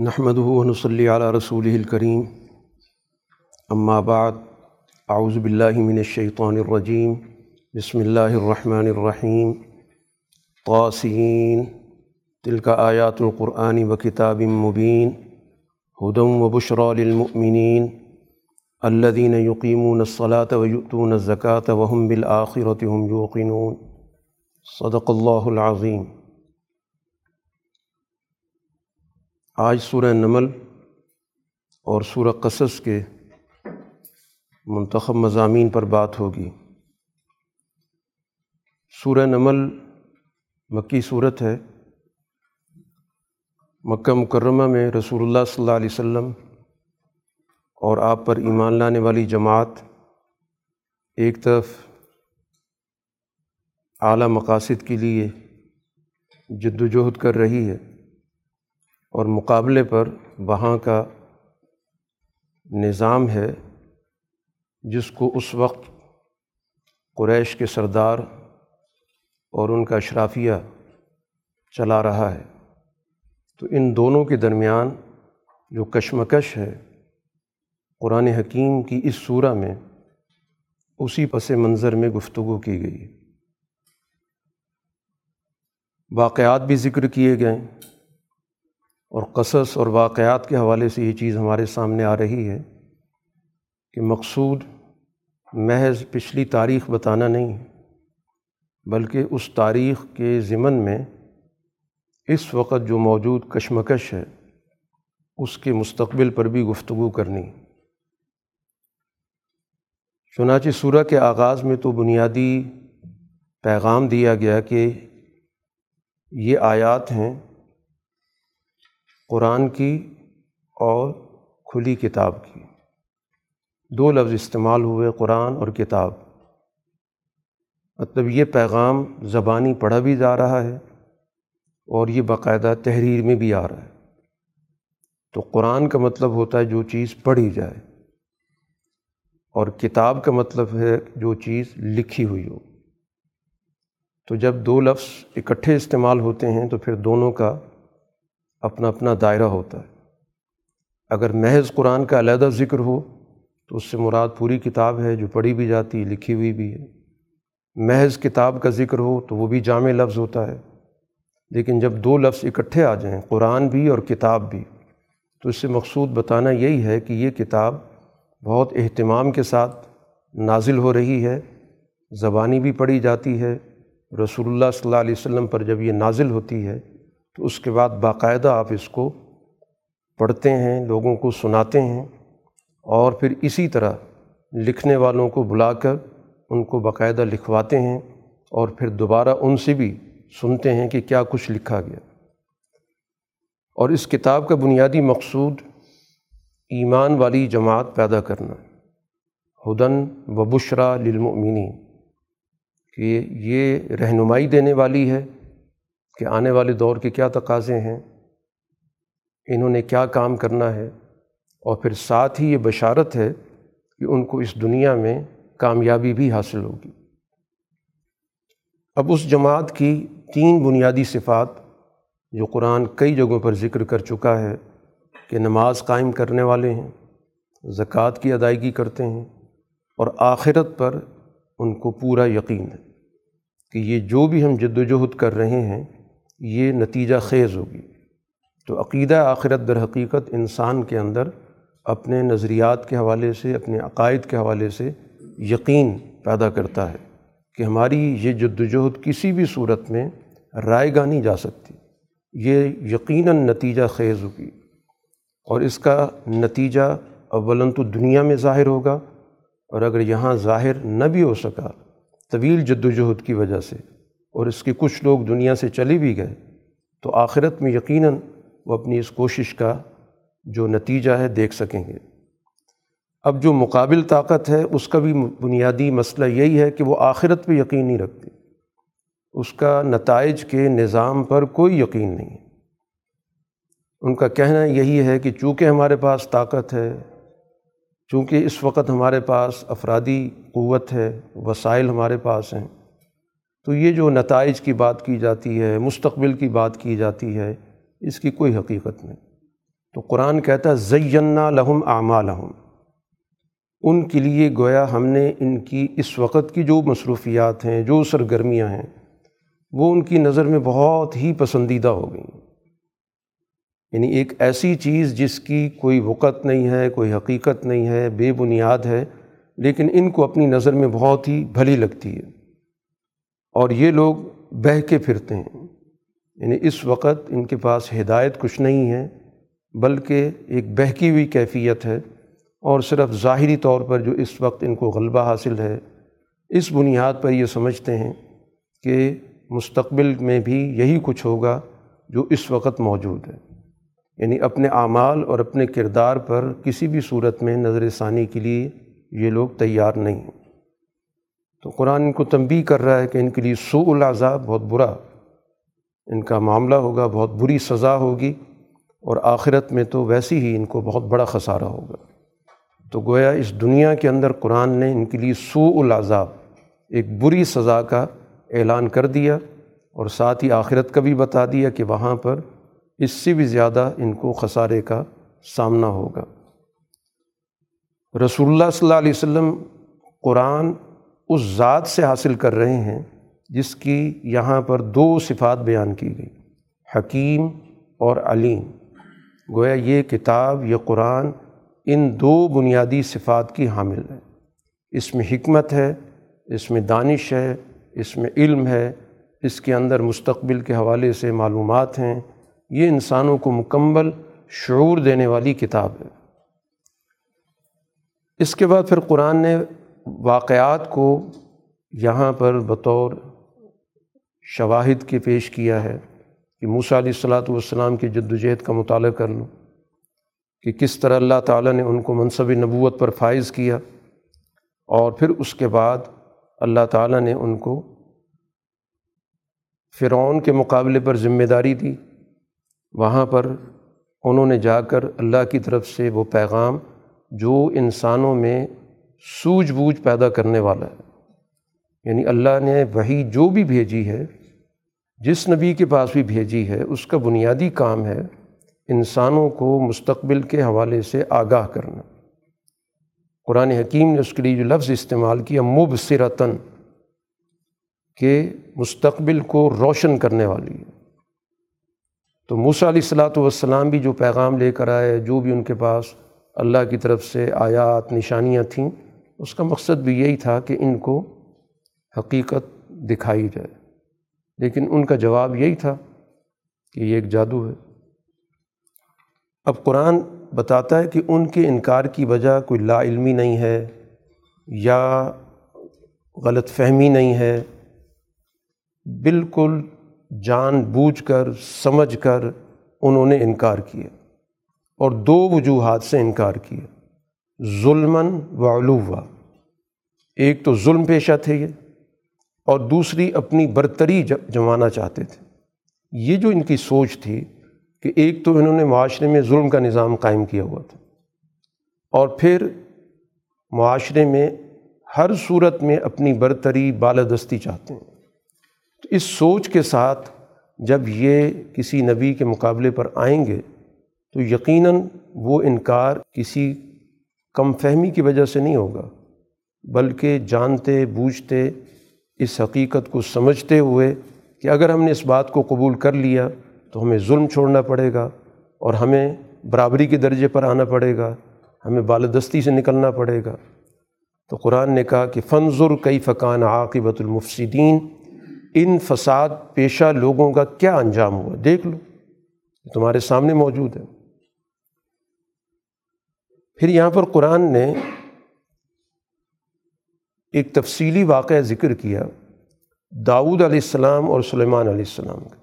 نحمد ونصلی علی رسول الکریم. اما بعد، اعوذ باللہ من الشیطان الرجیم. بسم اللہ الرحمن الرحیم. طاسین تلک آیات القرآن و کتاب مبین. ہدم و بشرا للمؤمنین. الذین یقیمون الصلاة ویؤتون الزکاة وهم بالآخرة هم یوقنون. صدق اللہ العظیم. آج سورہ نمل اور سورہ قصص کے منتخب مضامین پر بات ہوگی۔ سورہ نمل مکی صورت ہے۔ مکہ مکرمہ میں رسول اللہ صلی اللہ علیہ وسلم اور آپ پر ایمان لانے والی جماعت ایک طرف اعلیٰ مقاصد کے لیے جد وجہد کر رہی ہے۔ اور مقابلے پر وہاں کا نظام ہے جس کو اس وقت قریش کے سردار اور ان کا اشرافیہ چلا رہا ہے۔ تو ان دونوں کے درمیان جو کشمکش ہے، قرآن حکیم کی اس صورہ میں اسی پس منظر میں گفتگو کی گئی۔ واقعات بھی ذکر کیے گئے۔ اور قصص اور واقعات کے حوالے سے یہ چیز ہمارے سامنے آ رہی ہے کہ مقصود محض پچھلی تاریخ بتانا نہیں بلکہ اس تاریخ کے ضمن میں اس وقت جو موجود کشمکش ہے، اس کے مستقبل پر بھی گفتگو کرنی چنانچہ سورہ کے آغاز میں تو بنیادی پیغام دیا گیا کہ یہ آیات ہیں قرآن کی اور کھلی کتاب کی۔ دو لفظ استعمال ہوئے قرآن اور کتاب۔ مطلب یہ پیغام زبانی پڑھا بھی جا رہا ہے اور یہ باقاعدہ تحریر میں بھی آ رہا ہے۔ تو قرآن کا مطلب ہوتا ہے جو چیز پڑھی جائے اور کتاب کا مطلب ہے جو چیز لکھی ہوئی ہو۔ تو جب دو لفظ اکٹھے استعمال ہوتے ہیں تو پھر دونوں کا اپنا اپنا دائرہ ہوتا ہے۔ اگر محض قرآن کا علیحدہ ذکر ہو، تو اس سے مراد پوری کتاب ہے جو پڑھی بھی جاتی، لکھی ہوئی بھی ہے۔ محض کتاب کا ذکر ہو تو وہ بھی جامع لفظ ہوتا ہے۔ لیکن جب دو لفظ اکٹھے آ جائیں، قرآن بھی اور کتاب بھی، تو اس سے مقصود بتانا یہی ہے کہ یہ کتاب بہت اہتمام کے ساتھ نازل ہو رہی ہے، زبانی بھی پڑھی جاتی ہے۔ رسول اللہ صلی اللہ علیہ وسلم پر جب یہ نازل ہوتی ہے تو اس کے بعد باقاعدہ آپ اس کو پڑھتے ہیں، لوگوں کو سناتے ہیں اور پھر اسی طرح لکھنے والوں کو بلا کر ان کو باقاعدہ لکھواتے ہیں اور پھر دوبارہ ان سے بھی سنتے ہیں کہ کیا کچھ لکھا گیا۔ اور اس کتاب کا بنیادی مقصود ایمان والی جماعت پیدا کرنا، ہدن و بشرا للمؤمنین، کہ یہ رہنمائی دینے والی ہے کہ آنے والے دور کے کیا تقاضے ہیں؟ انہوں نے کیا کام کرنا ہے؟ اور پھر ساتھ ہی یہ بشارت ہے کہ ان کو اس دنیا میں کامیابی بھی حاصل ہوگی۔ اب اس جماعت کی تین بنیادی صفات جو قرآن کئی جگہوں پر ذکر کر چکا ہے کہ نماز قائم کرنے والے ہیں، زکوٰۃ کی ادائیگی کرتے ہیں اور آخرت پر ان کو پورا یقین ہے کہ یہ جو بھی ہم جد وجہد کر رہے ہیں یہ نتیجہ خیز ہوگی۔ تو عقیدہ آخرت در حقیقت انسان کے اندر اپنے نظریات کے حوالے سے، اپنے عقائد کے حوالے سے یقین پیدا کرتا ہے کہ ہماری یہ جد وجہد کسی بھی صورت میں رائے گاہ نہیں جا سکتی۔ یہ یقیناً نتیجہ خیز ہوگی۔ اور اس کا نتیجہ اولاً تو دنیا میں ظاہر ہوگا۔ اور اگر یہاں ظاہر نہ بھی ہو سکا طویل جد وجہد کی وجہ سے اور اس کے کچھ لوگ دنیا سے چلے بھی گئے، تو آخرت میں یقیناً وہ اپنی اس کوشش کا جو نتیجہ ہے دیکھ سکیں گے۔ اب جو مقابل طاقت ہے، اس کا بھی بنیادی مسئلہ یہی ہے کہ وہ آخرت پہ یقین نہیں رکھتی اس کا نتائج کے نظام پر کوئی یقین نہیں۔ ہے ان کا کہنا یہی ہے کہ چونکہ ہمارے پاس طاقت ہے، چونکہ اس وقت ہمارے پاس افرادی قوت ہے، وسائل ہمارے پاس ہیں تو یہ جو نتائج کی بات کی جاتی ہے، مستقبل کی بات کی جاتی ہے، اس کی کوئی حقیقت نہیں۔ تو قرآن کہتا ہے زینا لہم آما لہم ان کے لیے گویا ہم نے ان کی اس وقت کی جو مصروفیات ہیں، جو سرگرمیاں ہیں، وہ ان کی نظر میں بہت ہی پسندیدہ ہو گئیں۔ یعنی ایک ایسی چیز جس کی کوئی وقت نہیں ہے، کوئی حقیقت نہیں ہے، بے بنیاد ہے، لیکن ان کو اپنی نظر میں بہت ہی بھلی لگتی ہے۔ اور یہ لوگ بہہ کے پھرتے ہیں۔ یعنی اس وقت ان کے پاس ہدایت کچھ نہیں ہے، بلکہ ایک بہکی ہوئی کیفیت ہے اور صرف ظاہری طور پر جو اس وقت ان کو غلبہ حاصل ہے۔ اس بنیاد پر یہ سمجھتے ہیں کہ مستقبل میں بھی یہی کچھ ہوگا جو اس وقت موجود ہے۔ یعنی اپنے اعمال اور اپنے کردار پر کسی بھی صورت میں نظر ثانی کے لیے یہ لوگ تیار نہیں ہیں۔ تو قرآن ان کو تنبیہ کر رہا ہے کہ ان کے لیے سوء العذاب بہت برا ان کا معاملہ ہوگا، بہت بری سزا ہوگی اور آخرت میں تو ویسی ہی ان کو بہت بڑا خسارہ ہوگا۔ تو گویا اس دنیا کے اندر قرآن نے ان کے لیے سوء العذاب، ایک بری سزا کا اعلان کر دیا اور ساتھ ہی آخرت کا بھی بتا دیا کہ وہاں پر اس سے بھی زیادہ ان کو خسارے کا سامنا ہوگا۔ رسول اللہ صلی اللہ علیہ وسلم قرآن اس ذات سے حاصل کر رہے ہیں جس کی یہاں پر دو صفات بیان کی گئی، حکیم اور علیم۔ گویا یہ کتاب، یہ قرآن ان دو بنیادی صفات کی حامل ہے۔ اس میں حکمت ہے، اس میں دانش ہے، اس میں علم ہے، اس کے اندر مستقبل کے حوالے سے معلومات ہیں۔ یہ انسانوں کو مکمل شعور دینے والی کتاب ہے۔ اس کے بعد پھر قرآن نے واقعات کو یہاں پر بطور شواہد کے پیش کیا ہے کہ موسیٰ علیہ الصلاۃ والسلام کی جد وجہد کا مطالعہ کر لوں کہ کس طرح اللہ تعالیٰ نے ان کو منصب نبوت پر فائز کیا اور پھر اس کے بعد اللہ تعالیٰ نے ان کو فرعون کے مقابلے پر ذمہ داری دی۔ وہاں پر انہوں نے جا کر اللہ کی طرف سے وہ پیغام جو انسانوں میں سوجھ بوجھ پیدا کرنے والا ہے۔ یعنی اللہ نے وہی جو بھی بھیجی ہے، جس نبی کے پاس بھی بھیجی ہے، اس کا بنیادی کام ہے انسانوں کو مستقبل کے حوالے سے آگاہ کرنا۔ قرآن حکیم نے اس کے لیے جو لفظ استعمال کیا، مبصرتاً، کہ مستقبل کو روشن کرنے والی ہے۔ تو موسیٰ علیہ السلاۃ والسلام بھی جو پیغام لے کر آئے، جو بھی ان کے پاس اللہ کی طرف سے آیات، نشانیاں تھیں اس کا مقصد بھی یہی تھا کہ ان کو حقیقت دکھائی جائے۔ لیکن ان کا جواب یہی تھا کہ یہ ایک جادو ہے۔ اب قرآن بتاتا ہے کہ ان کے انکار کی وجہ کوئی لا علمی نہیں ہے یا غلط فہمی نہیں ہے۔ بالکل جان بوجھ کر، سمجھ کر انہوں نے انکار کیا اور دو وجوہات سے انکار کیا۔ ظلمن و علوا۔ ایک تو ظلم پیشہ تھے یہ اور دوسری اپنی برتری جمانا چاہتے تھے۔ یہ جو ان کی سوچ تھی کہ ایک تو انہوں نے معاشرے میں ظلم کا نظام قائم کیا ہوا تھا اور پھر معاشرے میں ہر صورت میں اپنی برتری بالادستی چاہتے ہیں۔ تو اس سوچ کے ساتھ جب یہ کسی نبی کے مقابلے پر آئیں گے تو یقیناً وہ انکار کسی کم فہمی کی وجہ سے نہیں ہوگا، بلکہ جانتے، بوجھتے، اس حقیقت کو سمجھتے ہوئے کہ اگر ہم نے اس بات کو قبول کر لیا تو ہمیں ظلم چھوڑنا پڑے گا اور ہمیں برابری کے درجے پر آنا پڑے گا، ہمیں بالدستی سے نکلنا پڑے گا۔ تو قرآن نے کہا کہ فنظر کئی فقان عاقبۃ المفصدین ان فساد پیشہ لوگوں کا کیا انجام ہوا؟ دیکھ لو تمہارے سامنے موجود ہے۔ پھر یہاں پر قرآن نے ایک تفصیلی واقعہ ذکر کیا، داؤد علیہ السلام اور سلیمان علیہ السلام کا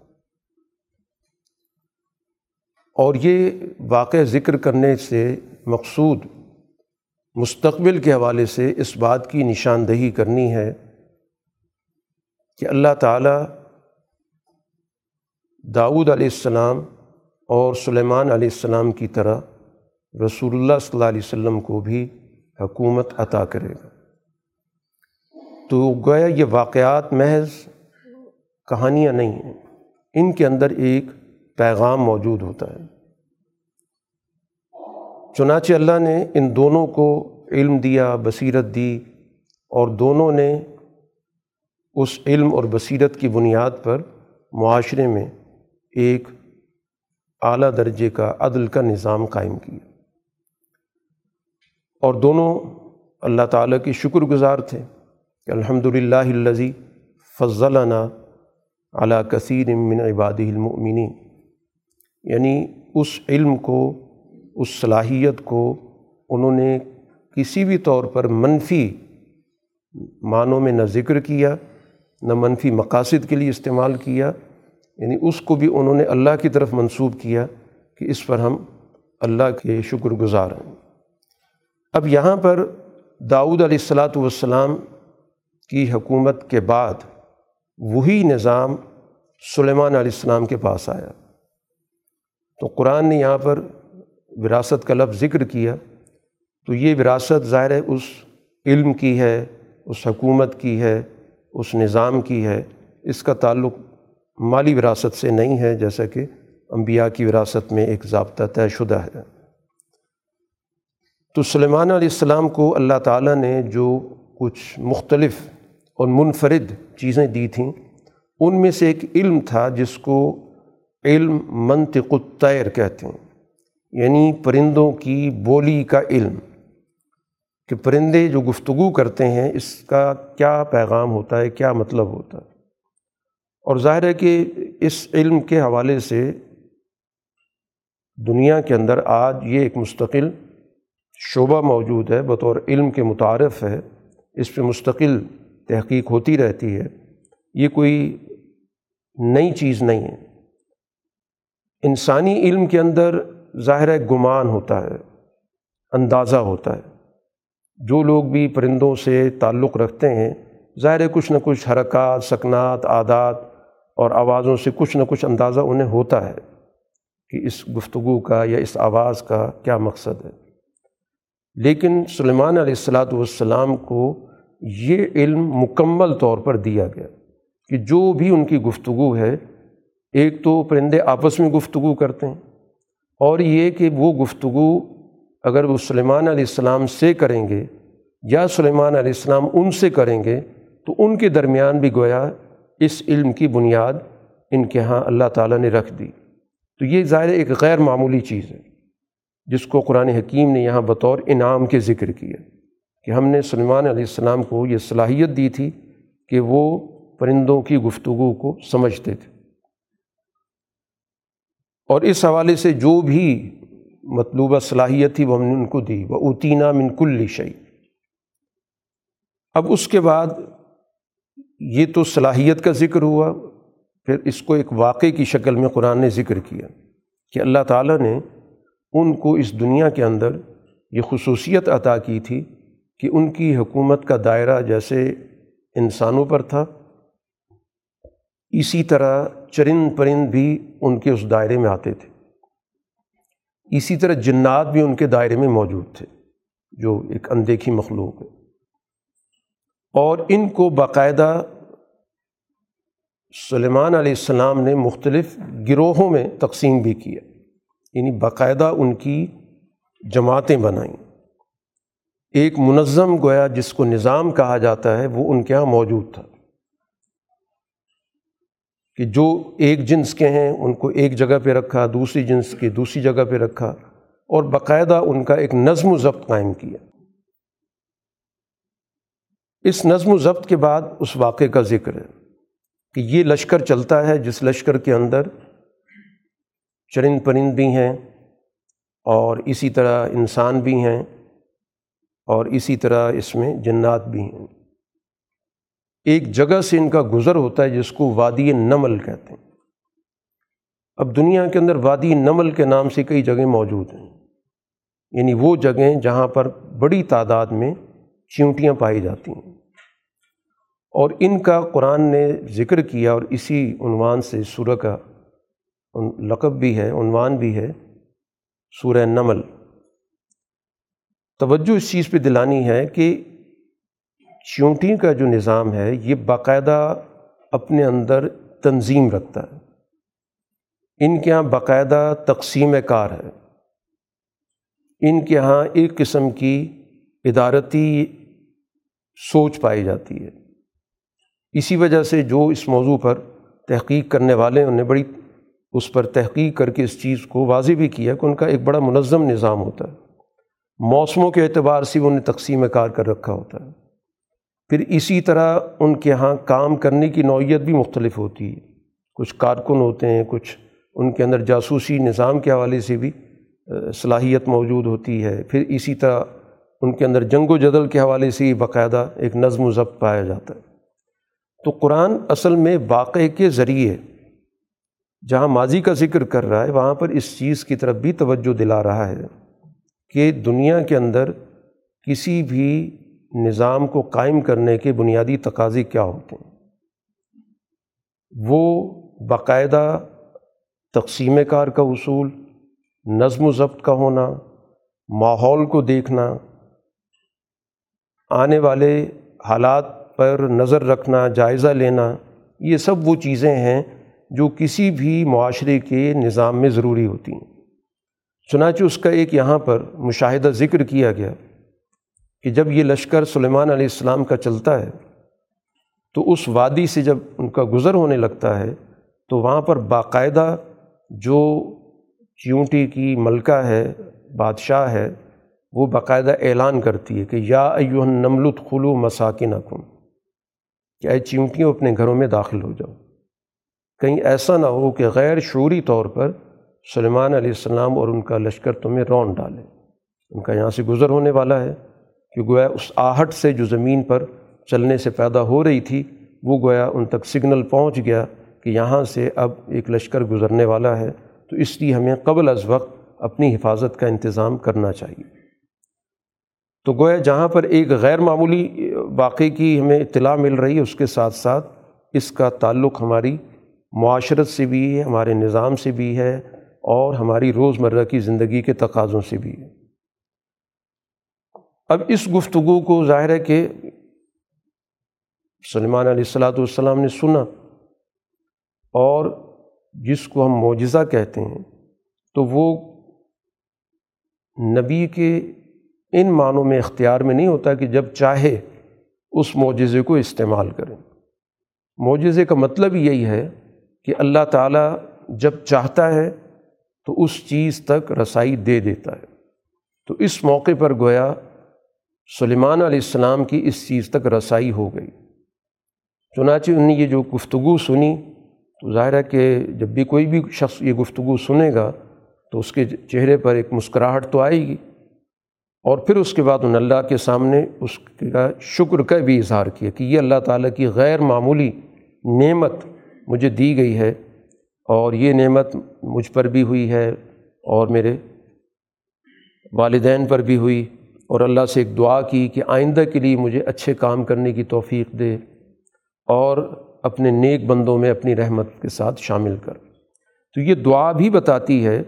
اور یہ واقعہ ذکر کرنے سے مقصود مستقبل کے حوالے سے اس بات کی نشاندہی کرنی ہے کہ اللہ تعالیٰ داؤد علیہ السلام اور سلیمان علیہ السلام کی طرح رسول اللہ صلی اللہ علیہ وسلم کو بھی حکومت عطا کرے گا۔ تو گویا یہ واقعات محض کہانیاں نہیں ہیں۔ ان کے اندر ایک پیغام موجود ہوتا ہے۔ چنانچہ اللہ نے ان دونوں کو علم دیا، بصیرت دی اور دونوں نے اس علم اور بصیرت کی بنیاد پر معاشرے میں ایک اعلیٰ درجے کا عدل کا نظام قائم کیا۔ اور دونوں اللہ تعالیٰ کی شکر گزار تھے کہ الحمد للہ الزی فضلنا علی کثیر من عباد المؤمنین۔ یعنی اس علم کو، اس صلاحیت کو انہوں نے کسی بھی طور پر منفی معنوں میں نہ ذکر کیا، نہ منفی مقاصد کے لیے استعمال کیا یعنی اس کو بھی انہوں نے اللہ کی طرف منسوب کیا کہ اس پر ہم اللہ کے شکر گزار ہیں۔ اب یہاں پر داؤد علیہ السلاۃ والسلام کی حکومت کے بعد وہی نظام سلیمان علیہ السلام کے پاس آیا۔ تو قرآن نے یہاں پر وراثت کا لفظ ذکر کیا۔ تو یہ وراثت ظاہر ہے اس علم کی ہے، اس حکومت کی ہے، اس نظام کی ہے۔ اس کا تعلق مالی وراثت سے نہیں ہے، جیسا کہ انبیاء کی وراثت میں ایک ضابطہ طے شدہ ہے۔ تو سلیمان علیہ السلام کو اللہ تعالیٰ نے جو کچھ مختلف اور منفرد چیزیں دی تھیں، ان میں سے ایک علم تھا جس کو علم منطق الطیر کہتے ہیں۔ یعنی پرندوں کی بولی کا علم۔ کہ پرندے جو گفتگو کرتے ہیں، اس کا کیا پیغام ہوتا ہے، کیا مطلب ہوتا ہے۔ اور ظاہر ہے کہ اس علم کے حوالے سے دنیا کے اندر آج یہ ایک مستقل شعبہ موجود ہے، بطور علم کے متعارف ہے، اس پہ مستقل تحقیق ہوتی رہتی ہے۔ یہ کوئی نئی چیز نہیں ہے۔ انسانی علم کے اندر ظاہر گمان ہوتا ہے، اندازہ ہوتا ہے۔ جو لوگ بھی پرندوں سے تعلق رکھتے ہیں، ظاہر کچھ نہ کچھ حرکات، سکنات، عادات اور آوازوں سے کچھ نہ کچھ اندازہ انہیں ہوتا ہے کہ اس گفتگو کا یا اس آواز کا کیا مقصد ہے۔ لیکن سلیمان علیہ السلاۃ والسلام کو یہ علم مکمل طور پر دیا گیا کہ جو بھی ان کی گفتگو ہے، ایک تو پرندے آپس میں گفتگو کرتے ہیں اور یہ کہ وہ گفتگو اگر وہ سلیمان علیہ السلام سے کریں گے یا سلیمان علیہ السلام ان سے کریں گے، تو ان کے درمیان بھی گویا اس علم کی بنیاد ان کے ہاں اللہ تعالیٰ نے رکھ دی۔ تو یہ ظاہر ایک غیر معمولی چیز ہے۔ جس کو قرآن حکیم نے یہاں بطور انعام کے ذکر کیا کہ ہم نے سلمان علیہ السلام کو یہ صلاحیت دی تھی کہ وہ پرندوں کی گفتگو کو سمجھتے تھے۔ اور اس حوالے سے جو بھی مطلوبہ صلاحیت تھی وہ ہم نے ان کو دی۔ وہ اوتینہ من کل شعی اب اس کے بعد یہ تو صلاحیت کا ذکر ہوا، پھر اس کو ایک واقعے کی شکل میں قرآن نے ذکر کیا کہ اللہ تعالیٰ نے ان کو اس دنیا کے اندر یہ خصوصیت عطا کی تھی کہ ان کی حکومت کا دائرہ جیسے انسانوں پر تھا۔ اسی طرح چرند پرند بھی ان کے اس دائرے میں آتے تھے۔ اسی طرح جنات بھی ان کے دائرے میں موجود تھے، جو ایک اندیکھی مخلوق ہے۔ اور ان کو باقاعدہ سلیمان علیہ السلام نے مختلف گروہوں میں تقسیم بھی کیا۔ یعنی باقاعدہ ان کی جماعتیں بنائیں۔ ایک منظم گویا جس کو نظام کہا جاتا ہے وہ ان کے یہاں موجود تھا۔ کہ جو ایک جنس کے ہیں، ان کو ایک جگہ پہ رکھا، دوسری جنس کے دوسری جگہ پہ رکھا اور باقاعدہ ان کا ایک نظم و ضبط قائم کیا۔ اس نظم و ضبط کے بعد اس واقعے کا ذکر ہے کہ یہ لشکر چلتا ہے جس لشکر کے اندر چرند پرند بھی ہیں اور اسی طرح انسان بھی ہیں اور اسی طرح اس میں جنات بھی ہیں۔ ایک جگہ سے ان کا گزر ہوتا ہے جس کو وادی نمل کہتے ہیں۔ اب دنیا کے اندر وادی نمل کے نام سے کئی جگہیں موجود ہیں۔ یعنی وہ جگہیں جہاں پر بڑی تعداد میں چیونٹیاں پائی جاتی ہیں۔ اور ان کا قرآن نے ذکر کیا اور اسی عنوان سے سورہ کا لقب بھی ہے عنوان بھی ہے سورہ نمل۔ توجہ اس چیز پہ دلانی ہے کہ چونٹی کا جو نظام ہے، یہ باقاعدہ اپنے اندر تنظیم رکھتا ہے۔ ان کے یہاں باقاعدہ تقسیم کار ہے۔ ان کے یہاں ایک قسم کی ادارتی سوچ پائی جاتی ہے۔ اسی وجہ سے جو اس موضوع پر تحقیق کرنے والے انہوں نے بڑی اس پر تحقیق کر کے اس چیز کو واضح بھی کیا کہ ان کا ایک بڑا منظم نظام ہوتا ہے۔ موسموں کے اعتبار سے بھی انہیں تقسیم کار کر رکھا ہوتا ہے۔ پھر اسی طرح ان کے یہاں کام کرنے کی نوعیت بھی مختلف ہوتی ہے۔ کچھ کارکن ہوتے ہیں، کچھ ان کے اندر جاسوسی نظام کے حوالے سے بھی صلاحیت موجود ہوتی ہے۔ پھر اسی طرح ان کے اندر جنگ و جدل کے حوالے سے ہی باقاعدہ ایک نظم و ضبط پایا جاتا ہے۔ تو قرآن اصل میں واقعے کے ذریعے جہاں ماضی کا ذکر کر رہا ہے، وہاں پر اس چیز کی طرف بھی توجہ دلا رہا ہے کہ دنیا کے اندر کسی بھی نظام کو قائم کرنے کے بنیادی تقاضے کیا ہوتے ہیں؟ وہ باقاعدہ تقسیم کار کا اصول، نظم و ضبط کا ہونا، ماحول کو دیکھنا، آنے والے حالات پر نظر رکھنا، جائزہ لینا، یہ سب وہ چیزیں ہیں جو کسی بھی معاشرے کے نظام میں ضروری ہوتی ہیں۔ چنانچہ اس کا ایک یہاں پر مشاہدہ ذکر کیا گیا کہ جب یہ لشکر سلیمان علیہ السلام کا چلتا ہے، تو اس وادی سے جب ان کا گزر ہونے لگتا ہے، تو وہاں پر باقاعدہ جو چیونٹی کی ملکہ ہے، بادشاہ ہے، وہ باقاعدہ اعلان کرتی ہے کہ یا ایوہن نملت خلو مساکن کم کہ اے چیونٹیوں اپنے گھروں میں داخل ہو جاؤ۔ کہیں ایسا نہ ہو کہ غیر شعوری طور پر سلیمان علیہ السلام اور ان کا لشکر تمہیں رون ڈالے۔ ان کا یہاں سے گزر ہونے والا ہے۔ کہ گویا اس آہٹ سے جو زمین پر چلنے سے پیدا ہو رہی تھی، وہ گویا ان تک سگنل پہنچ گیا کہ یہاں سے اب ایک لشکر گزرنے والا ہے۔ تو اس لیے ہمیں قبل از وقت اپنی حفاظت کا انتظام کرنا چاہیے۔ تو گویا جہاں پر ایک غیر معمولی واقعے کی ہمیں اطلاع مل رہی ہے، اس کے ساتھ ساتھ اس کا تعلق ہماری معاشرت سے بھی ہے، ہمارے نظام سے بھی ہے، اور ہماری روز مرہ کی زندگی کے تقاضوں سے بھی ہے۔ اب اس گفتگو کو ظاہر ہے کہ سلمان علیہ السلاۃ والسلام نے سنا، اور جس کو ہم معجزہ کہتے ہیں، تو وہ نبی کے ان معنوں میں اختیار میں نہیں ہوتا کہ جب چاہے اس معجزے کو استعمال کریں۔ معجزے کا مطلب یہی ہے کہ اللہ تعالیٰ جب چاہتا ہے تو اس چیز تک رسائی دے دیتا ہے۔ تو اس موقع پر گویا سلیمان علیہ السلام کی اس چیز تک رسائی ہو گئی۔ چنانچہ انہوں نے یہ جو گفتگو سنی، تو ظاہر ہے کہ جب بھی کوئی بھی شخص یہ گفتگو سنے گا تو اس کے چہرے پر ایک مسکراہٹ تو آئے گی۔ اور پھر اس کے بعد ان اللہ کے سامنے اس کا شکر کا بھی اظہار کیا کہ یہ اللہ تعالیٰ کی غیر معمولی نعمت مجھے دی گئی ہے اور یہ نعمت مجھ پر بھی ہوئی ہے اور میرے والدین پر بھی ہوئی اور اللہ سے ایک دعا کی کہ آئندہ کے لیے مجھے اچھے کام کرنے کی توفیق دے اور اپنے نیک بندوں میں اپنی رحمت کے ساتھ شامل کر۔ تو یہ دعا بھی بتاتی ہے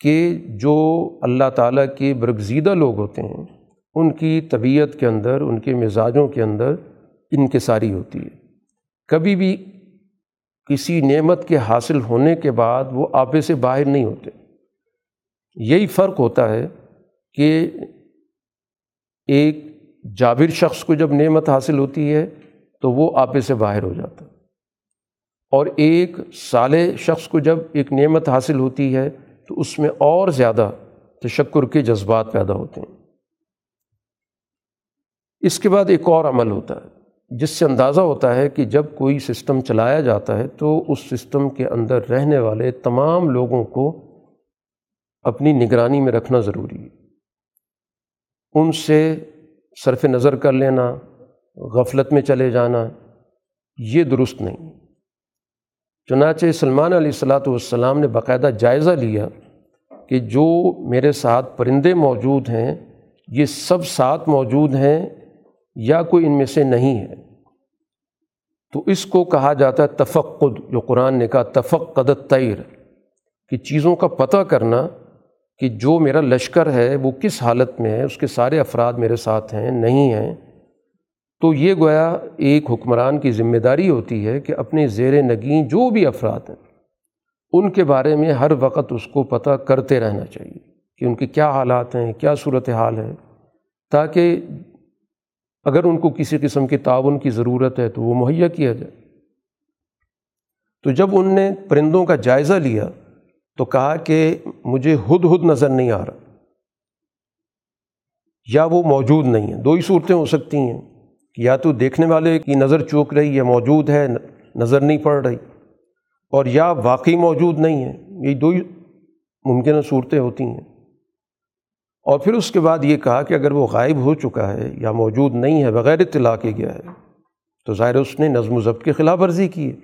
کہ جو اللہ تعالیٰ کے برگزیدہ لوگ ہوتے ہیں، ان کی طبیعت کے اندر، ان کے مزاجوں کے اندر انکساری ہوتی ہے۔ کبھی بھی کسی نعمت کے حاصل ہونے کے بعد وہ آپے سے باہر نہیں ہوتے۔ یہی فرق ہوتا ہے کہ ایک جابر شخص کو جب نعمت حاصل ہوتی ہے تو وہ آپے سے باہر ہو جاتا۔ اور ایک صالح شخص کو جب ایک نعمت حاصل ہوتی ہے تو اس میں اور زیادہ تشکر کے جذبات پیدا ہوتے ہیں۔ اس کے بعد ایک اور عمل ہوتا ہے۔ جس سے اندازہ ہوتا ہے کہ جب کوئی سسٹم چلایا جاتا ہے تو اس سسٹم کے اندر رہنے والے تمام لوگوں کو اپنی نگرانی میں رکھنا ضروری ہے۔ ان سے صرف نظر کر لینا، غفلت میں چلے جانا، یہ درست نہیں۔ چنانچہ سلمان علیہ الصلاۃ والسلام نے باقاعدہ جائزہ لیا کہ جو میرے ساتھ پرندے موجود ہیں، یہ سب ساتھ موجود ہیں یا کوئی ان میں سے نہیں ہے۔ تو اس کو کہا جاتا ہے تفقد، جو قرآن نے کہا تفقد تیر کہ چیزوں کا پتہ کرنا کہ جو میرا لشکر ہے، وہ کس حالت میں ہے، اس کے سارے افراد میرے ساتھ ہیں، نہیں ہیں۔ تو یہ گویا ایک حکمران کی ذمہ داری ہوتی ہے کہ اپنے زیر نگین جو بھی افراد ہیں، ان کے بارے میں ہر وقت اس کو پتہ کرتے رہنا چاہیے کہ ان کے کیا حالات ہیں، کیا صورت حال ہے، تاکہ اگر ان کو کسی قسم کے تعاون کی ضرورت ہے تو وہ مہیا کیا جائے۔ تو جب ان نے پرندوں کا جائزہ لیا تو کہا کہ مجھے ہد ہد نظر نہیں آ رہا۔ یا وہ موجود نہیں ہیں، دو ہی صورتیں ہو سکتی ہیں کہ یا تو دیکھنے والے کی نظر چوک رہی ہے موجود ہے، نظر نہیں پڑ رہی، اور یا واقعی موجود نہیں ہے یہ دو ہی ممکنہ صورتیں ہوتی ہیں۔ اور پھر اس کے بعد یہ کہا کہ اگر وہ غائب ہو چکا ہے یا موجود نہیں ہے، بغیر اطلاع کے گیا ہے، تو ظاہر اس نے نظم و ضبط کے خلاف ورزی کی ہے۔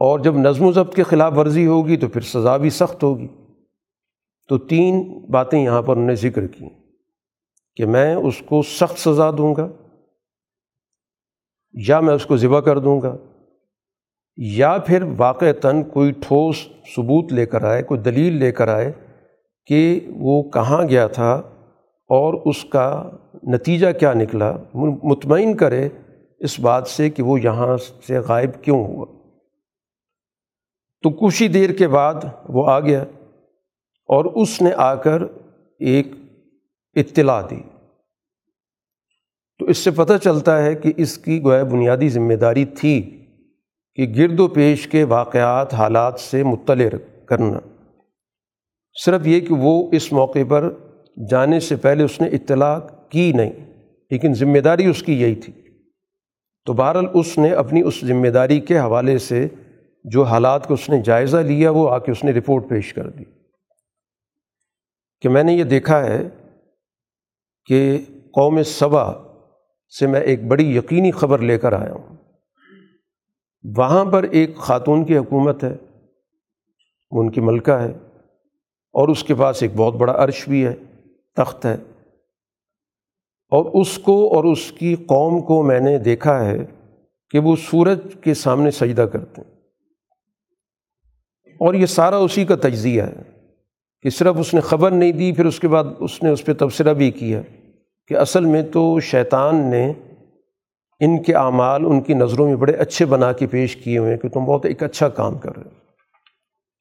اور جب نظم و ضبط کے خلاف ورزی ہوگی تو پھر سزا بھی سخت ہوگی۔ تو تین باتیں یہاں پر انہوں نے ذکر کی کہ میں اس کو سخت سزا دوں گا، یا میں اس کو ذبح کر دوں گا، یا پھر واقعتاً کوئی ٹھوس ثبوت لے کر آئے، کوئی دلیل لے کر آئے کہ وہ کہاں گیا تھا اور اس کا نتیجہ کیا نکلا مطمئن کرے اس بات سے کہ وہ یہاں سے غائب کیوں ہوا۔ تو کچھ ہی دیر کے بعد وہ آ گیا اور اس نے آ کر ایک اطلاع دی۔ تو اس سے پتہ چلتا ہے کہ اس کی گویا بنیادی ذمہ داری تھی کہ گرد و پیش کے واقعات حالات سے مطلع کرنا۔ صرف یہ کہ وہ اس موقع پر جانے سے پہلے اس نے اطلاع کی نہیں، لیکن ذمہ داری اس کی یہی تھی۔ تو بہرحال اس نے اپنی اس ذمہ داری کے حوالے سے جو حالات کو اس نے جائزہ لیا، وہ آ کے اس نے رپورٹ پیش کر دی۔ کہ میں نے یہ دیکھا ہے کہ قوم صبا سے میں ایک بڑی یقینی خبر لے کر آیا ہوں۔ وہاں پر ایک خاتون کی حکومت ہے ان کی ملکہ ہے۔ اور اس کے پاس ایک بہت بڑا عرش بھی ہے، تخت ہے۔ اور اس کو اور اس کی قوم کو میں نے دیکھا ہے کہ وہ سورج کے سامنے سجدہ کرتے ہیں۔ اور یہ سارا اسی کا تجزیہ ہے کہ صرف اس نے خبر نہیں دی، پھر اس کے بعد اس نے اس پہ تبصرہ بھی کیا کہ اصل میں تو شیطان نے ان کے اعمال، ان کی نظروں میں بڑے اچھے بنا کے پیش کیے ہوئے ہیں کہ تم بہت ایک اچھا کام کر رہے ہو۔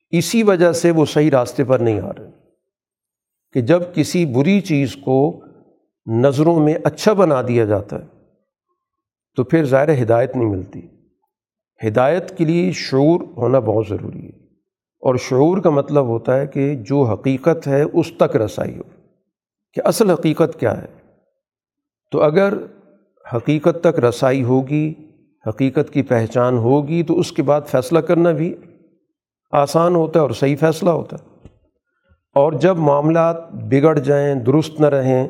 اسی وجہ سے وہ صحیح راستے پر نہیں آ رہے کہ جب کسی بری چیز کو نظروں میں اچھا بنا دیا جاتا ہے، تو پھر ظاہر ہدایت نہیں ملتی۔ ہدایت کے لیے شعور ہونا بہت ضروری ہے۔ اور شعور کا مطلب ہوتا ہے کہ جو حقیقت ہے اس تک رسائی ہو کہ اصل حقیقت کیا ہے۔ تو اگر حقیقت تک رسائی ہوگی، حقیقت کی پہچان ہوگی، تو اس کے بعد فیصلہ کرنا بھی آسان ہوتا ہے اور صحیح فیصلہ ہوتا ہے۔ اور جب معاملات بگڑ جائیں، درست نہ رہیں،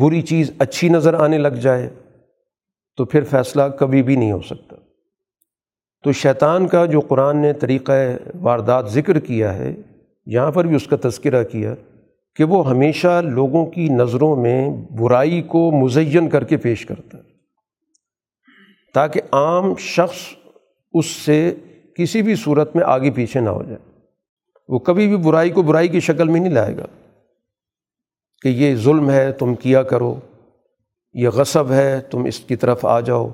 بری چیز اچھی نظر آنے لگ جائے، تو پھر فیصلہ کبھی بھی نہیں ہو سکتا۔ تو شیطان کا جو قرآن نے طریقہ واردات ذکر کیا ہے، یہاں پر بھی اس کا تذکرہ کیا کہ وہ ہمیشہ لوگوں کی نظروں میں برائی کو مزین کر کے پیش کرتا ہے، تاکہ عام شخص اس سے کسی بھی صورت میں آگے پیچھے نہ ہو جائے۔ وہ کبھی بھی برائی کو برائی کی شکل میں نہیں لائے گا کہ یہ ظلم ہے، تم کیا کرو، یہ غصب ہے، تم اس کی طرف آ جاؤ،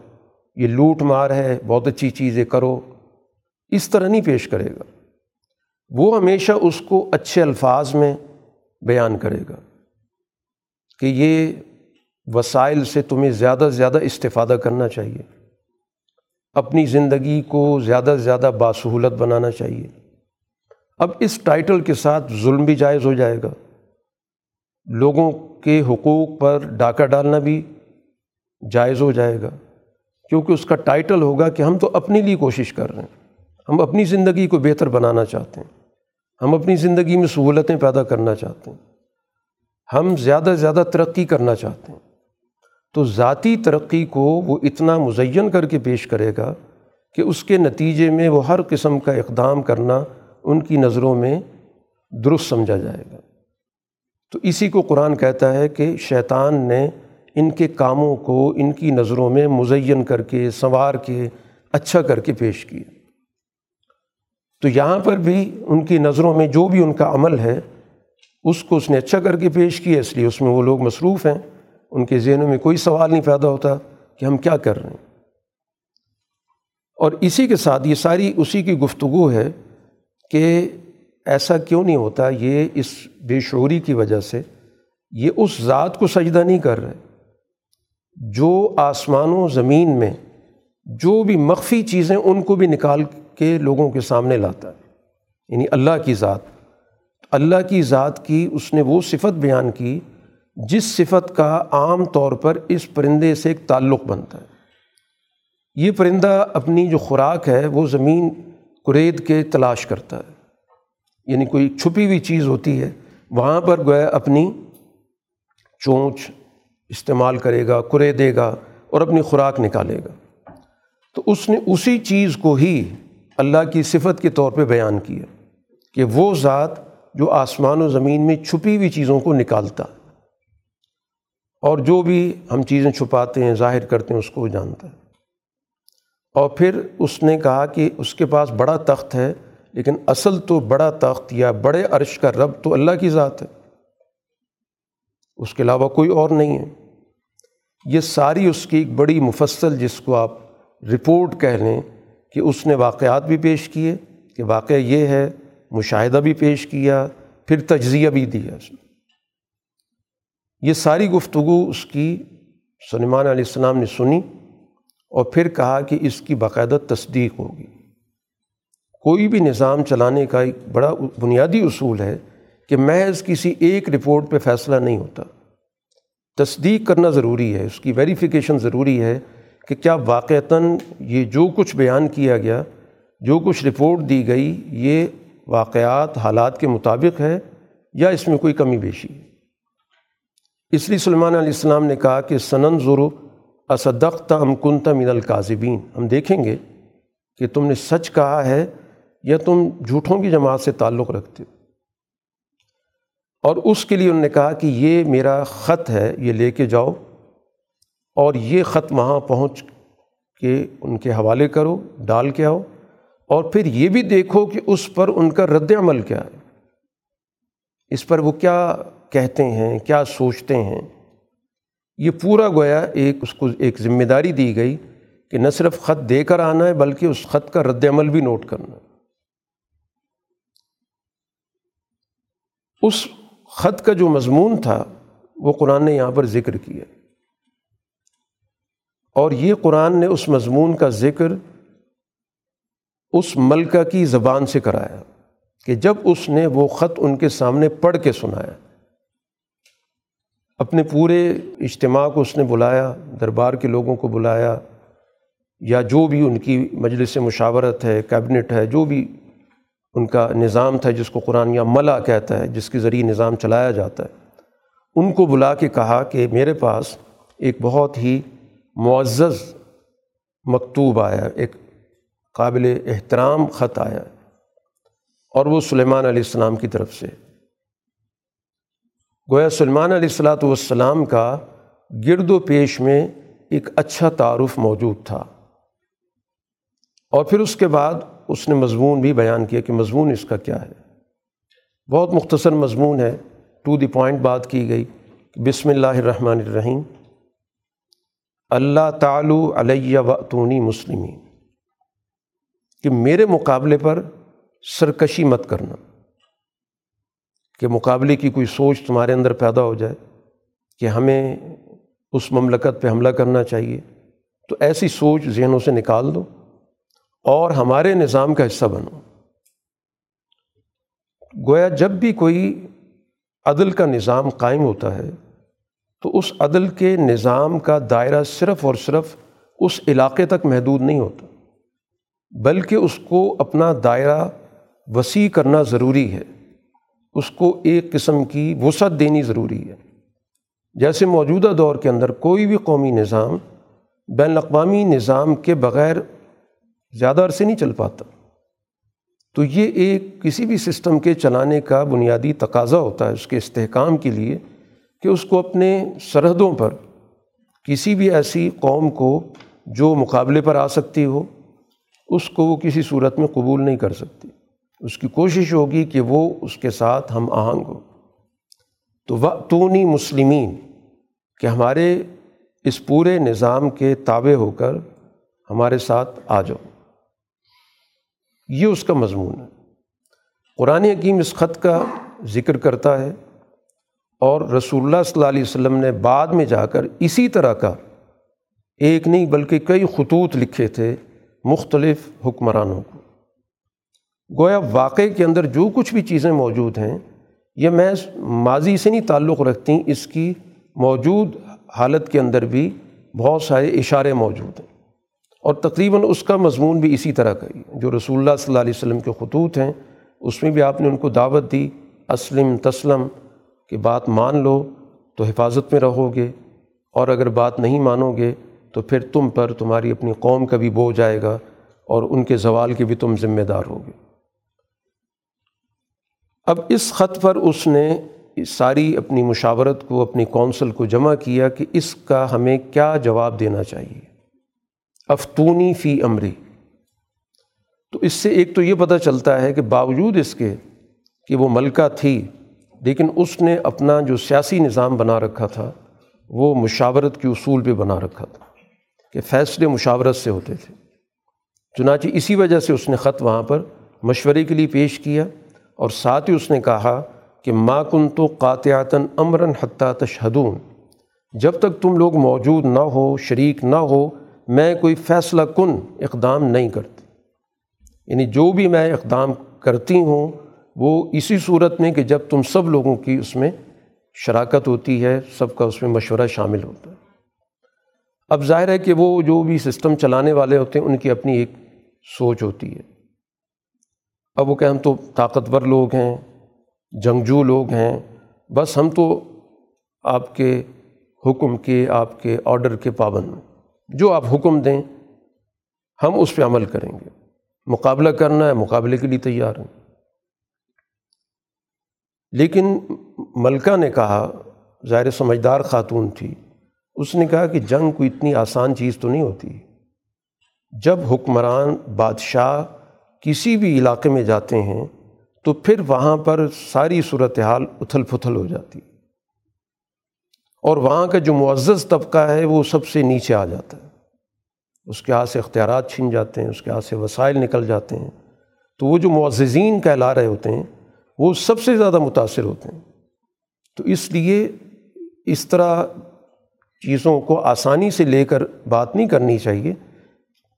یہ لوٹ مار ہے، بہت اچھی چیزیں کرو۔ اس طرح نہیں پیش کرے گا۔ وہ ہمیشہ اس کو اچھے الفاظ میں بیان کرے گا کہ یہ وسائل سے تمہیں زیادہ سے زیادہ استفادہ کرنا چاہیے۔ اپنی زندگی کو زیادہ سے زیادہ باسہولت بنانا چاہیے۔ اب اس ٹائٹل کے ساتھ ظلم بھی جائز ہو جائے گا۔ لوگوں کے حقوق پر ڈاکہ ڈالنا بھی جائز ہو جائے گا۔ کیونکہ اس کا ٹائٹل ہوگا کہ ہم تو اپنے لیے کوشش کر رہے ہیں۔ ہم اپنی زندگی کو بہتر بنانا چاہتے ہیں۔ ہم اپنی زندگی میں سہولتیں پیدا کرنا چاہتے ہیں۔ ہم زیادہ سے زیادہ ترقی کرنا چاہتے ہیں۔ تو ذاتی ترقی کو وہ اتنا مزین کر کے پیش کرے گا کہ اس کے نتیجے میں وہ ہر قسم کا اقدام کرنا ان کی نظروں میں درست سمجھا جائے گا۔ تو اسی کو قرآن کہتا ہے کہ شیطان نے ان کے کاموں کو ان کی نظروں میں مزین کر کے، سنوار کے اچھا کر کے پیش کیا۔ تو یہاں پر بھی ان کی نظروں میں جو بھی ان کا عمل ہے، اس کو اس نے اچھا کر کے پیش کیا، اس لیے اس میں وہ لوگ مصروف ہیں۔ ان کے ذہنوں میں کوئی سوال نہیں پیدا ہوتا کہ ہم کیا کر رہے ہیں۔ اور اسی کے ساتھ یہ ساری اسی کی گفتگو ہے کہ ایسا کیوں نہیں ہوتا یہ اس بے شعوری کی وجہ سے یہ اس ذات کو سجدہ نہیں کر رہے۔ جو آسمان و زمین میں جو بھی مخفی چیزیں ان کو بھی نکال کے لوگوں کے سامنے لاتا ہے یعنی اللہ کی ذات۔ اللہ کی ذات کی اس نے وہ صفت بیان کی جس صفت کا عام طور پر اس پرندے سے ایک تعلق بنتا ہے۔ یہ پرندہ اپنی جو خوراک ہے، وہ زمین کرید کے تلاش کرتا ہے۔ یعنی کوئی چھپی ہوئی چیز ہوتی ہے، وہاں پر گویا اپنی چونچ استعمال کرے گا کرے دے گا اور اپنی خوراک نکالے گا۔ تو اس نے اسی چیز کو ہی اللہ کی صفت کے طور پہ بیان کیا کہ وہ ذات جو آسمان و زمین میں چھپی ہوئی چیزوں کو نکالتا ہے۔ اور جو بھی ہم چیزیں چھپاتے ہیں، ظاہر کرتے ہیں، اس کو وہ جانتا ہے۔ اور پھر اس نے کہا کہ اس کے پاس بڑا تخت ہے، لیکن اصل تو بڑا تخت یا بڑے عرش کا رب تو اللہ کی ذات ہے۔ اس کے علاوہ کوئی اور نہیں ہے۔ یہ ساری اس کی ایک بڑی مفصل جس کو آپ رپورٹ کہہ لیں کہ اس نے واقعات بھی پیش کیے، کہ واقعہ یہ ہے، مشاہدہ بھی پیش کیا، پھر تجزیہ بھی دیا اس نے۔ یہ ساری گفتگو اس کی سلمان علیہ السلام نے سنی اور پھر کہا کہ اس کی باقاعدہ تصدیق ہوگی۔ کوئی بھی نظام چلانے کا ایک بڑا بنیادی اصول ہے کہ محض کسی ایک رپورٹ پہ فیصلہ نہیں ہوتا۔ تصدیق کرنا ضروری ہے، اس کی ویریفیکیشن ضروری ہے کہ کیا واقعتاً یہ جو کچھ بیان کیا گیا، جو کچھ رپورٹ دی گئی، یہ واقعات حالات کے مطابق ہے یا اس میں کوئی کمی بیشی۔ ہے اس لیے سلمان علیہ السلام نے کہا کہ سنن ضرو اسدقت ام کنت من القاذبین ہم دیکھیں گے کہ تم نے سچ کہا ہے یا تم جھوٹوں کی جماعت سے تعلق رکھتے ہو۔ اور اس کے لیے انہوں نے کہا کہ یہ میرا خط ہے، یہ لے کے جاؤ اور یہ خط وہاں پہنچ کے ان کے حوالے کرو، ڈال کے آؤ اور پھر یہ بھی دیکھو کہ اس پر ان کا رد عمل کیا ہے۔ اس پر وہ کیا کہتے ہیں، کیا سوچتے ہیں؟ یہ پورا گویا ایک اس کو ایک ذمہ داری دی گئی کہ نہ صرف خط دے کر آنا ہے بلکہ اس خط کا رد عمل بھی نوٹ کرنا ہے۔ اس خط کا جو مضمون تھا، وہ قرآن نے یہاں پر ذکر کیا۔ اور یہ قرآن نے اس مضمون کا ذکر اس ملکہ کی زبان سے کرایا کہ جب اس نے وہ خط ان کے سامنے پڑھ کے سنایا اپنے پورے اجتماع کو اس نے بلایا، دربار کے لوگوں کو بلایا، یا جو بھی ان کی مجلس مشاورت ہے، کیبنٹ ہے، جو بھی ان کا نظام تھا، جس کو قرآن یا ملا کہتا ہے، جس کے ذریعے نظام چلایا جاتا ہے، ان کو بلا کے کہا کہ میرے پاس ایک بہت ہی معزز مکتوب آیا، ایک قابل احترام خط آیا، اور وہ سلیمان علیہ السلام کی طرف سے۔ گویا سلمان علیہ السلاۃ والسلام کا گرد و پیش میں ایک اچھا تعارف موجود تھا۔ اور پھر اس کے بعد اس نے مضمون بھی بیان کیا کہ مضمون اس کا کیا ہے۔ بہت مختصر مضمون ہے۔ ٹو دی پوائنٹ بات کی گئی بسم اللہ الرحمن الرحیم۔ اللہ تعالو علیہ وطونی مسلمین۔ کہ میرے مقابلے پر سرکشی مت کرنا۔ کہ مقابلے کی کوئی سوچ تمہارے اندر پیدا ہو جائے کہ ہمیں اس مملکت پہ حملہ کرنا چاہیے، تو ایسی سوچ ذہنوں سے نکال دو اور ہمارے نظام کا حصہ بنو۔ گویا جب بھی کوئی عدل کا نظام قائم ہوتا ہے، تو اس عدل کے نظام کا دائرہ صرف اور صرف اس علاقے تک محدود نہیں ہوتا، بلکہ اس کو اپنا دائرہ وسیع کرنا ضروری ہے۔ اس کو ایک قسم کی وسعت دینی ضروری ہے۔ جیسے موجودہ دور کے اندر کوئی بھی قومی نظام بین الاقوامی نظام کے بغیر زیادہ عرصے نہیں چل پاتا۔ تو یہ ایک کسی بھی سسٹم کے چلانے کا بنیادی تقاضا ہوتا ہے اس کے استحکام کے لیے کہ اس کو اپنے سرحدوں پر کسی بھی ایسی قوم کو جو مقابلے پر آ سکتی ہو، اس کو وہ کسی صورت میں قبول نہیں کر سکتی۔ اس کی کوشش ہوگی کہ وہ اس کے ساتھ ہم آہنگ ہو تو وقتونی مسلمین، کہ ہمارے اس پورے نظام کے تابع ہو کر ہمارے ساتھ آ جاؤ۔ یہ اس کا مضمون ہے۔ قرآن حکیم اس خط کا ذکر کرتا ہے اور رسول اللہ صلی اللہ علیہ وسلم نے بعد میں جا کر اسی طرح کا ایک نہیں بلکہ کئی خطوط لکھے تھے مختلف حکمرانوں کو۔ گویا واقعے کے اندر جو کچھ بھی چیزیں موجود ہیں، یہ محض ماضی سے نہیں تعلق رکھتی، اس کی موجود حالت کے اندر بھی بہت سارے اشارے موجود ہیں۔ اور تقریباً اس کا مضمون بھی اسی طرح کا ہی جو رسول اللہ صلی اللہ علیہ وسلم کے خطوط ہیں، اس میں بھی آپ نے ان کو دعوت دی، اسلم تسلم، کہ بات مان لو تو حفاظت میں رہو گے، اور اگر بات نہیں مانو گے تو پھر تم پر تمہاری اپنی قوم کا بھی بوجھ آئے گا، اور ان کے زوال کے بھی تم ذمہ دار ہوگے۔ اب اس خط پر اس نے ساری اپنی مشاورت کو، اپنی کونسل کو جمع کیا کہ اس کا ہمیں کیا جواب دینا چاہیے۔ افتونی فی امری۔ تو اس سے ایک تو یہ پتہ چلتا ہے کہ باوجود اس کے کہ وہ ملکہ تھی، لیکن اس نے اپنا جو سیاسی نظام بنا رکھا تھا، وہ مشاورت کے اصول پہ بنا رکھا تھا کہ فیصلے مشاورت سے ہوتے تھے۔ چنانچہ اسی وجہ سے اس نے خط وہاں پر مشورے کے لیے پیش کیا۔ اور ساتھ ہی اس نے کہا کہ ما کن تو قاطعاتاً امراً حتیٰ تشہدون، جب تک تم لوگ موجود نہ ہو، شریک نہ ہو، میں کوئی فیصلہ کن اقدام نہیں کرتی۔ یعنی جو بھی میں اقدام کرتی ہوں، وہ اسی صورت میں کہ جب تم سب لوگوں کی اس میں شراکت ہوتی ہے، سب کا اس میں مشورہ شامل ہوتا ہے۔ اب ظاہر ہے کہ وہ جو بھی سسٹم چلانے والے ہوتے ہیں، ان کی اپنی ایک سوچ ہوتی ہے۔ اب وہ کہ ہم تو طاقتور لوگ ہیں، جنگجو لوگ ہیں، بس ہم تو آپ کے حکم کے، آپ کے آرڈر کے پابند جو آپ حکم دیں، ہم اس پہ عمل کریں گے۔ مقابلہ کرنا ہے، مقابلے کے لیے تیار ہیں۔ لیکن ملکہ نے کہا، ظاہر سمجھدار خاتون تھی، اس نے کہا کہ جنگ کوئی اتنی آسان چیز تو نہیں ہوتی۔ جب حکمران بادشاہ کسی بھی علاقے میں جاتے ہیں تو پھر وہاں پر ساری صورتحال اتھل پھتھل ہو جاتی اور وہاں کا جو معزز طبقہ ہے وہ سب سے نیچے آ جاتا ہے۔ اس کے ہاتھ سے اختیارات چھن جاتے ہیں، اس کے ہاتھ سے وسائل نکل جاتے ہیں۔ تو وہ جو معززین کہلا رہے ہوتے ہیں، وہ سب سے زیادہ متاثر ہوتے ہیں۔ تو اس لیے اس طرح چیزوں کو آسانی سے لے کر بات نہیں کرنی چاہیے۔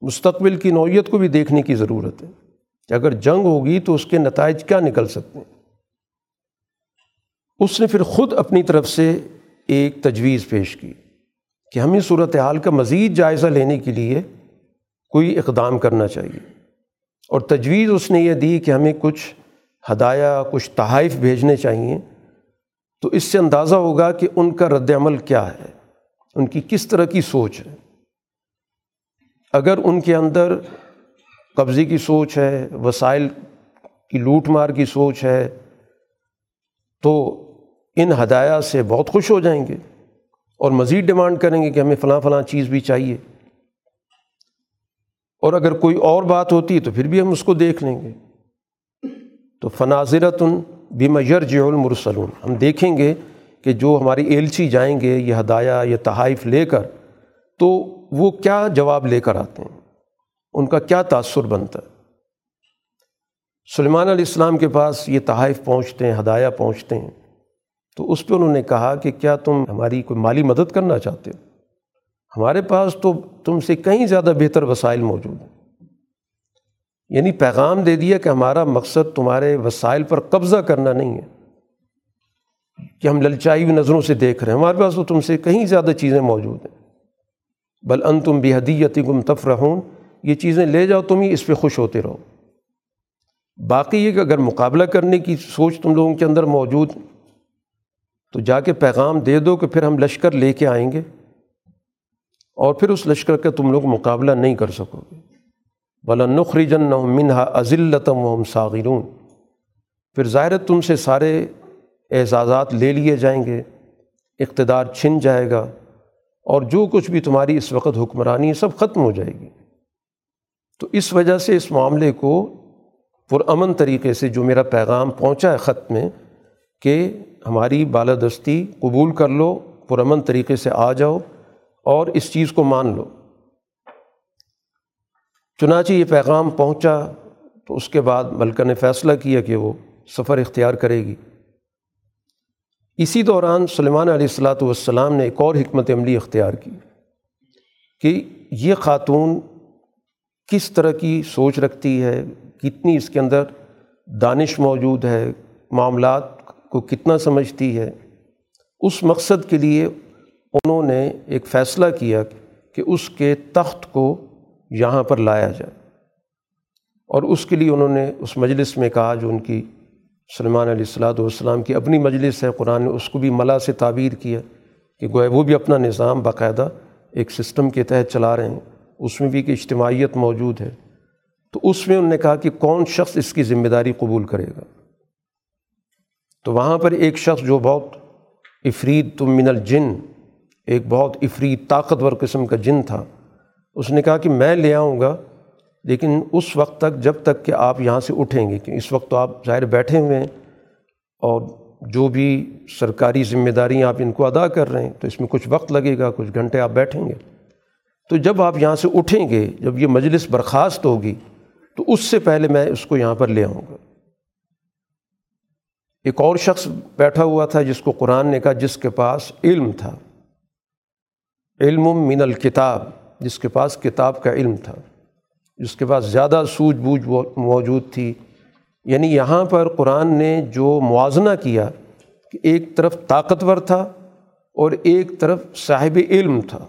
مستقبل کی نوعیت کو بھی دیکھنے کی ضرورت ہے۔ کہ اگر جنگ ہوگی تو اس کے نتائج کیا نکل سکتے ہیں؟ اس نے پھر خود اپنی طرف سے ایک تجویز پیش کی کہ ہمیں صورت حال کا مزید جائزہ لینے کے لیے کوئی اقدام کرنا چاہیے۔ اور تجویز اس نے یہ دی کہ ہمیں کچھ ہدایہ، کچھ تحائف بھیجنے چاہیے۔ تو اس سے اندازہ ہوگا کہ ان کا رد عمل کیا ہے، ان کی کس طرح کی سوچ ہے۔ اگر ان کے اندر قبضے کی سوچ ہے، وسائل کی لوٹ مار کی سوچ ہے، تو ان ہدایہ سے بہت خوش ہو جائیں گے اور مزید ڈیمانڈ کریں گے کہ ہمیں فلاں فلاں چیز بھی چاہیے۔ اور اگر کوئی اور بات ہوتی ہے تو پھر بھی ہم اس کو دیکھ لیں گے۔ تو فناظرت بمیر جو المرسلون، ہم دیکھیں گے کہ جو ہماری ایلچی جائیں گے، یہ ہدایہ، یہ تحائف لے کر، تو وہ کیا جواب لے کر آتے ہیں؟ ان کا کیا تأثر بنتا ہے؟ سلیمان علیہ السلام کے پاس یہ تحائف پہنچتے ہیں، ہدایہ پہنچتے ہیں۔ تو اس پہ انہوں نے کہا کہ کیا تم ہماری کوئی مالی مدد کرنا چاہتے ہو؟ ہمارے پاس تو تم سے کہیں زیادہ بہتر وسائل موجود ہیں۔ یعنی پیغام دے دیا کہ ہمارا مقصد تمہارے وسائل پر قبضہ کرنا نہیں ہے، کہ ہم للچائی ہوئی نظروں سے دیکھ رہے ہیں۔ ہمارے پاس تو تم سے کہیں زیادہ چیزیں موجود ہیں۔ بل ان تم بھی حدیتی گم تفرحون۔ یہ چیزیں لے جاؤ، تم ہی اس پہ خوش ہوتے رہو۔ باقی یہ کہ اگر مقابلہ کرنے کی سوچ تم لوگوں کے اندر موجود، تو جا کے پیغام دے دو کہ پھر ہم لشکر لے کے آئیں گے اور پھر اس لشکر کا تم لوگ مقابلہ نہیں کر سکو گے۔ بلا نخری جن منہا عزلتم و ساغرون پھر ظاہر تم سے سارے اعزازات لے لیے جائیں گے، اقتدار چھن جائے گا اور جو کچھ بھی تمہاری اس وقت حکمرانی ہے، سب ختم ہو جائے گی۔ تو اس وجہ سے اس معاملے کو پرامن طریقے سے جو میرا پیغام پہنچا ہے خط میں کہ ہماری بالادستی قبول کر لو، پرامن طریقے سے آ جاؤ اور اس چیز کو مان لو۔ چنانچہ یہ پیغام پہنچا تو اس کے بعد ملکہ نے فیصلہ کیا کہ وہ سفر اختیار کرے گی۔ اسی دوران سلیمان علیہ السلاۃ والسلام نے ایک اور حکمت عملی اختیار کی کہ یہ خاتون کس طرح کی سوچ رکھتی ہے؟ کتنی اس کے اندر دانش موجود ہے؟ معاملات کو کتنا سمجھتی ہے؟ اس مقصد کے لیے انہوں نے ایک فیصلہ کیا کہ اس کے تخت کو یہاں پر لایا جائے۔ اور اس کے لیے انہوں نے اس مجلس میں کہا، جو ان کی سلمان علیہ السلاۃ والسلام کی اپنی مجلس ہے، قرآن نے اس کو بھی ملا سے تعبیر کیا کہ گویا وہ بھی اپنا نظام باقاعدہ ایک سسٹم کے تحت چلا رہے ہیں۔ اس میں بھی ایک اجتماعیت موجود ہے، تو اس میں انہوں نے کہا کہ کون شخص اس کی ذمہ داری قبول کرے گا؟ تو وہاں پر ایک شخص جو بہت افرید تم من الجن، ایک بہت افرید طاقتور قسم کا جن تھا، اس نے کہا کہ میں لے آؤں گا، لیکن اس وقت تک، جب تک کہ آپ یہاں سے اٹھیں گے کہ اس وقت تو آپ ظاہر بیٹھے ہوئے ہیں، اور جو بھی سرکاری ذمہ داریاں آپ ان کو ادا کر رہے ہیں، تو اس میں کچھ وقت لگے گا، کچھ گھنٹے آپ بیٹھیں گے۔ تو جب آپ یہاں سے اٹھیں گے، جب یہ مجلس برخاست ہوگی، تو اس سے پہلے میں اس کو یہاں پر لے آؤں گا۔ ایک اور شخص بیٹھا ہوا تھا جس کو قرآن نے کہا جس کے پاس علم تھا۔ علم من الکتاب، جس کے پاس کتاب کا علم تھا۔ جس کے پاس زیادہ سوجھ بوجھ موجود تھی۔ یعنی یہاں پر قرآن نے جو موازنہ کیا کہ ایک طرف طاقتور تھا اور ایک طرف صاحب علم تھا۔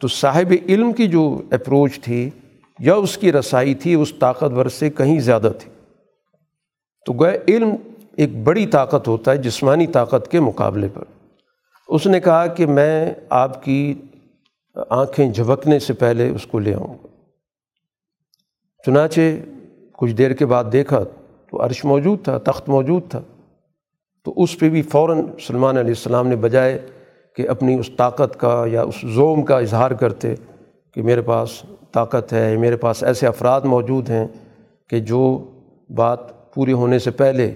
تو صاحب علم کی جو اپروچ تھی یا اس کی رسائی تھی، اس طاقتور سے کہیں زیادہ تھی۔ تو گویا علم ایک بڑی طاقت ہوتا ہے جسمانی طاقت کے مقابلے پر۔ اس نے کہا کہ میں آپ کی آنکھیں جھپکنے سے پہلے اس کو لے آؤں گا۔ چنانچہ کچھ دیر کے بعد دیکھا تو عرش موجود تھا، تخت موجود تھا۔ تو اس پہ بھی فوراً سلمان علیہ السلام نے بجائے کہ اپنی اس طاقت کا یا اس زوم کا اظہار کرتے کہ میرے پاس طاقت ہے، میرے پاس ایسے افراد موجود ہیں کہ جو بات پوری ہونے سے پہلے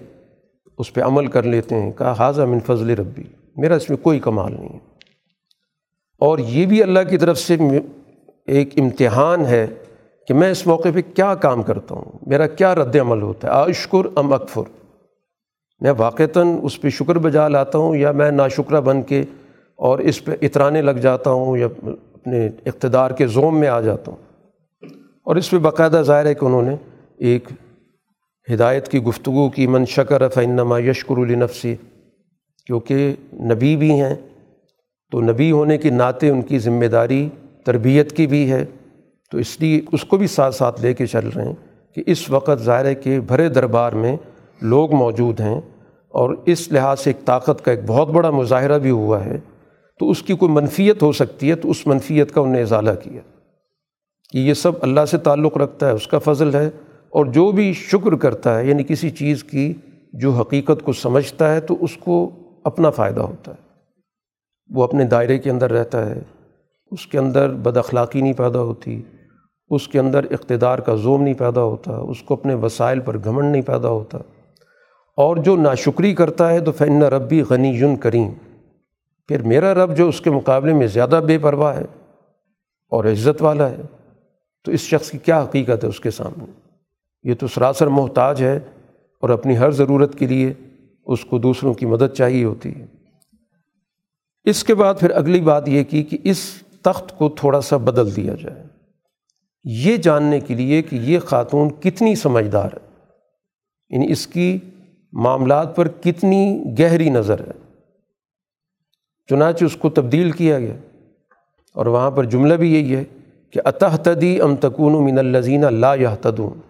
اس پہ عمل کر لیتے ہیں۔ کہا حاضہ من فضل ربی، میرا اس میں کوئی کمال نہیں ہے۔ اور یہ بھی اللہ کی طرف سے ایک امتحان ہے کہ میں اس موقع پہ کیا کام کرتا ہوں، میرا کیا رد عمل ہوتا ہے عشکر ام اکفر؟ میں واقعتاً اس پہ شکر بجا لاتا ہوں یا میں ناشکرہ بن کے اور اس پہ اترانے لگ جاتا ہوں یا اپنے اقتدار کے زوم میں آ جاتا ہوں۔ اور اس پہ باقاعدہ ظاہر ہے کہ انہوں نے ایک ہدایت کی گفتگو کی، من شکر فنما یشکر النفسی کیونکہ نبی بھی ہیں، تو نبی ہونے کے ناطے ان کی ذمہ داری تربیت کی بھی ہے۔ تو اس لیے اس کو بھی ساتھ ساتھ لے کے چل رہے ہیں کہ اس وقت ظاہر ہے کہ بھرے دربار میں لوگ موجود ہیں۔ اور اس لحاظ سے ایک طاقت کا ایک بہت بڑا مظاہرہ بھی ہوا ہے۔ تو اس کی کوئی منفیت ہو سکتی ہے تو اس منفیت کا انہیں ازالہ کیا۔ کہ یہ سب اللہ سے تعلق رکھتا ہے، اس کا فضل ہے اور جو بھی شکر کرتا ہے یعنی کسی چیز کی جو حقیقت کو سمجھتا ہے، تو اس کو اپنا فائدہ ہوتا ہے۔ وہ اپنے دائرے کے اندر رہتا ہے، اس کے اندر بد اخلاقی نہیں پیدا ہوتی، اس کے اندر اقتدار کا زوم نہیں پیدا ہوتا، اس کو اپنے وسائل پر گھمنڈ نہیں پیدا ہوتا۔ اور جو ناشکری کرتا ہے تو فن ربی غنی یون کریم پھر میرا رب جو اس کے مقابلے میں زیادہ بے پرواہ ہے اور عزت والا ہے، تو اس شخص کی کیا حقیقت ہے اس کے سامنے؟ یہ تو سراسر محتاج ہے اور اپنی ہر ضرورت کے لیے اس کو دوسروں کی مدد چاہیے ہوتی ہے۔ اس کے بعد پھر اگلی بات یہ کی کہ اس تخت کو تھوڑا سا بدل دیا جائے۔ یہ جاننے کے لیے کہ یہ خاتون کتنی سمجھدار ہے۔ یعنی اس کی معاملات پر کتنی گہری نظر ہے۔ چنانچہ اس کو تبدیل کیا گیا۔ اور وہاں پر جملہ بھی یہی ہے کہ اتحتدی ام تکون من الزین لا یحتدون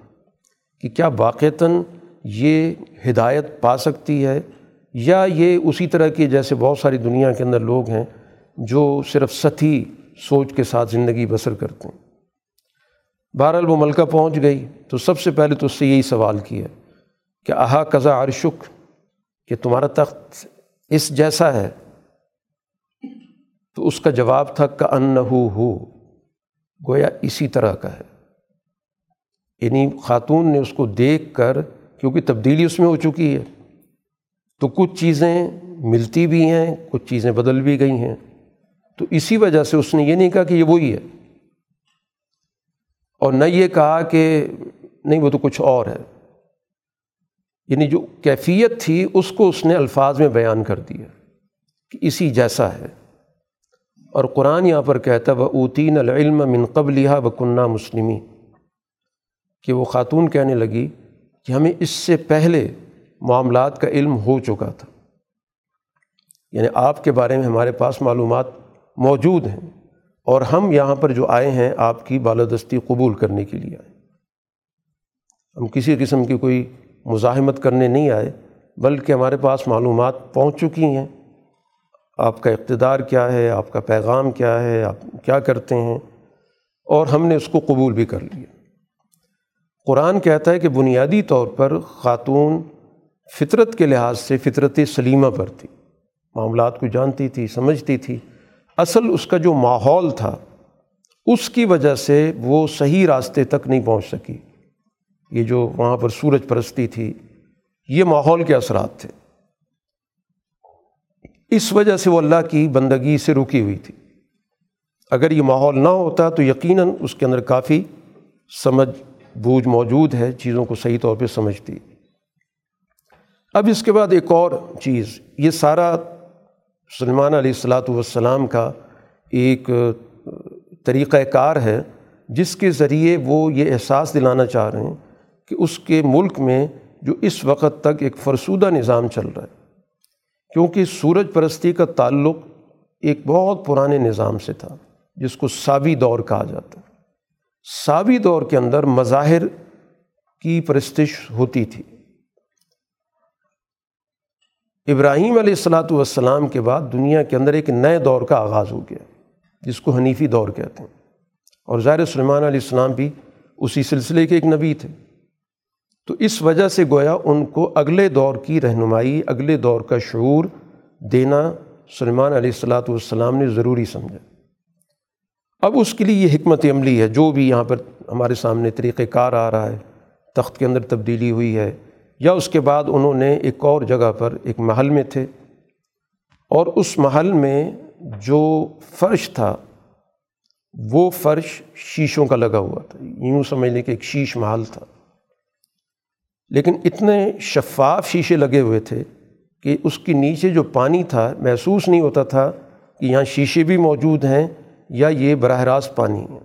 کہ کیا واقعتاً یہ ہدایت پا سکتی ہے یا یہ اسی طرح کی جیسے بہت ساری دنیا کے اندر لوگ ہیں جو صرف ستی سوچ کے ساتھ زندگی بسر کرتے ہیں۔ بہرحال وہ ملکہ پہنچ گئی تو سب سے پہلے تو اس سے یہی سوال کیا کہ آہا قضا عرشک، کہ تمہارا تخت اس جیسا ہے تو اس کا جواب تھا کہ ان ہو، گویا اسی طرح کا ہے۔ یعنی خاتون نے اس کو دیکھ کر، کیونکہ تبدیلی اس میں ہو چکی ہے، تو کچھ چیزیں ملتی بھی ہیں، کچھ چیزیں بدل بھی گئی ہیں۔ تو اسی وجہ سے اس نے یہ نہیں کہا کہ یہ وہی ہے۔ اور نہ یہ کہا کہ نہیں، وہ تو کچھ اور ہے۔ یعنی جو کیفیت تھی، اس کو اس نے الفاظ میں بیان کر دیا کہ اسی جیسا ہے۔ اور قرآن یہاں پر کہتا وہ اوتین العلم من قبل و کنہ کہ وہ خاتون کہنے لگی کہ ہمیں اس سے پہلے معاملات کا علم ہو چکا تھا۔ یعنی آپ کے بارے میں ہمارے پاس معلومات موجود ہیں اور ہم یہاں پر جو آئے ہیں، آپ کی بالادستی قبول کرنے کے لیے آئے۔ ہم کسی قسم کی کوئی مزاحمت کرنے نہیں آئے، بلکہ ہمارے پاس معلومات پہنچ چکی ہیں۔ آپ کا اقتدار کیا ہے؟ آپ کا پیغام کیا ہے؟ آپ کیا کرتے ہیں؟ اور ہم نے اس کو قبول بھی کر لیا۔ قرآن کہتا ہے کہ بنیادی طور پر خاتون فطرت کے لحاظ سے فطرت سلیمہ پر تھی۔ معاملات کو جانتی تھی، سمجھتی تھی۔ اصل اس کا جو ماحول تھا، اس کی وجہ سے وہ صحیح راستے تک نہیں پہنچ سکی۔ یہ جو وہاں پر سورج پرستی تھی، یہ ماحول کے اثرات تھے۔ اس وجہ سے وہ اللہ کی بندگی سے رکی ہوئی تھی۔ اگر یہ ماحول نہ ہوتا تو یقیناً اس کے اندر کافی سمجھ، بوجھ موجود ہے، چیزوں کو صحیح طور پہ سمجھتی۔ اب اس کے بعد ایک اور چیز، یہ سارا سلمان علیہ السلاۃ والسلام کا ایک طریقہ کار ہے، جس کے ذریعے وہ یہ احساس دلانا چاہ رہے ہیں کہ اس کے ملک میں جو اس وقت تک ایک فرسودہ نظام چل رہا ہے۔ کیونکہ سورج پرستی کا تعلق ایک بہت پرانے نظام سے تھا، جس کو سابی دور کہا جاتا۔ ہے سابی دور کے اندر مظاہر کی پرستش ہوتی تھی۔ ابراہیم علیہ السلاۃ والسلام کے بعد دنیا کے اندر ایک نئے دور کا آغاز ہو گیا، جس کو حنیفی دور کہتے ہیں۔ اور ظاہر سلمان علیہ السلام بھی اسی سلسلے کے ایک نبی تھے۔ تو اس وجہ سے گویا ان کو اگلے دور کی رہنمائی، اگلے دور کا شعور دینا سلمان علیہ السلاۃ والسلام نے ضروری سمجھا۔ اب اس کے لیے یہ حکمت عملی ہے، جو بھی یہاں پر ہمارے سامنے طریقۂ کار آ رہا ہے، تخت کے اندر تبدیلی ہوئی ہے، یا اس کے بعد انہوں نے ایک اور جگہ پر ایک محل میں تھے۔ اور اس محل میں جو فرش تھا، وہ فرش شیشوں کا لگا ہوا تھا۔ یوں سمجھ لیں کہ ایک شیش محل تھا۔ لیکن اتنے شفاف شیشے لگے ہوئے تھے کہ اس کے نیچے جو پانی تھا محسوس نہیں ہوتا تھا کہ یہاں شیشے بھی موجود ہیں یا یہ براہ راست پانی ہے۔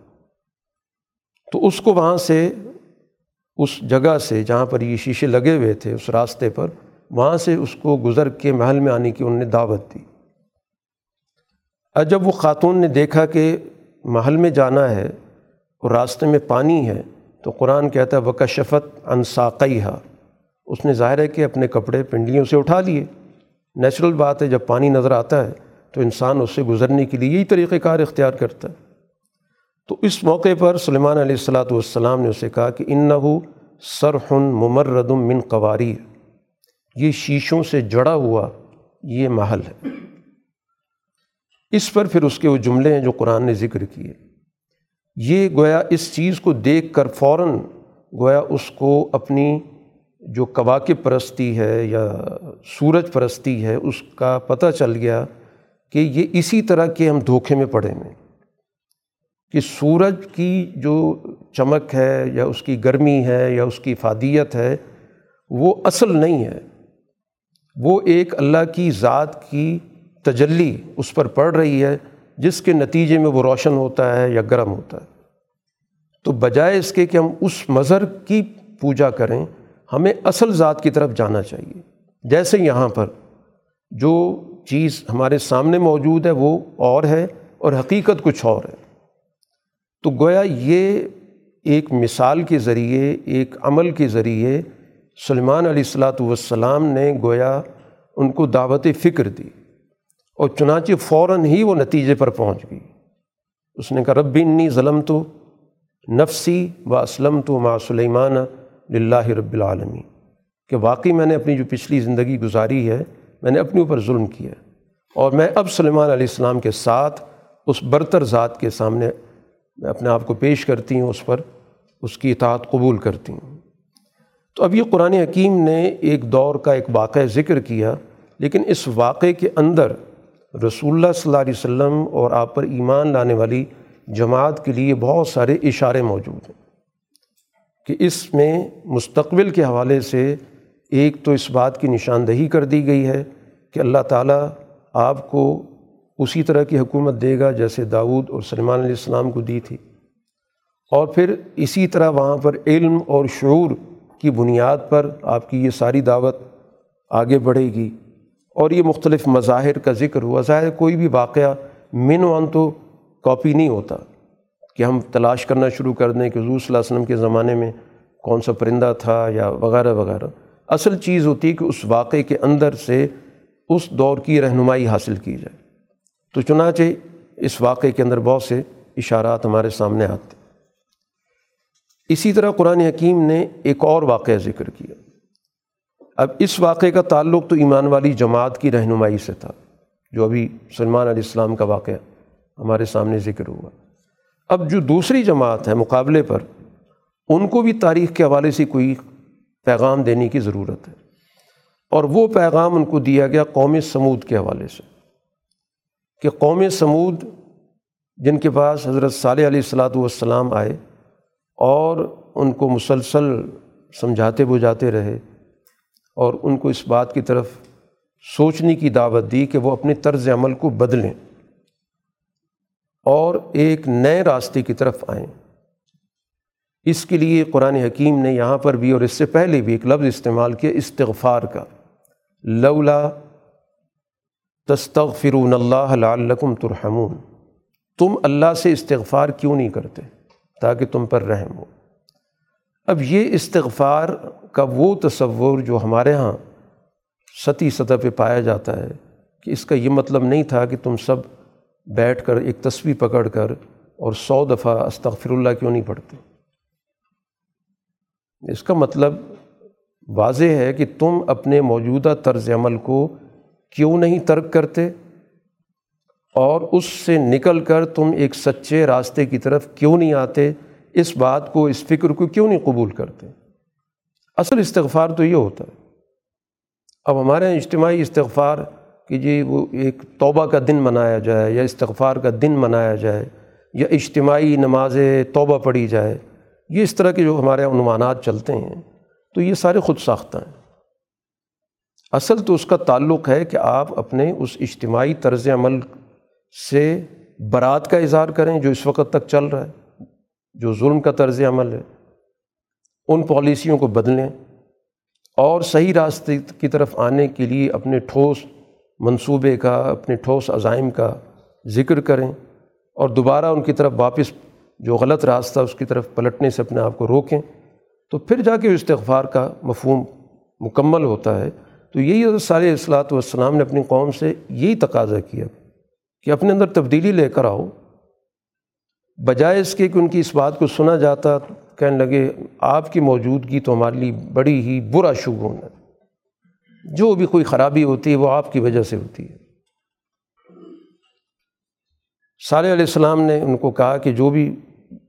تو اس کو وہاں سے، اس جگہ سے جہاں پر یہ شیشے لگے ہوئے تھے، اس راستے پر وہاں سے اس کو گزر کے محل میں آنے کی انہوں نے دعوت دی۔ اور جب وہ خاتون نے دیکھا کہ محل میں جانا ہے اور راستے میں پانی ہے تو قرآن کہتا ہے وکشفت انساقی ہا اس نے ظاہر ہے کہ اپنے کپڑے پنڈلیوں سے اٹھا لیے۔ نیچرل بات ہے، جب پانی نظر آتا ہے تو انسان اس سے گزرنے کے لیے یہی طریقۂ کار اختیار کرتا ہے۔ تو اس موقع پر سلیمان علیہ السلاۃ والسلام نے اسے کہا کہ ان یہ گویا اس چیز کو دیکھ کر فوراً گویا اس کو اپنی جو کواکب پرستی ہے یا سورج پرستی ہے، اس کا پتہ چل گیا کہ یہ اسی طرح کے ہم دھوکے میں پڑے ہوئے کہ سورج کی جو چمک ہے یا اس کی گرمی ہے یا اس کی فادیت ہے، وہ اصل نہیں ہے۔ وہ ایک اللہ کی ذات کی تجلی اس پر پڑ رہی ہے۔ جس کے نتیجے میں وہ روشن ہوتا ہے یا گرم ہوتا ہے۔ تو بجائے اس کے کہ ہم اس مظہر کی پوجا کریں، ہمیں اصل ذات کی طرف جانا چاہیے۔ جیسے یہاں پر جو چیز ہمارے سامنے موجود ہے، وہ اور ہے اور حقیقت کچھ اور ہے۔ تو گویا یہ ایک مثال کے ذریعے، ایک عمل کے ذریعے سلمان علیہ السلاۃ والسلام نے گویا ان کو دعوت فکر دی۔ اور چنانچہ فوراً ہی وہ نتیجے پر پہنچ گئی۔ اس نے کہا رب انی ظلم تو نفسی و اسلم تو ما سلیمان اللہ رب العالمین۔ کہ واقعی میں نے اپنی جو پچھلی زندگی گزاری ہے، میں نے اپنے اوپر ظلم کیا۔ اور میں اب سلیمان علیہ السلام کے ساتھ اس برتر ذات کے سامنے میں اپنے آپ کو پیش کرتی ہوں، اس پر اس کی اطاعت قبول کرتی ہوں۔ تو اب یہ قرآن حکیم نے ایک دور کا ایک واقعہ ذکر کیا، لیکن اس واقعے کے اندر رسول اللہ صلی اللہ علیہ وسلم اور آپ پر ایمان لانے والی جماعت کے لیے بہت سارے اشارے موجود ہیں کہ اس میں مستقبل کے حوالے سے ایک تو اس بات کی نشاندہی کر دی گئی ہے کہ اللہ تعالیٰ آپ کو اسی طرح کی حکومت دے گا جیسے داود اور سلمان علیہ السلام کو دی تھی۔ اور پھر اسی طرح وہاں پر علم اور شعور کی بنیاد پر آپ کی یہ ساری دعوت آگے بڑھے گی۔ اور یہ مختلف مظاہر کا ذکر ہوا۔ ظاہر کوئی بھی واقعہ من وان تو کاپی نہیں ہوتا کہ ہم تلاش کرنا شروع کر دیں کہ حضور صلی اللہ علیہ وسلم کے زمانے میں کون سا پرندہ تھا یا وغیرہ وغیرہ۔ اصل چیز ہوتی ہے کہ اس واقعے کے اندر سے اس دور کی رہنمائی حاصل کی جائے۔ تو چنانچہ اس واقعے کے اندر بہت سے اشارات ہمارے سامنے آتے۔ اسی طرح قرآن حکیم نے ایک اور واقعہ ذکر کیا۔ اب اس واقعے کا تعلق تو ایمان والی جماعت کی رہنمائی سے تھا، جو ابھی سلمان علیہ السلام کا واقعہ ہمارے سامنے ذکر ہوا۔ اب جو دوسری جماعت ہے مقابلے پر، ان کو بھی تاریخ کے حوالے سے کوئی پیغام دینے کی ضرورت ہے۔ اور وہ پیغام ان کو دیا گیا قوم سمود کے حوالے سے۔ کہ قوم سمود جن کے پاس حضرت صالح علیہ السلاۃ والسلام آئے اور ان کو مسلسل سمجھاتے بجھاتے رہے۔ اور ان کو اس بات کی طرف سوچنے کی دعوت دی کہ وہ اپنے طرز عمل کو بدلیں اور ایک نئے راستے کی طرف آئیں۔ اس کے لیے قرآن حکیم نے یہاں پر بھی اور اس سے پہلے بھی ایک لفظ استعمال کیا، استغفار کا۔ لولا تستغفرون اللہ لعلکم ترحمون۔ تم اللہ سے استغفار کیوں نہیں کرتے؟ تاکہ تم پر رحم ہو۔ اب یہ استغفار کا وہ تصور جو ہمارے ہاں سطحی سطح پہ پایا جاتا ہے کہ اس کا یہ مطلب نہیں تھا کہ تم سب بیٹھ کر ایک تصویر پکڑ کر اور سو دفعہ استغفر اللہ کیوں نہیں پڑھتے؟ اس کا مطلب واضح ہے کہ تم اپنے موجودہ طرز عمل کو کیوں نہیں ترک کرتے اور اس سے نکل کر تم ایک سچے راستے کی طرف کیوں نہیں آتے؟ اس بات کو، اس فکر کو کیوں نہیں قبول کرتے؟ اصل استغفار تو یہ ہوتا ہے۔ اب ہمارے یہاں اجتماعی استغفار کہ جی وہ ایک توبہ کا دن منایا جائے یا استغفار کا دن منایا جائے یا اجتماعی نماز توبہ پڑھی جائے، یہ اس طرح کے جو ہمارے ہاں عنوانات چلتے ہیں، تو یہ سارے خود ساختہ ہیں۔ اصل تو اس کا تعلق ہے کہ آپ اپنے اس اجتماعی طرز عمل سے برات کا اظہار کریں جو اس وقت تک چل رہا ہے۔ جو ظلم کا طرز عمل ہے، ان پالیسیوں کو بدلیں اور صحیح راستے کی طرف آنے کے لیے اپنے ٹھوس منصوبے کا، اپنے ٹھوس عزائم کا ذکر کریں اور دوبارہ ان کی طرف واپس جو غلط راستہ اس کی طرف پلٹنے سے اپنے آپ کو روکیں تو پھر جا کے استغفار کا مفہوم مکمل ہوتا ہے۔ تو یہی سارے اصلاۃ والسلام نے اپنی قوم سے یہی تقاضا کیا کہ اپنے اندر تبدیلی لے کر آؤ بجائے اس کے کہ ان کی اس بات کو سنا جاتا، کہنے لگے، آپ کی موجودگی تو ہمارے لیے بڑی ہی برا شگون ہے۔ جو بھی کوئی خرابی ہوتی ہے، وہ آپ کی وجہ سے ہوتی ہے۔ صالح علیہ السلام نے ان کو کہا کہ جو بھی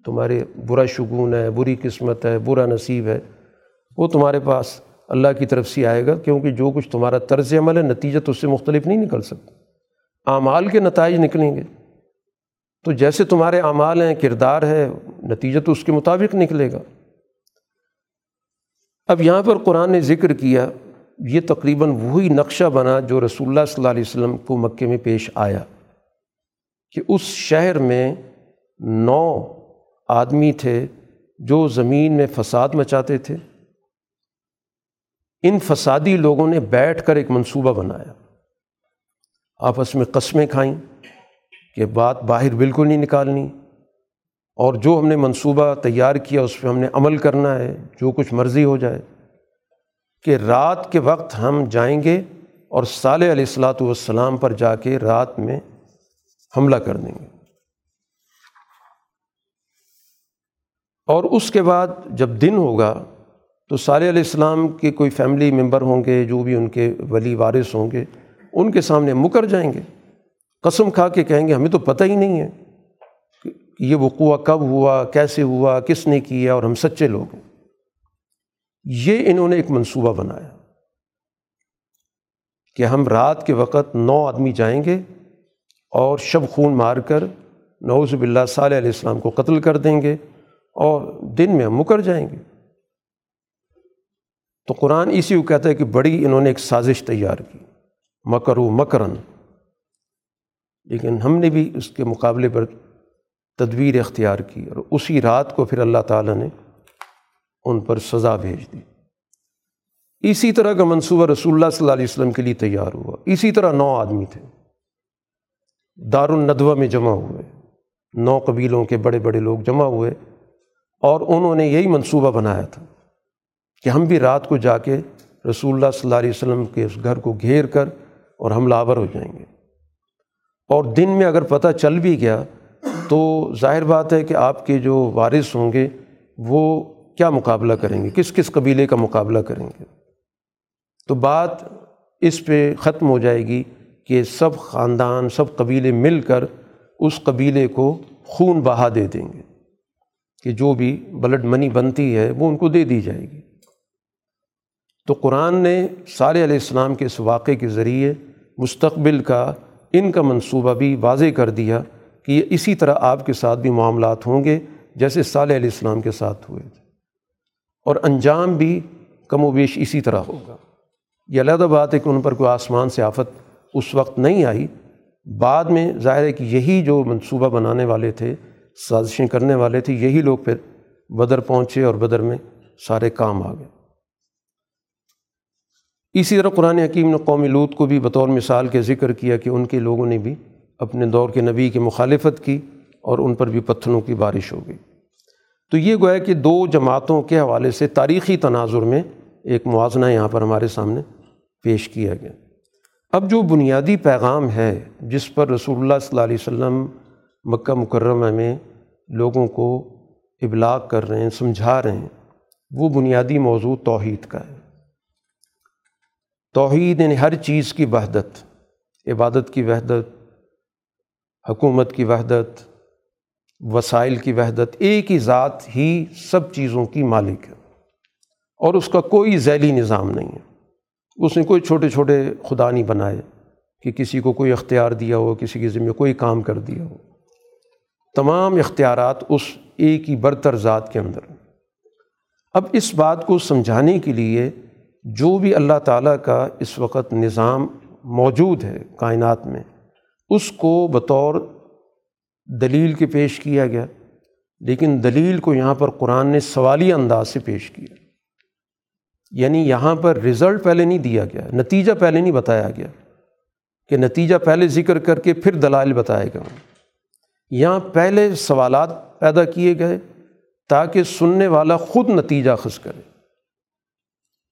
تمہارے برا شگون ہے، بری قسمت ہے، برا نصیب ہے، وہ تمہارے پاس اللہ کی طرف سے آئے گا، کیونکہ جو کچھ تمہارا طرز عمل ہے، نتیجہ تو اس سے مختلف نہیں نکل سکتا۔ اعمال کے نتائج نکلیں گے۔ تو جیسے تمہارے اعمال ہیں، کردار ہے، نتیجہ تو اس کے مطابق نکلے گا۔ اب یہاں پر قرآن نے ذکر کیا، یہ تقریباً وہی نقشہ بنا جو رسول اللہ صلی اللہ علیہ وسلم کو مکے میں پیش آیا کہ اس شہر میں نو آدمی تھے جو زمین میں فساد مچاتے تھے۔ ان فسادی لوگوں نے بیٹھ کر ایک منصوبہ بنایا۔ آپس میں قسمیں کھائیں۔ کہ بات باہر بالکل نہیں نکالنی اور جو ہم نے منصوبہ تیار کیا اس پہ ہم نے عمل کرنا ہے، جو کچھ مرضی ہو جائے، کہ رات کے وقت ہم جائیں گے اور صالح علیہ السلاۃ والسلام پر جا کے رات میں حملہ کر دیں گے۔ اور اس کے بعد جب دن ہوگا تو صالح علیہ السلام کے کوئی فیملی ممبر ہوں گے، جو بھی ان کے ولی وارث ہوں گے، ان کے سامنے مکر جائیں گے۔ قسم کھا کے کہیں گے، ہمیں تو پتہ ہی نہیں ہے کہ یہ وقوع کب ہوا، کیسے ہوا، کس نے کیا، اور ہم سچے لوگ ہیں۔ یہ انہوں نے ایک منصوبہ بنایا کہ ہم رات کے وقت نو آدمی جائیں گے اور شب خون مار کر نوز باللہ صالح علیہ السلام کو قتل کر دیں گے اور دن میں ہم مکر جائیں گے۔ تو قرآن اسی کو کہتا ہے کہ بڑی انہوں نے ایک سازش تیار کی۔ مکر و مکرن۔ لیکن ہم نے بھی اس کے مقابلے پر تدبیر اختیار کی اور اسی رات کو پھر اللہ تعالیٰ نے ان پر سزا بھیج دی۔ اسی طرح کا منصوبہ رسول اللہ صلی اللہ علیہ وسلم کے لیے تیار ہوا۔ اسی طرح نو آدمی تھے۔ دار الندوہ میں جمع ہوئے۔ نو قبیلوں کے بڑے بڑے لوگ جمع ہوئے اور انہوں نے یہی منصوبہ بنایا تھا کہ ہم بھی رات کو جا کے رسول اللہ صلی اللہ علیہ وسلم کے اس گھر کو گھیر کر اور ہم لاور ہو جائیں گے۔ اور دن میں اگر پتہ چل بھی گیا تو ظاہر بات ہے کہ آپ کے جو وارث ہوں گے وہ کیا مقابلہ کریں گے؟ کس کس قبیلے کا مقابلہ کریں گے؟ تو بات اس پہ ختم ہو جائے گی کہ سب خاندان، سب قبیلے مل کر اس قبیلے کو خون بہا دے دیں گے کہ جو بھی بلڈ منی بنتی ہے وہ ان کو دے دی جائے گی۔ تو قرآن نے صالح علیہ السلام کے اس واقعے کے ذریعے مستقبل کا ان کا منصوبہ بھی واضح کر دیا کہ یہ اسی طرح آپ کے ساتھ بھی معاملات ہوں گے جیسے صالح علیہ السلام کے ساتھ ہوئے تھے۔ اور انجام بھی کم و بیش اسی طرح ہوگا۔ یہ علیحدہ بات ہے کہ ان پر کوئی آسمان سے آفت اس وقت نہیں آئی۔ بعد میں ظاہر ہے کہ یہی جو منصوبہ بنانے والے تھے، سازشیں کرنے والے تھے، یہی لوگ پھر بدر پہنچے اور بدر میں سارے کام آ گئے۔ اسی طرح قرآن حکیم نے قومی لوت کو بھی بطور مثال کے ذکر کیا کہ ان کے لوگوں نے بھی اپنے دور کے نبی کی مخالفت کی اور ان پر بھی پتھروں کی بارش ہو گئی۔ تو یہ گویا کہ دو جماعتوں کے حوالے سے تاریخی تناظر میں ایک موازنہ یہاں پر ہمارے سامنے پیش کیا گیا۔ اب جو بنیادی پیغام ہے جس پر رسول اللہ صلی اللہ علیہ وسلم مکہ مکرمہ میں لوگوں کو ابلاغ کر رہے ہیں، سمجھا رہے ہیں، وہ بنیادی موضوع توحید کا ہے۔ توحید یعنی ہر چیز کی وحدت، عبادت کی وحدت، حکومت کی وحدت، وسائل کی وحدت، ایک ہی ذات ہی سب چیزوں کی مالک ہے۔ اور اس کا کوئی ذیلی نظام نہیں ہے۔ اس نے کوئی چھوٹے چھوٹے خدا نہیں بنائے کہ کسی کو کوئی اختیار دیا ہو، کسی کے ذمہ کوئی کام کر دیا ہو۔ تمام اختیارات اس ایک ہی برتر ذات کے اندر اب اس بات کو سمجھانے کے لیے جو بھی اللہ تعالیٰ کا اس وقت نظام موجود ہے کائنات میں، اس کو بطور دلیل کے پیش کیا گیا۔ لیکن دلیل کو یہاں پر قرآن نے سوالی انداز سے پیش کیا۔ یعنی یہاں پر رزلٹ پہلے نہیں دیا گیا، نتیجہ پہلے نہیں بتایا گیا۔ کہ نتیجہ پہلے ذکر کر کے پھر دلائل بتائے گا یہاں پہلے سوالات پیدا کیے گئے تاکہ سننے والا خود نتیجہ خز کرے۔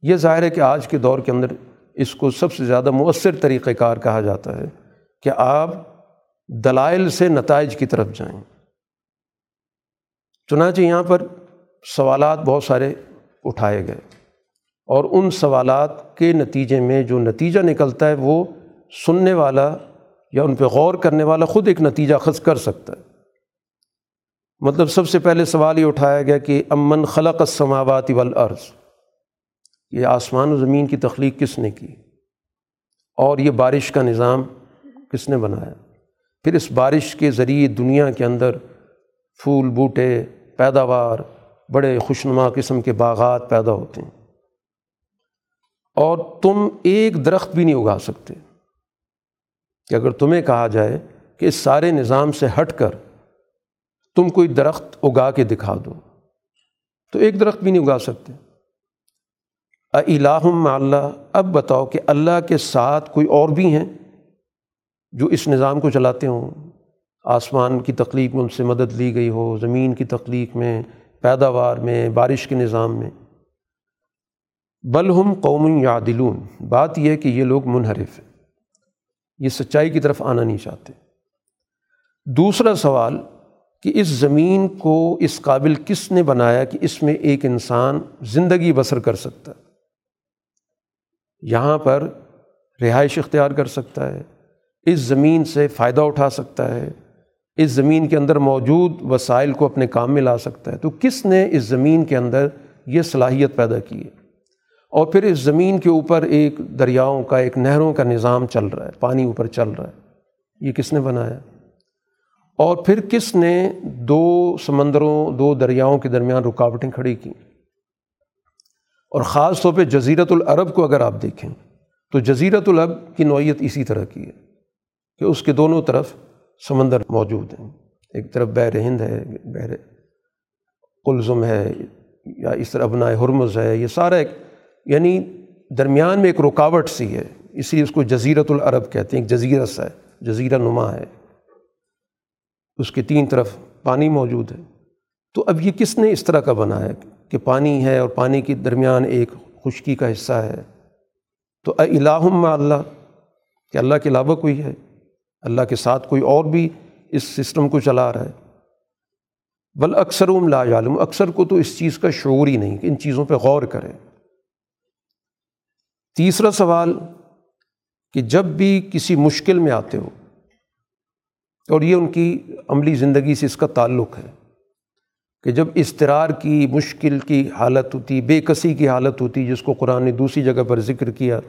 یہ ظاہر ہے کہ آج کے دور کے اندر اس کو سب سے زیادہ مؤثر طریقۂ کار کہا جاتا ہے کہ آپ دلائل سے نتائج کی طرف جائیں۔ چنانچہ یہاں پر سوالات بہت سارے اٹھائے گئے اور ان سوالات کے نتیجے میں جو نتیجہ نکلتا ہے وہ سننے والا یا ان پہ غور کرنے والا خود ایک نتیجہ خز کر سکتا ہے۔ مطلب سب سے پہلے سوال یہ اٹھایا گیا کہ امن خلق السماوات والارض۔ یہ آسمان و زمین کی تخلیق کس نے کی؟ اور یہ بارش کا نظام کس نے بنایا؟ پھر اس بارش کے ذریعے دنیا کے اندر پھول، بوٹے پیداوار، بڑے خوشنما قسم کے باغات پیدا ہوتے ہیں۔ اور تم ایک درخت بھی نہیں اگا سکتے۔ کہ اگر تمہیں کہا جائے کہ اس سارے نظام سے ہٹ کر تم کوئی درخت اگا کے دکھا دو، تو ایک درخت بھی نہیں اگا سکتے۔ الہم اللہ، اب بتاؤ کہ اللہ کے ساتھ کوئی اور بھی ہیں جو اس نظام کو چلاتے ہوں؟ آسمان کی تخلیق میں ان سے مدد لی گئی ہو، زمین کی تخلیق میں، پیداوار میں، بارش کے نظام میں۔ بل ہم قوم یادلون بات یہ ہے کہ یہ لوگ منحرف ہیں۔ یہ سچائی کی طرف آنا نہیں چاہتے۔ دوسرا سوال، کہ اس زمین کو اس قابل کس نے بنایا کہ اس میں ایک انسان زندگی بسر کر سکتا ہے؟ یہاں پر رہائش اختیار کر سکتا ہے، اس زمین سے فائدہ اٹھا سکتا ہے، اس زمین کے اندر موجود وسائل کو اپنے کام میں لا سکتا ہے۔ تو کس نے اس زمین کے اندر یہ صلاحیت پیدا کی ہے؟ اور پھر اس زمین کے اوپر ایک دریاؤں کا، ایک نہروں کا نظام چل رہا ہے، پانی اوپر چل رہا ہے۔ یہ کس نے بنایا؟ اور پھر کس نے دو سمندروں، دو دریاؤں کے درمیان رکاوٹیں کھڑی کیں؟ اور خاص طور پہ جزیرت العرب کو اگر آپ دیکھیں، تو جزیرت العرب کی نوعیت اسی طرح کی ہے کہ اس کے دونوں طرف سمندر موجود ہیں۔ ایک طرف بحر ہند ہے، بحر قلزم ہے یا اس طرح ابنائے حرمز ہے، یہ سارا ایک یعنی درمیان میں ایک رکاوٹ سی ہے۔ اس لیے اس کو جزیرت العرب کہتے ہیں، ایک جزیرہ سا ہے، جزیرہ نما ہے۔ اس کے تین طرف پانی موجود ہے۔ تو اب یہ کس نے اس طرح کا بنا ہے کہ پانی ہے اور پانی کے درمیان ایک خشکی کا حصہ ہے۔ تو الہم اللہ، کہ اللہ کے علاوہ کوئی ہے، اللہ کے ساتھ کوئی اور بھی اس سسٹم کو چلا رہا ہے۔ بل اکثر لا عالم اکثر کو تو اس چیز کا شعور ہی نہیں کہ ان چیزوں پہ غور کرے تیسرا سوال، کہ جب بھی کسی مشکل میں آتے ہو، اور یہ ان کی عملی زندگی سے اس کا تعلق ہے کہ جب استرار کی، مشکل کی حالت ہوتی، بے کسی کی حالت ہوتی، جس کو قرآن نے دوسری جگہ پر ذکر کیا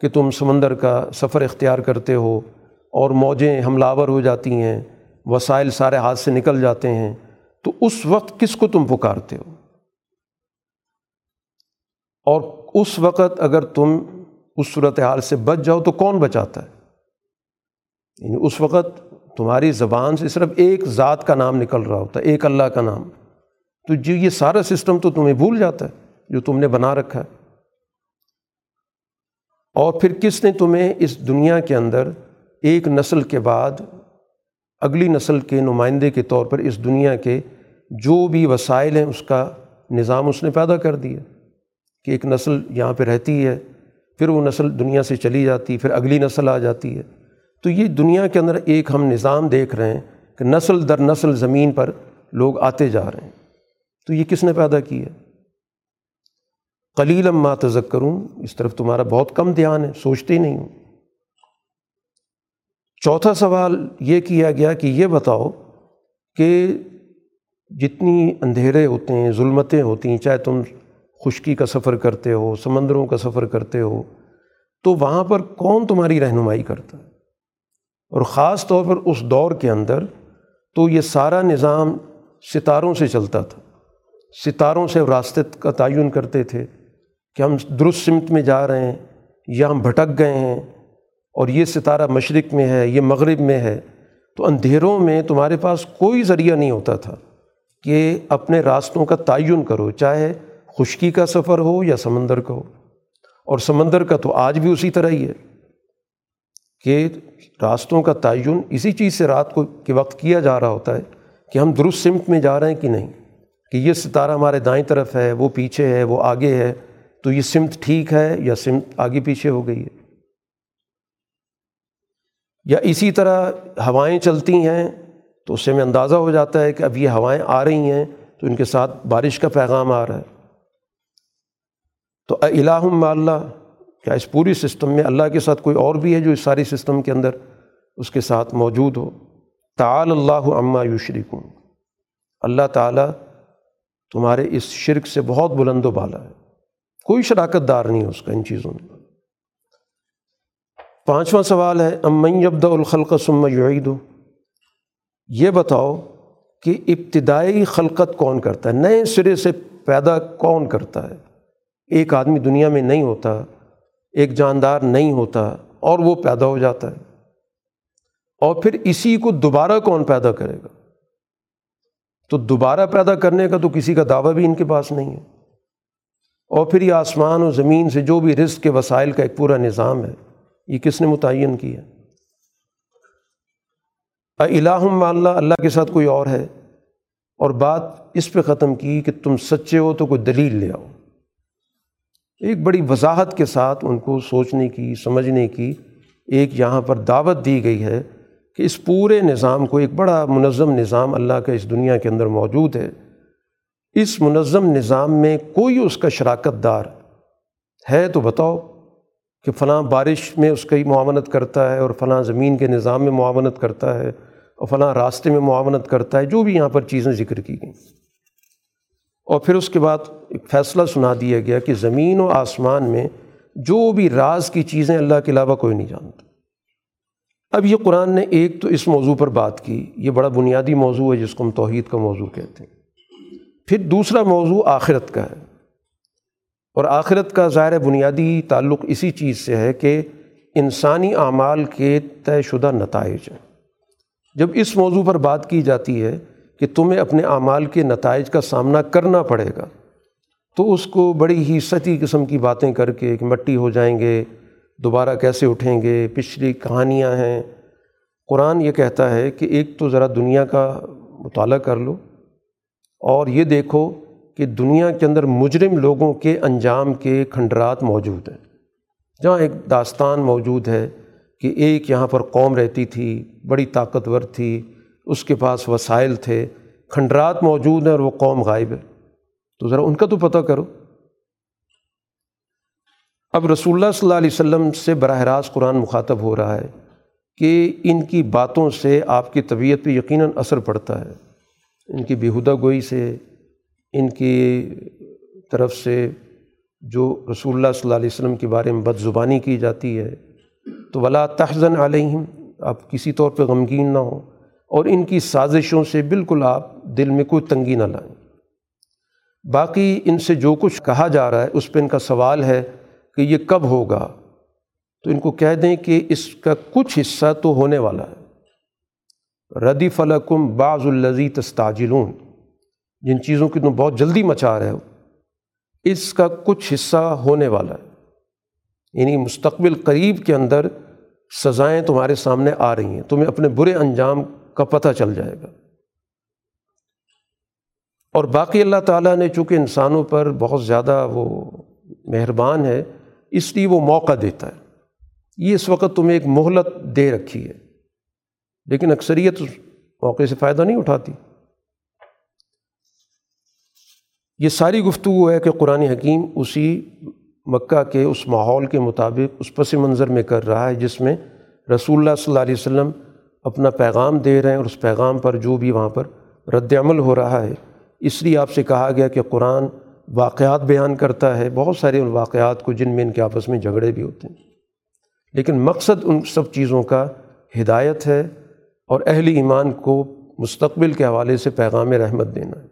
کہ تم سمندر کا سفر اختیار کرتے ہو اور موجیں حملہ ہو جاتی ہیں، وسائل سارے ہاتھ سے نکل جاتے ہیں، تو اس وقت کس کو تم پکارتے ہو؟ اور اس وقت اگر تم اس صورت حال سے بچ جاؤ تو کون بچاتا ہے؟ یعنی اس وقت تمہاری زبان سے صرف ایک ذات کا نام نکل رہا ہوتا ہے ایک اللہ کا نام۔ تو جو یہ سارا سسٹم تو تمہیں بھول جاتا ہے جو تم نے بنا رکھا ہے۔ اور پھر کس نے تمہیں اس دنیا کے اندر ایک نسل کے بعد اگلی نسل کے نمائندے کے طور پر اس دنیا کے جو بھی وسائل ہیں، اس کا نظام اس نے پیدا کر دیا کہ ایک نسل یہاں پہ رہتی ہے، پھر وہ نسل دنیا سے چلی جاتی، پھر اگلی نسل آ جاتی ہے۔ تو یہ دنیا کے اندر ایک ہم نظام دیکھ رہے ہیں کہ نسل در نسل زمین پر لوگ آتے جا رہے ہیں۔ تو یہ کس نے پیدا کی ہے؟ قلیل ما تذکروں اس طرف تمہارا بہت کم دھیان ہے، سوچتے ہی نہیں ہوں چوتھا سوال یہ کیا گیا کہ یہ بتاؤ کہ جتنی اندھیرے ہوتے ہیں، ظلمتیں ہوتی ہیں، چاہے تم خشکی کا سفر کرتے ہو، سمندروں کا سفر کرتے ہو، تو وہاں پر کون تمہاری رہنمائی کرتا ہے؟ اور خاص طور پر اس دور کے اندر تو یہ سارا نظام ستاروں سے چلتا تھا۔ ستاروں سے راستے کا تعین کرتے تھے کہ ہم درست سمت میں جا رہے ہیں، یا ہم بھٹک گئے ہیں اور یہ ستارہ مشرق میں ہے، یہ مغرب میں ہے۔ تو اندھیروں میں تمہارے پاس کوئی ذریعہ نہیں ہوتا تھا کہ اپنے راستوں کا تعین کرو، چاہے خشکی کا سفر ہو یا سمندر کا ہو۔ اور سمندر کا تو آج بھی اسی طرح ہی ہے کہ راستوں کا تعین اسی چیز سے رات کو، کے وقت کیا جا رہا ہوتا ہے کہ ہم درست سمت میں جا رہے ہیں کہ نہیں۔ کہ یہ ستارہ ہمارے دائیں طرف ہے، وہ پیچھے ہے، وہ آگے ہے، تو یہ سمت ٹھیک ہے یا سمت آگے پیچھے ہو گئی ہے؟ یا اسی طرح ہوائیں چلتی ہیں تو اس سے ہمیں اندازہ ہو جاتا ہے کہ اب یہ ہوائیں آ رہی ہیں تو ان کے ساتھ بارش کا پیغام آ رہا ہے۔ تو الہم اللہ، کیا اس پوری سسٹم میں اللہ کے ساتھ کوئی اور بھی ہے جو اس ساری سسٹم کے اندر اس کے ساتھ موجود ہو؟ تعال اللہ عما یشرکون۔ اللہ تعالیٰ تمہارے اس شرک سے بہت بلند و بالا ہے۔ کوئی شراکت دار نہیں ہے اس کا ان چیزوں میں۔ پانچواں سوال ہے امن یبد الخلق سم یعید یہ بتاؤ کہ ابتدائی خلقت کون کرتا ہے؟ نئے سرے سے پیدا کون کرتا ہے؟ ایک آدمی دنیا میں نہیں ہوتا، ایک جاندار نہیں ہوتا اور وہ پیدا ہو جاتا ہے۔ اور پھر اسی کو دوبارہ کون پیدا کرے گا؟ تو دوبارہ پیدا کرنے کا تو کسی کا دعویٰ بھی ان کے پاس نہیں ہے۔ اور پھر یہ آسمان و زمین سے جو بھی رزق کے وسائل کا ایک پورا نظام ہے، یہ کس نے متعین کیا؟ الہم اللہ اللہ کے ساتھ کوئی اور ہے؟ اور بات اس پہ ختم کی کہ تم سچے ہو تو کوئی دلیل لے آؤ۔ ایک بڑی وضاحت کے ساتھ ان کو سوچنے کی، سمجھنے کی ایک یہاں پر دعوت دی گئی ہے کہ اس پورے نظام کو، ایک بڑا منظم نظام اللہ کا اس دنیا کے اندر موجود ہے، اس منظم نظام میں کوئی اس کا شراکت دار ہے تو بتاؤ کہ فلاں بارش میں اس کی معاونت کرتا ہے اور فلاں زمین کے نظام میں معاونت کرتا ہے اور فلاں راستے میں معاونت کرتا ہے، جو بھی یہاں پر چیزیں ذکر کی گئیں۔ اور پھر اس کے بعد ایک فیصلہ سنا دیا گیا کہ زمین و آسمان میں جو بھی راز کی چیزیں اللہ کے علاوہ کوئی نہیں جانتا۔ اب یہ قرآن نے ایک تو اس موضوع پر بات کی، یہ بڑا بنیادی موضوع ہے جس کو ہم توحید کا موضوع کہتے ہیں۔ پھر دوسرا موضوع آخرت کا ہے۔ اور آخرت کا ظاہر بنیادی تعلق اسی چیز سے ہے کہ انسانی اعمال کے طے شدہ نتائج ہیں۔ جب اس موضوع پر بات کی جاتی ہے کہ تمہیں اپنے اعمال کے نتائج کا سامنا کرنا پڑے گا، تو اس کو بڑی ہی ستی قسم کی باتیں کر کے کہ مٹی ہو جائیں گے۔ دوبارہ کیسے اٹھیں گے؟ پچھلی کہانیاں ہیں۔ قرآن یہ کہتا ہے کہ ایک تو ذرا دنیا کا مطالعہ کر لو اور یہ دیکھو کہ دنیا کے اندر مجرم لوگوں کے انجام کے کھنڈرات موجود ہیں۔ جہاں ایک داستان موجود ہے کہ ایک یہاں پر قوم رہتی تھی، بڑی طاقتور تھی، اس کے پاس وسائل تھے، کھنڈرات موجود ہیں اور وہ قوم غائب ہے۔ تو ذرا ان کا تو پتہ کرو۔ اب رسول اللہ صلی اللہ علیہ وسلم سے براہ راست قرآن مخاطب ہو رہا ہے کہ ان کی باتوں سے آپ کی طبیعت پہ یقیناً اثر پڑتا ہے۔ ان کی بیہودہ گوئی سے، ان کی طرف سے جو رسول اللہ صلی اللہ علیہ وسلم کے بارے میں بد زبانی کی جاتی ہے، تو ولا تحزن علیہم آپ کسی طور پہ غمگین نہ ہوں۔ اور ان کی سازشوں سے بالکل آپ دل میں کوئی تنگی نہ لائیں۔ باقی ان سے جو کچھ کہا جا رہا ہے، اس پہ ان کا سوال ہے۔ کہ یہ کب ہوگا؟ تو ان کو کہہ دیں کہ اس کا کچھ حصہ تو ہونے والا ہے۔ ردی فلکم بعض الزی تستاجلون جن چیزوں کی تم بہت جلدی مچا رہے ہو، اس کا کچھ حصہ ہونے والا ہے۔ یعنی مستقبل قریب کے اندر سزائیں تمہارے سامنے آ رہی ہیں، تمہیں اپنے برے انجام کا پتہ چل جائے گا۔ اور باقی اللہ تعالیٰ نے چونکہ انسانوں پر بہت زیادہ وہ مہربان ہے اس لیے وہ موقع دیتا ہے۔ یہ اس وقت تمہیں ایک مہلت دے رکھی ہے۔ لیکن اکثریت اس موقع سے فائدہ نہیں اٹھاتی۔ یہ ساری گفتگو ہے کہ قرآن حکیم اسی مکہ کے اس ماحول کے مطابق اس پس منظر میں کر رہا ہے جس میں رسول اللہ صلی اللہ علیہ وسلم اپنا پیغام دے رہے ہیں اور اس پیغام پر جو بھی وہاں پر رد عمل ہو رہا ہے۔ اس لیے آپ سے کہا گیا کہ قرآن واقعات بیان کرتا ہے، بہت سارے ان واقعات کو جن میں ان کے آپس میں جھگڑے بھی ہوتے ہیں۔ لیکن مقصد ان سب چیزوں کا ہدایت ہے اور اہل ایمان کو مستقبل کے حوالے سے پیغام رحمت دینا ہے۔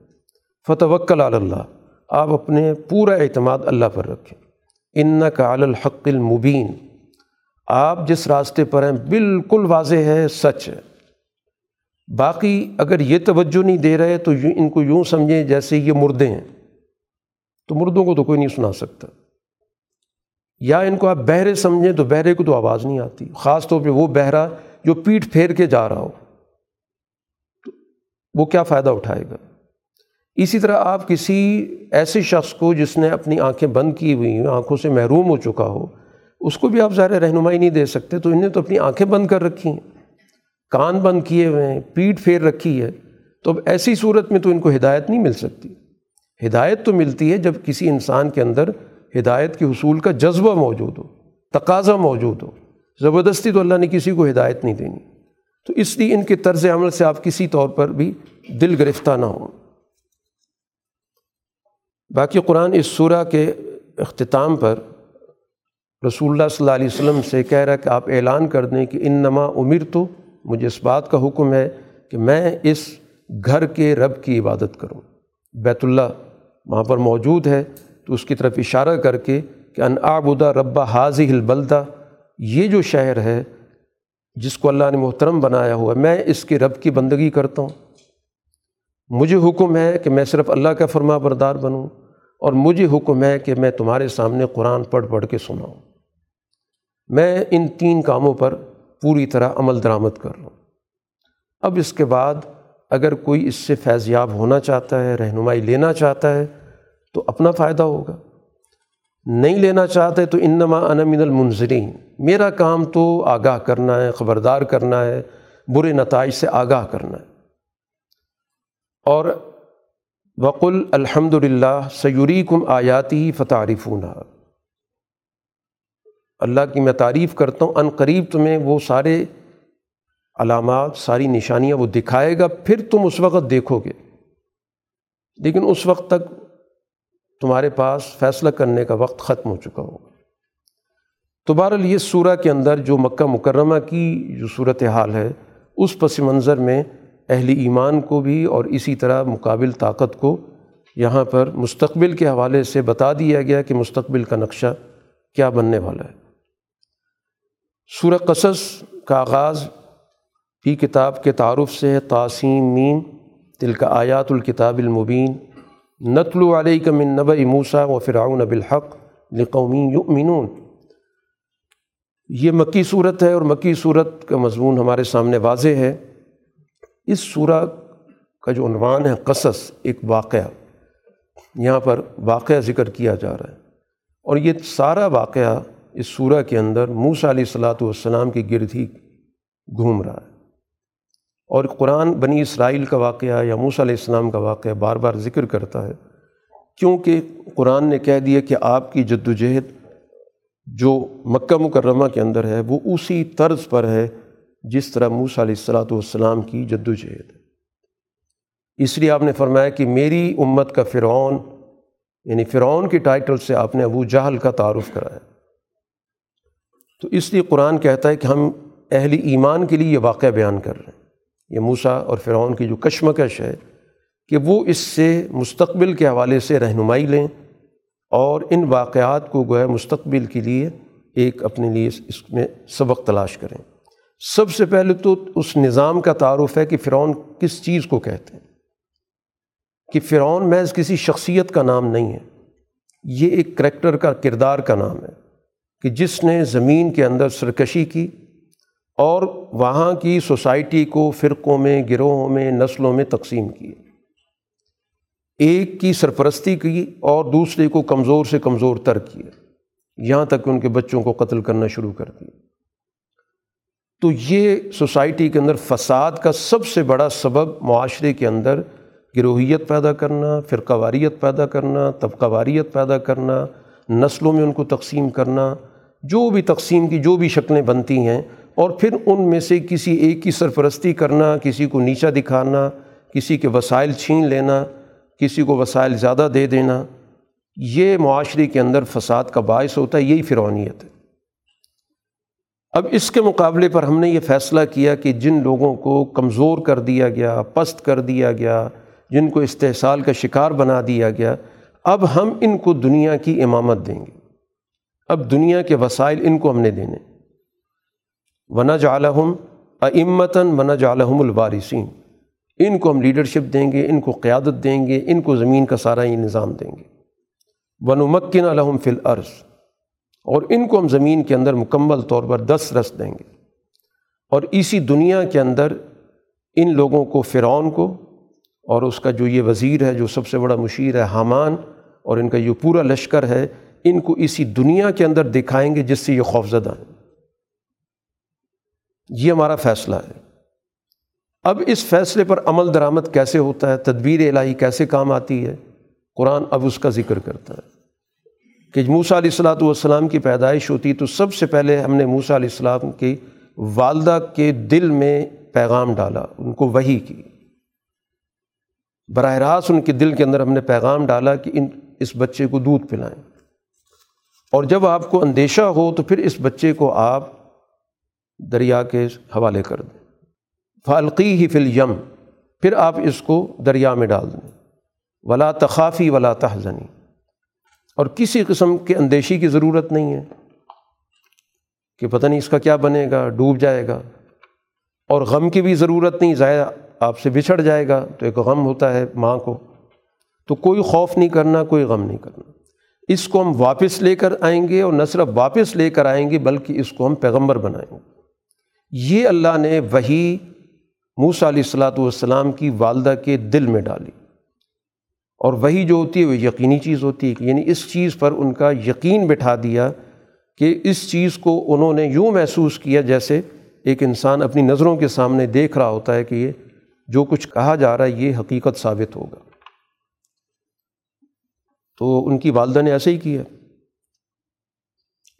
فتح وکل اللہ، آپ اپنے پورا اعتماد اللہ پر رکھیں۔ ان کا الحق المبین، آپ جس راستے پر ہیں، بالکل واضح ہے، سچ ہے۔ باقی اگر یہ توجہ نہیں دے رہے تو ان کو یوں سمجھیں جیسے یہ مردے ہیں۔ تو مردوں کو تو کوئی نہیں سنا سکتا۔ یا ان کو آپ بہرے سمجھیں تو بہرے کو تو آواز نہیں آتی، خاص طور پہ وہ بہرا جو پیٹھ پھیر کے جا رہا ہو۔ تو وہ کیا فائدہ اٹھائے گا؟ اسی طرح آپ کسی ایسے شخص کو جس نے اپنی آنکھیں بند کی ہوئی ہیں، آنکھوں سے محروم ہو چکا ہو، اس کو بھی آپ ظاہر رہنمائی نہیں دے سکتے، تو انہیں تو اپنی آنکھیں بند کر رکھی ہیں۔ کان بند کیے ہوئے ہیں، پیٹھ پھیر رکھی ہے، تو اب ایسی صورت میں تو ان کو ہدایت نہیں مل سکتی۔ ہدایت تو ملتی ہے جب کسی انسان کے اندر ہدایت کے حصول کا جذبہ موجود ہو، تقاضا موجود ہو۔ زبردستی تو اللہ نے کسی کو ہدایت نہیں دینی۔ تو اس لیے ان کے طرز عمل سے آپ کسی طور پر بھی دل گرفتہ نہ ہوں۔ باقی قرآن اس سورہ کے اختتام پر رسول اللہ صلی اللہ علیہ وسلم سے کہہ رہا کہ آپ اعلان کر دیں کہ ان نما عمر تو مجھے اس بات کا حکم ہے کہ میں اس گھر کے رب کی عبادت کروں، بیت اللہ وہاں پر موجود ہے، تو اس کی طرف اشارہ کر کے کہ ان آبودہ ربا حاضی البلدہ، یہ جو شہر ہے جس کو اللہ نے محترم بنایا ہوا میں اس کے رب کی بندگی کرتا ہوں۔ مجھے حکم ہے کہ میں صرف اللہ کا فرما بردار بنوں، اور مجھے حکم ہے کہ میں تمہارے سامنے قرآن پڑھ پڑھ کے سناؤں۔ میں ان تین کاموں پر پوری طرح عمل درآمد کر رہا ہوں۔ اب اس کے بعد اگر کوئی اس سے فیضیاب ہونا چاہتا ہے، رہنمائی لینا چاہتا ہے تو اپنا فائدہ ہوگا۔ نہیں لینا چاہتے تو انما انا من المنظرین میرا کام تو آگاہ کرنا ہے، خبردار کرنا ہے، برے نتائج سے آگاہ کرنا ہے۔ اور وقل الحمد للہ سیوری کم آیاتی فتعارف اللہ کی میں تعریف کرتا ہوں، ان قریب تمہیں وہ سارے علامات، ساری نشانیاں وہ دکھائے گا، پھر تم اس وقت دیکھو گے۔ لیکن اس وقت تک تمہارے پاس فیصلہ کرنے کا وقت ختم ہو چکا ہوگا۔ تو بہرحال یہ سورہ کے اندر جو مکہ مکرمہ کی جو صورت حال ہے، اس پس منظر میں اہل ایمان کو بھی اور اسی طرح مقابل طاقت کو یہاں پر مستقبل کے حوالے سے بتا دیا گیا کہ مستقبل کا نقشہ کیا بننے والا ہے۔ سورہ قصص کا آغاز فی کتاب کے تعارف سے ہے تاسیم مین دل کا آیات الکتاب المبین۔ نتل علیہ کا من نب موسا و فرعون بالحق لقومی یؤمنون۔ یہ مکی صورت ہے اور مکی صورت کا مضمون ہمارے سامنے واضح ہے۔ اس سورہ کا جو عنوان ہے قصص، ایک واقعہ۔ یہاں پر واقعہ ذکر کیا جا رہا ہے۔ اور یہ سارا واقعہ اس سورہ کے اندر موسا علیہ الصلاۃ والسلام کی گرد ہی گھوم رہا ہے۔ اور قرآن بنی اسرائیل کا واقعہ یا موسیٰ علیہ السلام کا واقعہ بار بار ذکر کرتا ہے، کیونکہ قرآن نے کہہ دیا کہ آپ کی جد و جہد جو مکہ مکرمہ کے اندر ہے، وہ اسی طرز پر ہے جس طرح موسیٰ علیہ السلاۃ والسلام کی جد و جہد ہے اس لیے آپ نے فرمایا کہ میری امت کا فرعون یعنی فرعون کی ٹائٹل سے آپ نے ابو جہل کا تعارف کرایا تو اس لیے قرآن کہتا ہے کہ ہم اہل ایمان کے لیے یہ واقعہ بیان کر رہے ہیں۔ یہ موسا اور فرعون کی جو کشمکش ہے کہ وہ اس سے مستقبل کے حوالے سے رہنمائی لیں اور ان واقعات کو گویا مستقبل کے لیے ایک اپنے لیے اس میں سبق تلاش کریں۔ سب سے پہلے تو اس نظام کا تعارف ہے کہ فرعون کس چیز کو کہتے ہیں۔ کہ فرعون محض کسی شخصیت کا نام نہیں ہے۔ یہ ایک کریکٹر کا کردار کا نام ہے کہ جس نے زمین کے اندر سرکشی کی اور وہاں کی سوسائٹی کو فرقوں میں، گروہوں میں، نسلوں میں تقسیم کی ایک کی سرپرستی کی اور دوسرے کو کمزور سے کمزور تر کیا یہاں تک کہ ان کے بچوں کو قتل کرنا شروع کر دیا۔ تو یہ سوسائٹی کے اندر فساد کا سب سے بڑا سبب معاشرے کے اندر گروہیت پیدا کرنا فرقہ واریت پیدا کرنا طبقہ واریت پیدا کرنا، نسلوں میں ان کو تقسیم کرنا، جو بھی تقسیم کی، جو بھی شکلیں بنتی ہیں اور پھر ان میں سے کسی ایک کی سرپرستی کرنا، کسی کو نیچا دکھانا، کسی کے وسائل چھین لینا، کسی کو وسائل زیادہ دے دینا، یہ معاشرے کے اندر فساد کا باعث ہوتا ہے، یہی فرونیت ہے۔ اب اس کے مقابلے پر ہم نے یہ فیصلہ کیا کہ جن لوگوں کو کمزور کر دیا گیا، پست کر دیا گیا، جن کو استحصال کا شکار بنا دیا گیا، اب ہم ان کو دنیا کی امامت دیں گے۔ اب دنیا کے وسائل ان کو ہم نے دینے۔ ون جالحم امتاً ون جالحم الوارثین ان کو ہم لیڈرشپ دیں گے، ان کو قیادت دیں گے، ان کو زمین کا سارا یہ نظام دیں گے۔ ونمکن الحم فل عرض اور ان کو ہم زمین کے اندر مکمل طور پر دس رس دیں گے۔ اور اسی دنیا کے اندر ان لوگوں کو، فرعون کو، اور اس کا جو یہ وزیر ہے، جو سب سے بڑا مشیر ہے، حامان، اور ان کا جو پورا لشکر ہے، ان کو اسی دنیا کے اندر دکھائیں گے جس سے یہ خوفزدہ ہیں۔ یہ ہمارا فیصلہ ہے۔ اب اس فیصلے پر عمل درآمد کیسے ہوتا ہے؟ تدبیر الہی کیسے کام آتی ہے؟ قرآن اب اس کا ذکر کرتا ہے کہ موسا علیہ السلاۃ والسلام کی پیدائش ہوتی تو سب سے پہلے ہم نے موسا علیہ السلام کی والدہ کے دل میں پیغام ڈالا، ان کو وہی کی۔ براہ راست ان کے دل کے اندر ہم نے پیغام ڈالا کہ ان، اس بچے کو دودھ پلائیں۔ اور جب آپ کو اندیشہ ہو تو پھر اس بچے کو آپ دریا کے حوالے کر دیں۔ فالقی ہی فل یم پھر آپ اس کو دریا میں ڈال دیں۔ ولا تخافی ولا تحزنی، اور کسی قسم کے اندیشی کی ضرورت نہیں ہے کہ پتہ نہیں اس کا کیا بنے گا، ڈوب جائے گا۔ اور غم کی بھی ضرورت نہیں ضائع آپ سے بچھڑ جائے گا تو ایک غم ہوتا ہے ماں کو۔ تو کوئی خوف نہیں کرنا، کوئی غم نہیں کرنا۔ اس کو ہم واپس لے کر آئیں گے، اور نہ صرف واپس لے کر آئیں گے، بلکہ اس کو ہم پیغمبر بنائیں گے۔ یہ اللہ نے وہی موسا علیہ السلاۃ والسلام کی والدہ کے دل میں ڈالی۔ اور وہی جو ہوتی ہے وہ یقینی چیز ہوتی ہے یعنی اس چیز پر ان کا یقین بٹھا دیا کہ اس چیز کو انہوں نے یوں محسوس کیا جیسے ایک انسان اپنی نظروں کے سامنے دیکھ رہا ہوتا ہے کہ یہ جو کچھ کہا جا رہا ہے، یہ حقیقت ثابت ہوگا۔ تو ان کی والدہ نے ایسے ہی کیا۔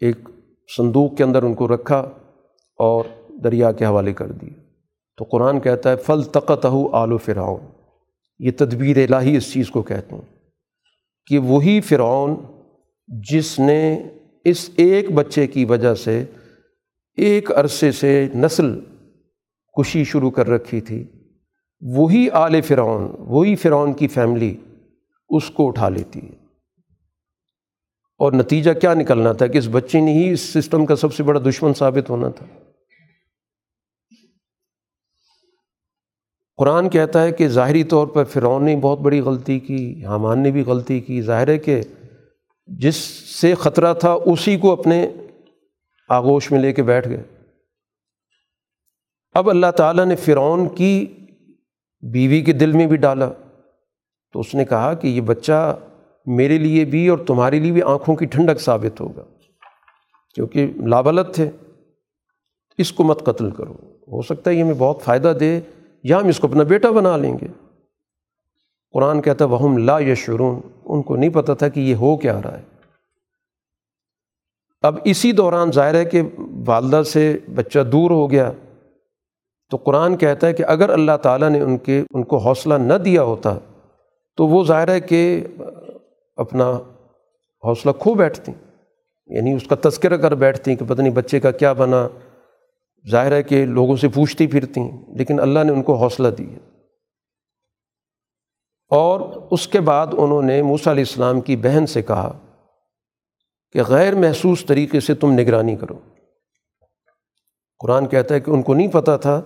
ایک صندوق کے اندر ان کو رکھا اور دریا کے حوالے کر دی۔ تو قرآن کہتا ہے فل تقت آل و فرعون۔ یہ تدبیر الہی اس چیز کو کہتے ہیں کہ وہی فرعون جس نے اس ایک بچے کی وجہ سے ایک عرصے سے نسل کشی شروع کر رکھی تھی، وہی آل فرعون، وہی فرعون کی فیملی اس کو اٹھا لیتی ہے۔ اور نتیجہ کیا نکلنا تھا کہ اس بچے نے ہی اس سسٹم کا سب سے بڑا دشمن ثابت ہونا تھا۔ قرآن کہتا ہے کہ ظاہری طور پر فرعون نے بہت بڑی غلطی کی، حامان نے بھی غلطی کی۔ ظاہر ہے کہ جس سے خطرہ تھا، اسی کو اپنے آگوش میں لے کے بیٹھ گئے۔ اب اللہ تعالیٰ نے فرعون کی بیوی کے دل میں بھی ڈالا۔ تو اس نے کہا کہ یہ بچہ میرے لیے بھی اور تمہارے لیے بھی آنکھوں کی ٹھنڈک ثابت ہوگا، کیونکہ لابلت تھے۔ اس کو مت قتل کرو۔ ہو سکتا ہے یہ ہمیں بہت فائدہ دے۔ یا ہم اس کو اپنا بیٹا بنا لیں گے۔ قرآن کہتا ہے وہ لا یشرون ان کو نہیں پتہ تھا کہ یہ ہو کیا رہا ہے۔ اب اسی دوران ظاہر ہے کہ والدہ سے بچہ دور ہو گیا۔ تو قرآن کہتا ہے کہ اگر اللہ تعالیٰ نے ان کے، ان کو حوصلہ نہ دیا ہوتا، تو وہ ظاہر ہے کہ اپنا حوصلہ کھو بیٹھتی یعنی اس کا تذکرہ کر بیٹھتی کہ پتہ نہیں بچے کا کیا بنا۔ ظاہر ہے کہ لوگوں سے پوچھتی پھرتی لیکن اللہ نے ان کو حوصلہ دیا۔ اور اس کے بعد انہوں نے موسیٰ علیہ السلام کی بہن سے کہا کہ غیر محسوس طریقے سے تم نگرانی کرو۔ قرآن کہتا ہے کہ ان کو نہیں پتہ تھا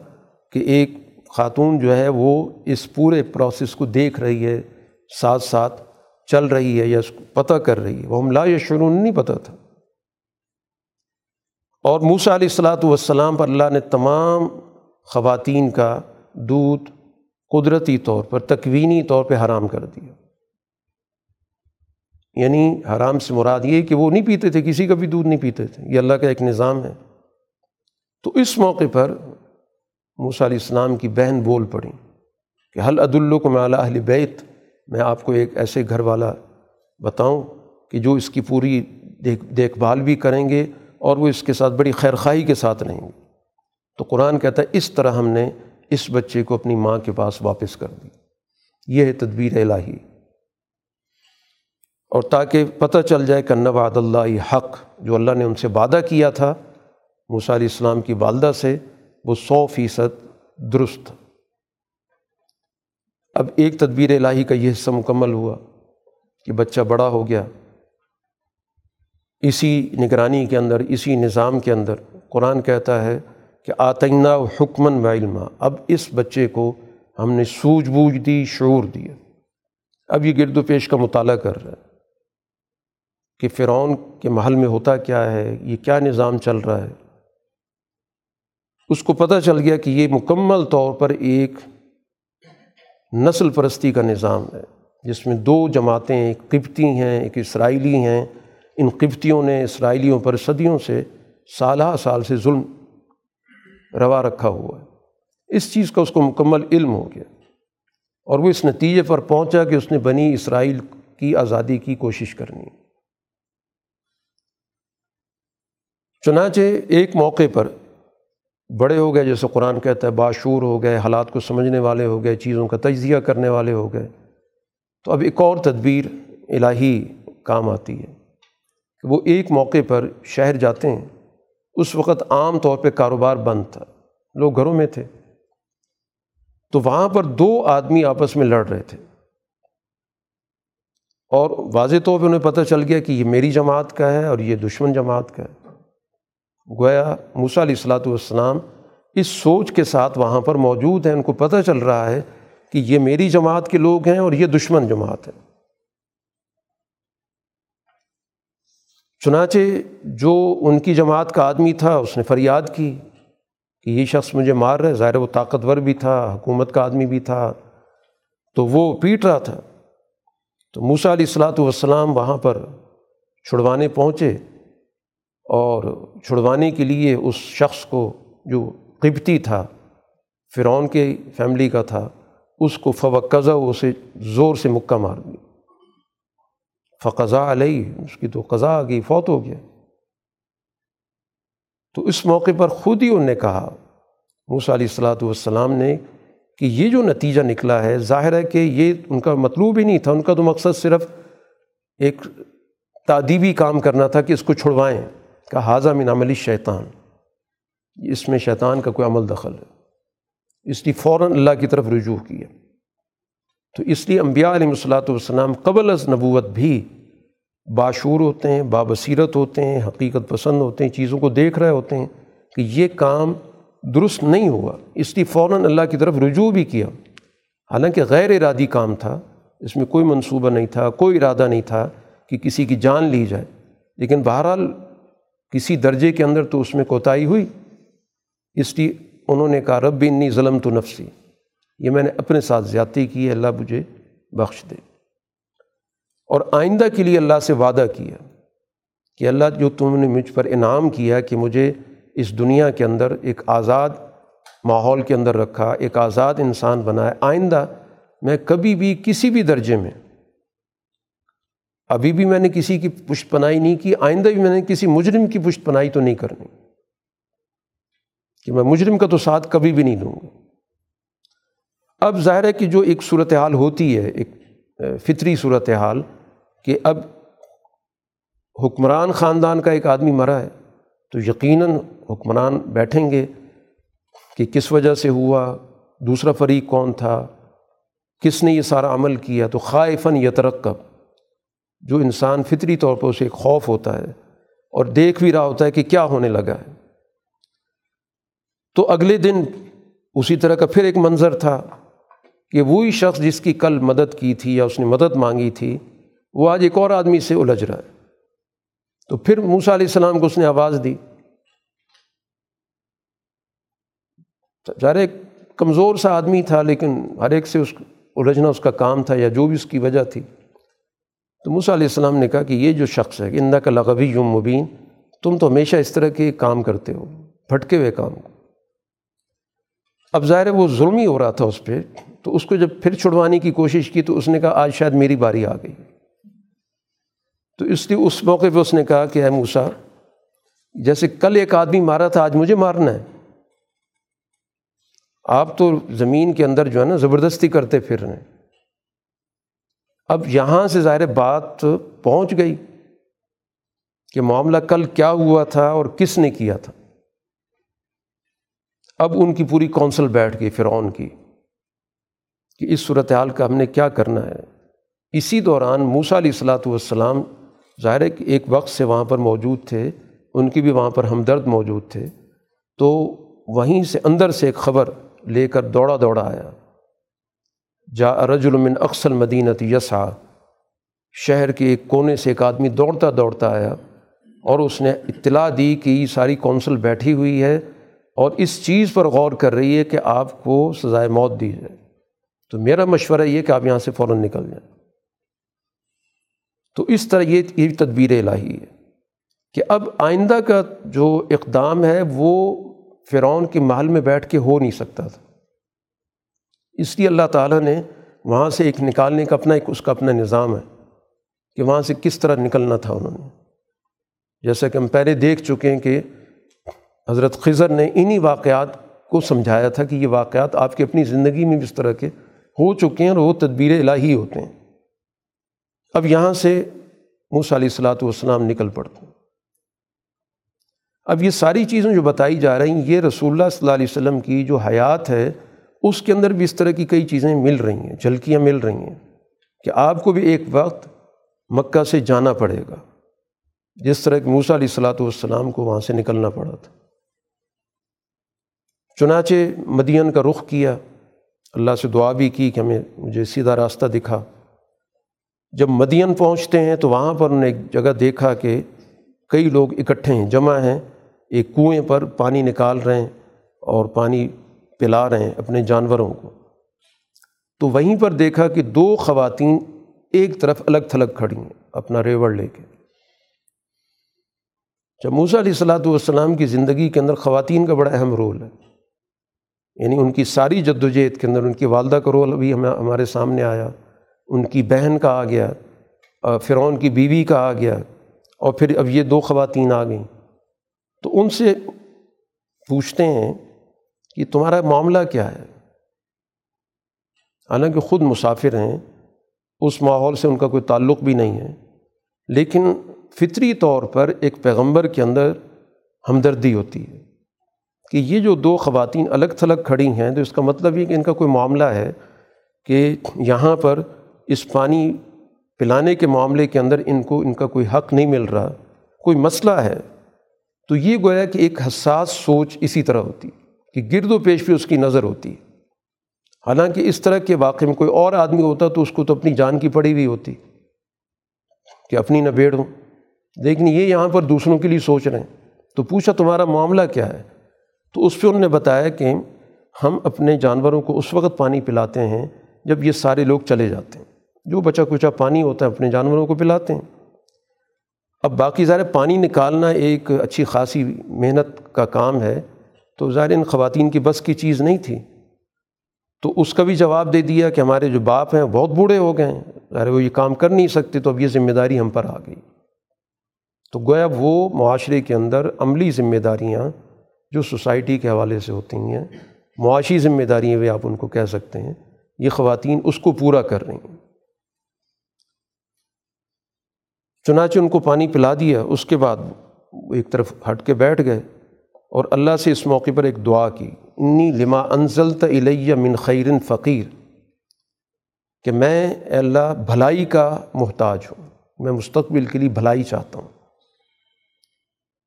کہ ایک خاتون جو ہے وہ اس پورے پروسیس کو دیکھ رہی ہے، ساتھ ساتھ چل رہی ہے یا اس کو پتہ کر رہی ہے۔ وہ ہم لا یا شرون نہیں پتہ تھا۔ اور موسا علیہ السلاۃ والسلام پر اللہ نے تمام خواتین کا دودھ قدرتی طور پر، تکوینی طور پہ حرام کر دیا۔ یعنی حرام سے مراد یہ کہ وہ نہیں پیتے تھے، کسی کا بھی دودھ نہیں پیتے تھے۔ یہ اللہ کا ایک نظام ہے۔ تو اس موقع پر موسیٰ علیہ السلام کی بہن بول پڑیں کہ حل عد کو میں اہل بیت؟ میں آپ کو ایک ایسے گھر والا بتاؤں کہ جو اس کی پوری دیکھ دیکھ بھال بھی کریں گے اور وہ اس کے ساتھ بڑی خیر خواہی کے ساتھ رہیں گے تو قرآن کہتا ہے، اس طرح ہم نے اس بچے کو اپنی ماں کے پاس واپس کر دی یہ ہے تدبیر الہی۔ اور تاکہ پتہ چل جائے کہ نواد اللہ حق، جو اللہ نے ان سے وعدہ کیا تھا، موسیٰ علیہ السلام کی والدہ سے وہ سو فیصد درست۔ اب ایک تدبیر الہی کا یہ حصہ مکمل ہوا کہ بچہ بڑا ہو گیا۔ اسی نگرانی کے اندر، اسی نظام کے اندر قرآن کہتا ہے کہ آتینہ و حکمن و علما، اب اس بچے کو ہم نے سوجھ بوجھ دی، شعور دیا۔ اب یہ گرد و پیش کا مطالعہ کر رہا ہے کہ فرعون کے محل میں ہوتا کیا ہے، یہ کیا نظام چل رہا ہے۔ اس کو پتہ چل گیا کہ یہ مکمل طور پر ایک نسل پرستی کا نظام ہے، جس میں دو جماعتیں، ایک قبطی ہیں، ایک اسرائیلی ہیں۔ ان قبطیوں نے، اسرائیلیوں پر صدیوں سے سالہ سال سے ظلم روا رکھا ہوا ہے۔ اس چیز کا اس کو مکمل علم ہو گیا۔ اور وہ اس نتیجے پر پہنچا کہ اس نے بنی اسرائیل کی آزادی کی کوشش کرنی۔ چنانچہ ایک موقع پر بڑے ہو گئے، جیسے قرآن کہتا ہے باشور ہو گئے، حالات کو سمجھنے والے ہو گئے، چیزوں کا تجزیہ کرنے والے ہو گئے۔ تو اب ایک اور تدبیر الہی کام آتی ہے۔ کہ وہ ایک موقع پر شہر جاتے ہیں۔ اس وقت عام طور پہ کاروبار بند تھا۔ لوگ گھروں میں تھے۔ تو وہاں پر دو آدمی آپس میں لڑ رہے تھے۔ اور واضح طور پہ انہیں پتہ چل گیا کہ یہ میری جماعت کا ہے اور یہ دشمن جماعت کا ہے۔ گویا موسیٰ علیہ السلاۃ والسلام اس سوچ کے ساتھ وہاں پر موجود ہیں۔ ان کو پتہ چل رہا ہے کہ یہ میری جماعت کے لوگ ہیں اور یہ دشمن جماعت ہے۔ چنانچہ جو ان کی جماعت کا آدمی تھا، اس نے فریاد کی کہ یہ شخص مجھے مار رہے ظاہر وہ طاقتور بھی تھا، حکومت کا آدمی بھی تھا، تو وہ پیٹ رہا تھا۔ تو موسیٰ علیہ السلاۃ والسلام وہاں پر چھڑوانے پہنچے اور چھڑوانے کے لیے اس شخص کو جو قبتی تھا، فرعون کے فیملی کا تھا، اس کو فوقزہ، اسے زور سے مکہ مار دیا۔ فقضا علیہ، اس کی تو قضا آ گئی فوت ہو گیا۔ تو اس موقع پر خود ہی انہوں نے کہا، موسیٰ علیہ السلاۃ والسلام نے کہ یہ جو نتیجہ نکلا ہے، ظاہر ہے کہ یہ ان کا مطلوب ہی نہیں تھا، ان کا تو مقصد صرف ایک تعدیبی کام کرنا تھا کہ اس کو چھڑوائیں، کہ حاضہ من عملی شیطان اس میں شیطان کا کوئی عمل دخل ہے۔ اس لیے فوراً اللہ کی طرف رجوع کیا۔ تو اس لیے انبیاء علیہ الصلاۃ والسلام قبل از نبوت بھی باشور ہوتے ہیں، بابصیرت ہوتے ہیں، حقیقت پسند ہوتے ہیں، چیزوں کو دیکھ رہے ہوتے ہیں کہ یہ کام درست نہیں ہوا۔ اس لیے فوراً اللہ کی طرف رجوع بھی کیا۔ حالانکہ غیر ارادی کام تھا، اس میں کوئی منصوبہ نہیں تھا، کوئی ارادہ نہیں تھا کہ کسی کی جان لی جائے۔ لیکن بہرحال کسی درجے کے اندر تو اس میں کوتاہی ہوئی۔ اس لیے انہوں نے کہا رب انی ظلم تو نفسی۔ یہ میں نے اپنے ساتھ زیادتی کی ہے، اللہ مجھے بخش دے۔ اور آئندہ کے لیے اللہ سے وعدہ کیا کہ اللہ جو تم نے مجھ پر انعام کیا کہ مجھے اس دنیا کے اندر ایک آزاد ماحول کے اندر رکھا، ایک آزاد انسان بنایا۔ آئندہ میں کبھی بھی کسی بھی درجے میں، ابھی بھی میں نے کسی کی پشت پناہی نہیں کی، آئندہ بھی میں نے کسی مجرم کی پشت پناہی تو نہیں کرنی۔ کہ میں مجرم کا تو ساتھ کبھی بھی نہیں دوں گا۔ اب ظاہر ہے کہ جو ایک صورت حال ہوتی ہے، ایک فطری صورت حال کہ اب حکمران خاندان کا ایک آدمی مرا ہے، تو یقیناً حکمران بیٹھیں گے کہ کس وجہ سے ہوا، دوسرا فریق کون تھا، کس نے یہ سارا عمل کیا؟ تو خائفن یترقب، جو انسان فطری طور پر اسے ایک خوف ہوتا ہے اور دیکھ بھی رہا ہوتا ہے کہ کیا ہونے لگا ہے۔ تو اگلے دن اسی طرح کا پھر ایک منظر تھا۔ کہ وہی شخص جس کی کل مدد کی تھی یا اس نے مدد مانگی تھی، وہ آج ایک اور آدمی سے الجھ رہا ہے۔ تو پھر موسا علیہ السلام کو اس نے آواز دی۔ ظاہر ایک کمزور سا آدمی تھا، لیکن ہر ایک سے اس الجھنا اس کا کام تھا یا جو بھی اس کی وجہ تھی۔ تو موسیٰ علیہ السلام نے کہا کہ یہ جو شخص ہے اندہ کا لغوی یوم مبین، تم تو ہمیشہ اس طرح کے کام کرتے ہو پھٹکے ہوئے کام۔ اب ظاہر ہے وہ ظلم ہی ہو رہا تھا اس پہ۔ تو اس کو جب پھر چھڑوانے کی کوشش کی تو اس نے کہا، آج شاید میری باری آ گئی۔ تو اس لیے اس موقع پہ اس نے کہا کہ اے موسا جیسے کل ایک آدمی مارا تھا، آج مجھے مارنا ہے۔ آپ تو زمین کے اندر جو ہے نا، زبردستی کرتے پھر رہے ہیں۔ اب یہاں سے ظاہر بات پہنچ گئی کہ معاملہ کل کیا ہوا تھا اور کس نے کیا تھا۔ اب ان کی پوری کونسل بیٹھ گئی، فرعون کی۔ کہ اس صورت حال کا ہم نے کیا کرنا ہے؟ اسی دوران موسا علیہ الصلاۃ والسلام ظاہر ہے کہ ایک وقت سے وہاں پر موجود تھے، ان کی بھی وہاں پر ہمدرد موجود تھے۔ تو وہیں سے اندر سے ایک خبر لے کر دوڑا دوڑا آیا۔ جا رجل من اکثر مدینت یسا شہر کے ایک کونے سے ایک آدمی دوڑتا دوڑتا آیا اور اس نے اطلاع دی کہ یہ ساری کونسل بیٹھی ہوئی ہے اور اس چیز پر غور کر رہی ہے کہ آپ کو سزائے موت دی جائے۔ تو میرا مشورہ یہ کہ آپ یہاں سے فوراً نکل جائیں۔ تو اس طرح یہ یہ تدبیر الہی ہے کہ اب آئندہ کا جو اقدام ہے وہ فرعون کے محل میں بیٹھ کے ہو نہیں سکتا تھا۔ اس لیے اللہ تعالیٰ نے وہاں سے ایک نکالنے کا اپنا ایک اس کا اپنا نظام ہے کہ وہاں سے کس طرح نکلنا تھا انہوں نے۔ جیسا کہ ہم پہلے دیکھ چکے ہیں کہ حضرت خضر نے انہی واقعات کو سمجھایا تھا کہ یہ واقعات آپ کی اپنی زندگی میں بھی اس طرح کے ہو چکے ہیں اور وہ تدبیر الہی ہوتے ہیں۔ اب یہاں سے موسیٰ علیہ السلاۃ والسلام نکل پڑتے ہیں۔ اب یہ ساری چیزیں جو بتائی جا رہی ہیں، یہ رسول اللہ صلی اللہ علیہ وسلم کی جو حیات ہے، اس کے اندر بھی اس طرح کی کئی چیزیں مل رہی ہیں، جھلکیاں مل رہی ہیں کہ آپ کو بھی ایک وقت مکہ سے جانا پڑے گا۔ جس طرح کہ موسیٰ علیہ السلاۃ والسلام کو وہاں سے نکلنا پڑا تھا۔ چنانچہ مدین کا رخ کیا۔ اللہ سے دعا بھی کی کہ ہمیں مجھے سیدھا راستہ دکھا۔ جب مدین پہنچتے ہیں تو وہاں پر انہوں نے ایک جگہ دیکھا کہ کئی لوگ اکٹھے ہیں، جمع ہیں، ایک کنویں پر پانی نکال رہے ہیں اور پانی پلا رہے ہیں اپنے جانوروں کو۔ تو وہیں پر دیکھا کہ دو خواتین ایک طرف الگ تھلگ کھڑی ہیں اپنا ریوڑ لے کے۔ جب موسیٰ علیہ السلاۃ والسلام کی زندگی کے اندر خواتین کا بڑا اہم رول ہے۔ یعنی ان کی ساری جد و جہد کے اندر ان کی والدہ کا رول ابھی ہمیں ہمارے سامنے آیا، ان کی بہن کا آ گیا فرعون کی بیوی کا آ گیا، اور پھر اب یہ دو خواتین آ گئیں۔ تو ان سے پوچھتے ہیں کہ تمہارا معاملہ کیا ہے؟ حالانکہ خود مسافر ہیں، اس ماحول سے ان کا کوئی تعلق بھی نہیں ہے۔ لیکن فطری طور پر ایک پیغمبر کے اندر ہمدردی ہوتی ہے۔ کہ یہ جو دو خواتین الگ تھلگ کھڑی ہیں، تو اس کا مطلب یہ کہ ان کا کوئی معاملہ ہے کہ یہاں پر اس پانی پلانے کے معاملے کے اندر ان کو، ان کا کوئی حق نہیں مل رہا، کوئی مسئلہ ہے۔ تو یہ گویا کہ ایک حساس سوچ اسی طرح ہوتی، کہ گرد و پیش پہ اس کی نظر ہوتی۔ حالانکہ اس طرح کے واقعے میں کوئی اور آدمی ہوتا تو اس کو تو اپنی جان کی پڑی ہوئی ہوتی، کہ اپنی نہ بیڑ ہوں لیکن یہ یہاں پر دوسروں کے لیے سوچ رہے ہیں۔ تو پوچھا تمہارا معاملہ کیا ہے؟ تو اس پہ انہوں نے بتایا کہ ہم اپنے جانوروں کو اس وقت پانی پلاتے ہیں جب یہ سارے لوگ چلے جاتے ہیں۔ جو بچا کچا پانی ہوتا ہے اپنے جانوروں کو پلاتے ہیں۔ اب باقی ظاہر پانی نکالنا ایک اچھی خاصی محنت کا کام ہے۔ تو ظاہر ان خواتین کی بس کی چیز نہیں تھی۔ تو اس کا بھی جواب دے دیا کہ ہمارے جو باپ ہیں بہت بوڑھے ہو گئے ہیں۔ ظاہر وہ یہ کام کر نہیں سکتے تو اب یہ ذمہ داری ہم پر آ گئی۔ تو گویا وہ معاشرے کے اندر عملی ذمہ داریاں جو سوسائٹی کے حوالے سے ہوتی ہیں، معاشی ذمہ داریاں بھی آپ ان کو کہہ سکتے ہیں، یہ خواتین اس کو پورا کر رہی ہیں۔ چنانچہ ان کو پانی پلا دیا، اس کے بعد وہ ایک طرف ہٹ کے بیٹھ گئے اور اللہ سے اس موقع پر ایک دعا کی، انی لما انزلت الیہ من خیرن فقیر کہ میں اللہ، بھلائی کا محتاج ہوں، میں مستقبل کے لیے بھلائی چاہتا ہوں۔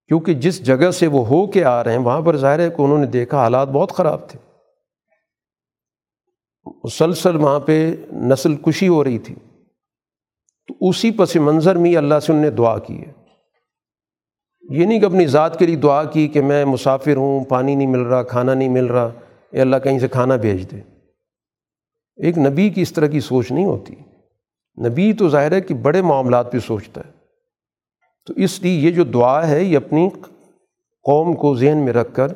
کیونکہ جس جگہ سے وہ ہو کے آ رہے ہیں، وہاں پر ظاہر ہے کہ انہوں نے دیکھا حالات بہت خراب تھے۔ مسلسل وہاں پہ نسل کشی ہو رہی تھی۔ تو اسی پس منظر میں اللہ سے ان نے دعا کی ہے۔ یہ نہیں کہ اپنی ذات کے لیے دعا کی کہ میں مسافر ہوں، پانی نہیں مل رہا، کھانا نہیں مل رہا، اے اللہ کہیں سے کھانا بھیج دے۔ ایک نبی کی اس طرح کی سوچ نہیں ہوتی۔ نبی تو ظاہر ہے کہ بڑے معاملات پہ سوچتا ہے۔ تو اس لیے یہ جو دعا ہے، یہ اپنی قوم کو ذہن میں رکھ کر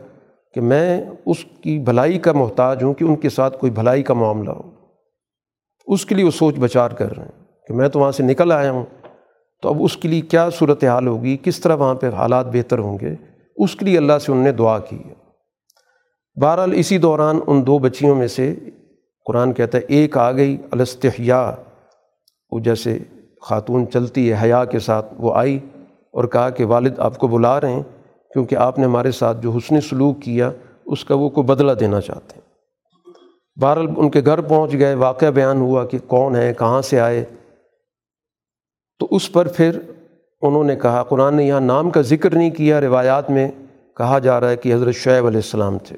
کہ میں اس کی بھلائی کا محتاج ہوں کہ ان کے ساتھ کوئی بھلائی کا معاملہ ہو۔ اس کے لیے وہ سوچ بچار کر رہے ہیں کہ میں تو وہاں سے نکل آیا ہوں۔ تو اب اس کے لیے کیا صورت حال ہوگی؟ کس طرح وہاں پہ حالات بہتر ہوں گے؟ اس کے لیے اللہ سے ان نے دعا کی ہے۔ بہرحال اسی دوران ان دو بچیوں میں سے قرآن کہتا ہے، ایک آ گئی الستحیا وہ جیسے خاتون چلتی ہے، حیا کے ساتھ وہ آئی۔ اور کہا کہ والد آپ کو بلا رہے ہیں کیونکہ آپ نے ہمارے ساتھ جو حسن سلوک کیا، اس کا وہ کو بدلہ دینا چاہتے ہیں۔ بہرحال ان کے گھر پہنچ گئے، واقعہ بیان ہوا کہ کون ہے، کہاں سے آئے۔ تو اس پر پھر انہوں نے کہا، قرآن نے یہاں نام کا ذکر نہیں کیا، روایات میں کہا جا رہا ہے کہ حضرت شعیب علیہ السلام تھے۔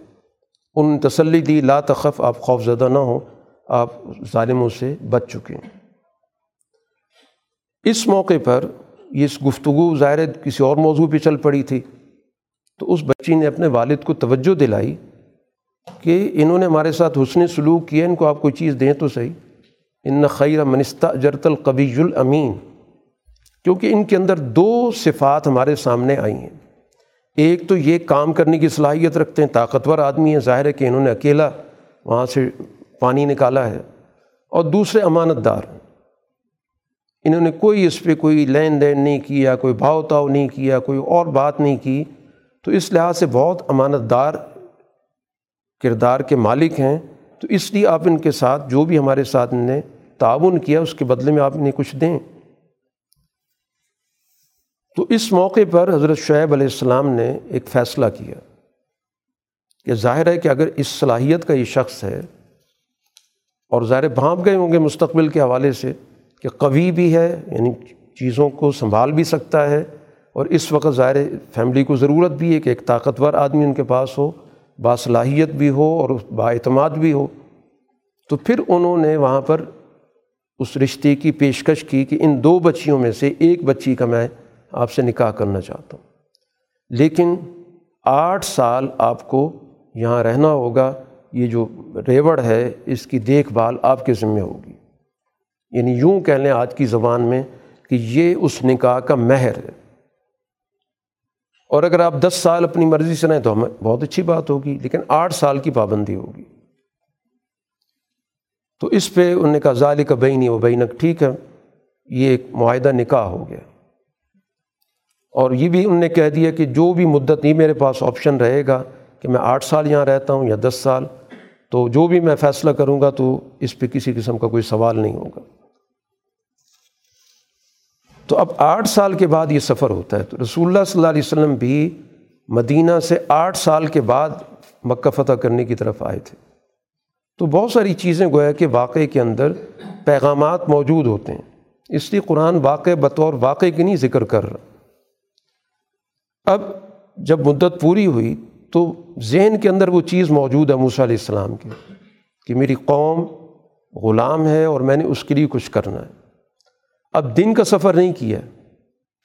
ان تسلی دی، لا تخف، آپ خوف زدہ نہ ہوں، آپ ظالموں سے بچ چکے ہیں۔ اس موقع پر یہ اس گفتگو ظاہر کسی اور موضوع پہ چل پڑی تھی۔ تو اس بچی نے اپنے والد کو توجہ دلائی کہ انہوں نے ہمارے ساتھ حسن سلوک کیا، ان کو آپ کوئی چیز دیں تو صحیح۔ ان خیر منستہ جرت القبی الامین۔ کیونکہ ان کے اندر دو صفات ہمارے سامنے آئی ہیں۔ ایک تو یہ کام کرنے کی صلاحیت رکھتے ہیں، طاقتور آدمی ہیں۔ ظاہر ہے کہ انہوں نے اکیلا وہاں سے پانی نکالا ہے۔ اور دوسرے امانت دار انہوں نے کوئی اس پہ کوئی لین دین نہیں کیا، کوئی بھاؤ تاؤ نہیں کیا، کوئی اور بات نہیں کی۔ تو اس لحاظ سے بہت امانت دار کردار کے مالک ہیں۔ تو اس لیے آپ ان کے ساتھ جو بھی ہمارے ساتھ نے تعاون کیا، اس کے بدلے میں آپ انہیں کچھ دیں۔ تو اس موقع پر حضرت شعیب علیہ السلام نے ایک فیصلہ کیا کہ ظاہر ہے کہ اگر اس صلاحیت کا یہ شخص ہے اور ظاہر بھانپ گئے ہوں گے مستقبل کے حوالے سے کہ قوی بھی ہے یعنی چیزوں کو سنبھال بھی سکتا ہے، اور اس وقت ظاہر فیملی کو ضرورت بھی ہے کہ ایک طاقتور آدمی ان کے پاس ہو باصلاحیت بھی ہو اور با اعتماد بھی ہو۔ تو پھر انہوں نے وہاں پر اس رشتے کی پیشکش کی کہ ان دو بچیوں میں سے ایک بچی کا میں آپ سے نکاح کرنا چاہتا ہوں۔ لیکن آٹھ سال آپ کو یہاں رہنا ہوگا، یہ جو ریوڑ ہے، اس کی دیکھ بھال آپ کے ذمہ ہوگی۔ یعنی یوں کہہ لیں آج کی زبان میں کہ یہ اس نکاح کا مہر ہے۔ اور اگر آپ دس سال اپنی مرضی سے رہیں تو ہمیں بہت اچھی بات ہوگی، لیکن آٹھ سال کی پابندی ہوگی۔ تو اس پہ ان نے کہا ظال کا بہنی و بینک، ٹھیک ہے، یہ ایک معاہدہ نکاح ہو گیا۔ اور یہ بھی ان نے کہہ دیا کہ جو بھی مدت نہیں میرے پاس آپشن رہے گا کہ میں آٹھ سال یہاں رہتا ہوں یا دس سال، تو جو بھی میں فیصلہ کروں گا تو اس پہ کسی قسم کا کوئی سوال نہیں ہوگا۔ تو اب آٹھ سال کے بعد یہ سفر ہوتا ہے۔ تو رسول اللہ صلی اللہ علیہ وسلم بھی مدینہ سے آٹھ سال کے بعد مکہ فتح کرنے کی طرف آئے تھے۔ تو بہت ساری چیزیں گویا کہ واقعے کے اندر پیغامات موجود ہوتے ہیں۔ اس لیے قرآن واقع بطور واقعے کی نہیں ذکر کر رہا۔ اب جب مدت پوری ہوئی تو ذہن کے اندر وہ چیز موجود ہے موسیٰ علیہ السلام کی کہ میری قوم غلام ہے اور میں نے اس کے لیے کچھ کرنا ہے۔ اب دن کا سفر نہیں کیا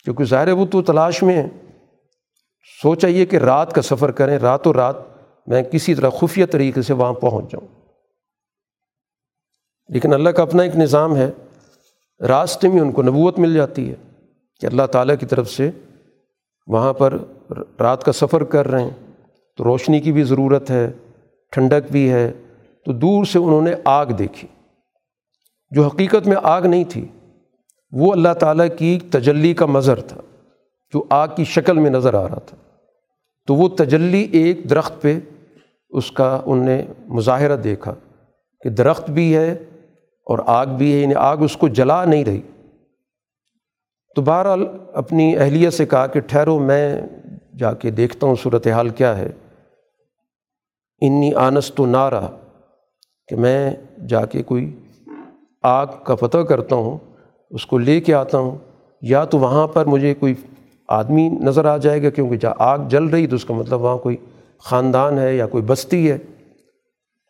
کیونکہ ظاہر ہے وہ تو تلاش میں ہے۔ سوچا یہ کہ رات کا سفر کریں رات و رات میں کسی طرح خفیہ طریقے سے وہاں پہنچ جاؤں۔ لیکن اللہ کا اپنا ایک نظام ہے، راستے میں ان کو نبوت مل جاتی ہے کہ اللہ تعالیٰ کی طرف سے وہاں پر رات کا سفر کر رہے ہیں۔ تو روشنی کی بھی ضرورت ہے، ٹھنڈک بھی ہے۔ تو دور سے انہوں نے آگ دیکھی، جو حقیقت میں آگ نہیں تھی۔ وہ اللہ تعالیٰ کی تجلی کا مظہر تھا، جو آگ کی شکل میں نظر آ رہا تھا۔ تو وہ تجلی ایک درخت پہ اس کا ان نے مظاہرہ دیکھا کہ درخت بھی ہے اور آگ بھی ہے یعنی آگ اس کو جلا نہیں رہی۔ تو بہرحال اپنی اہلیت سے کہا کہ ٹھہرو، میں جا کے دیکھتا ہوں صورت حال کیا ہے۔ انی آنس تو نارا، کہ میں جا کے کوئی آگ کا پتہ کرتا ہوں۔ اس کو لے کے آتا ہوں، یا تو وہاں پر مجھے کوئی آدمی نظر آ جائے گا، کیونکہ جہاں آگ جل رہی تو اس کا مطلب وہاں کوئی خاندان ہے یا کوئی بستی ہے،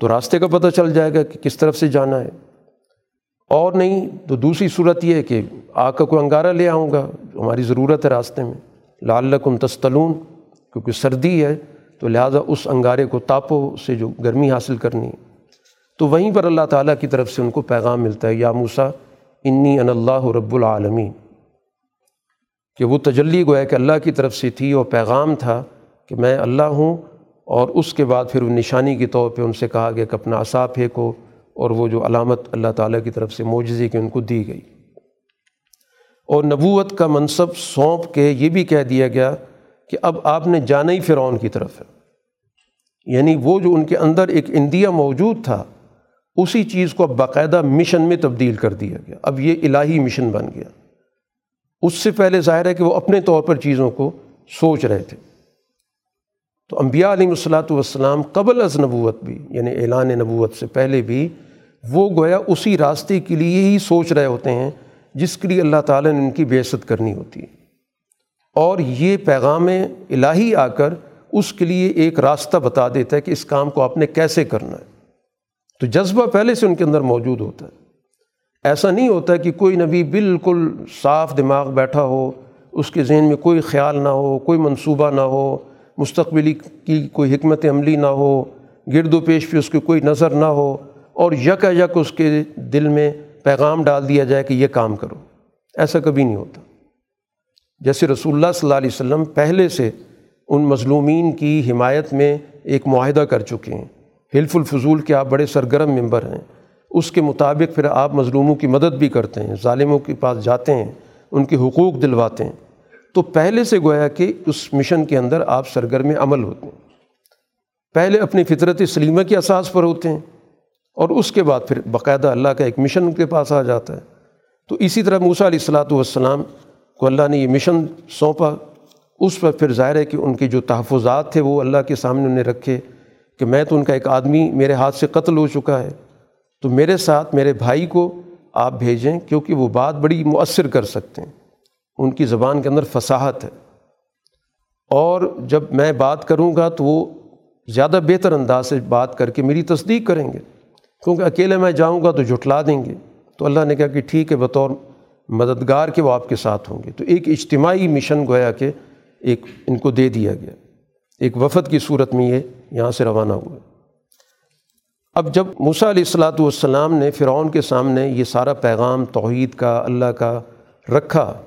تو راستے کا پتہ چل جائے گا کہ کس طرف سے جانا ہے۔ اور نہیں تو دوسری صورت یہ ہے کہ آگ کا کوئی انگارہ لے آؤں گا، ہماری ضرورت ہے راستے میں۔ لال لکم تستلون، کیونکہ سردی ہے، تو لہٰذا اس انگارے کو تاپو سے جو گرمی حاصل کرنی ہے۔ تو وہیں پر اللہ تعالیٰ کی طرف سے ان کو پیغام ملتا ہے، یا موسا انی ان اللہ رب العالمین۔ کہ وہ تجلی گویا کہ اللہ کی طرف سے تھی اور پیغام تھا کہ میں اللہ ہوں اور اس کے بعد پھر وہ نشانی کے طور پہ ان سے کہا گیا کہ اپنا عصا پھینکو اور وہ جو علامت اللہ تعالیٰ کی طرف سے معجزے کی ان کو دی گئی۔ اور نبوت کا منصب سونپ کے یہ بھی کہہ دیا گیا کہ اب آپ نے جانا ہی فرعون کی طرف ہے۔ یعنی وہ جو ان کے اندر ایک اندیا موجود تھا اسی چیز کو اب باقاعدہ مشن میں تبدیل کر دیا گیا۔ اب یہ الہی مشن بن گیا۔ اس سے پہلے ظاہر ہے کہ وہ اپنے طور پر چیزوں کو سوچ رہے تھے۔ تو انبیاء علیہ الصلاۃ والسلام قبل از نبوت بھی یعنی اعلان نبوت سے پہلے بھی، وہ گویا اسی راستے کے لیے ہی سوچ رہے ہوتے ہیں جس کے لیے اللہ تعالیٰ نے ان کی بیست کرنی ہوتی ہے۔ اور یہ پیغام الہی آ کر اس کے لیے ایک راستہ بتا دیتا ہے کہ اس کام کو آپ نے کیسے کرنا ہے۔ تو جذبہ پہلے سے ان کے اندر موجود ہوتا ہے۔ ایسا نہیں ہوتا کہ کوئی نبی بالکل صاف دماغ بیٹھا ہو، اس کے ذہن میں کوئی خیال نہ ہو، کوئی منصوبہ نہ ہو، مستقبلی کی کوئی حکمت عملی نہ ہو، گرد و پیش پہ اس کی کوئی نظر نہ ہو، اور یکا یک اس کے دل میں پیغام ڈال دیا جائے کہ یہ کام کرو۔ ایسا کبھی نہیں ہوتا۔ جیسے رسول اللہ صلی اللہ علیہ وسلم پہلے سے ان مظلومین کی حمایت میں ایک معاہدہ کر چکے ہیں۔ حلف الفضول کے آپ بڑے سرگرم ممبر ہیں۔ اس کے مطابق پھر آپ مظلوموں کی مدد بھی کرتے ہیں، ظالموں کے پاس جاتے ہیں، ان کے حقوق دلواتے ہیں۔ تو پہلے سے گویا کہ اس مشن کے اندر آپ سرگرم عمل ہوتے ہیں۔ پہلے اپنی فطرت سلیمہ کے اساس پر ہوتے ہیں اور اس کے بعد پھر باقاعدہ اللہ کا ایک مشن ان کے پاس آ جاتا ہے۔ تو اسی طرح موسیٰ علیہ السلاۃ والسلام کو اللہ نے یہ مشن سونپا۔ اس پر پھر ظاہر ہے کہ ان کے جو تحفظات تھے وہ اللہ کے سامنے انہیں رکھے۔ کہ میں تو ان کا ایک آدمی میرے ہاتھ سے قتل ہو چکا ہے، تو میرے ساتھ میرے بھائی کو آپ بھیجیں کیونکہ وہ بات بڑی مؤثر کر سکتے ہیں۔ ان کی زبان کے اندر فصاحت ہے۔ اور جب میں بات کروں گا تو وہ زیادہ بہتر انداز سے بات کر کے میری تصدیق کریں گے۔ کیونکہ اکیلے میں جاؤں گا تو جھٹلا دیں گے۔ تو اللہ نے کہا کہ ٹھیک ہے، بطور مددگار کے وہ آپ کے ساتھ ہوں گے۔ تو ایک اجتماعی مشن گویا کہ ایک ان کو دے دیا گیا۔ ایک وفد کی صورت میں یہ یہاں سے روانہ ہوا۔ اب جب موسیٰ علیہ السلاۃ والسلام نے فرعون کے سامنے یہ سارا پیغام توحید کا، اللہ کا رکھا،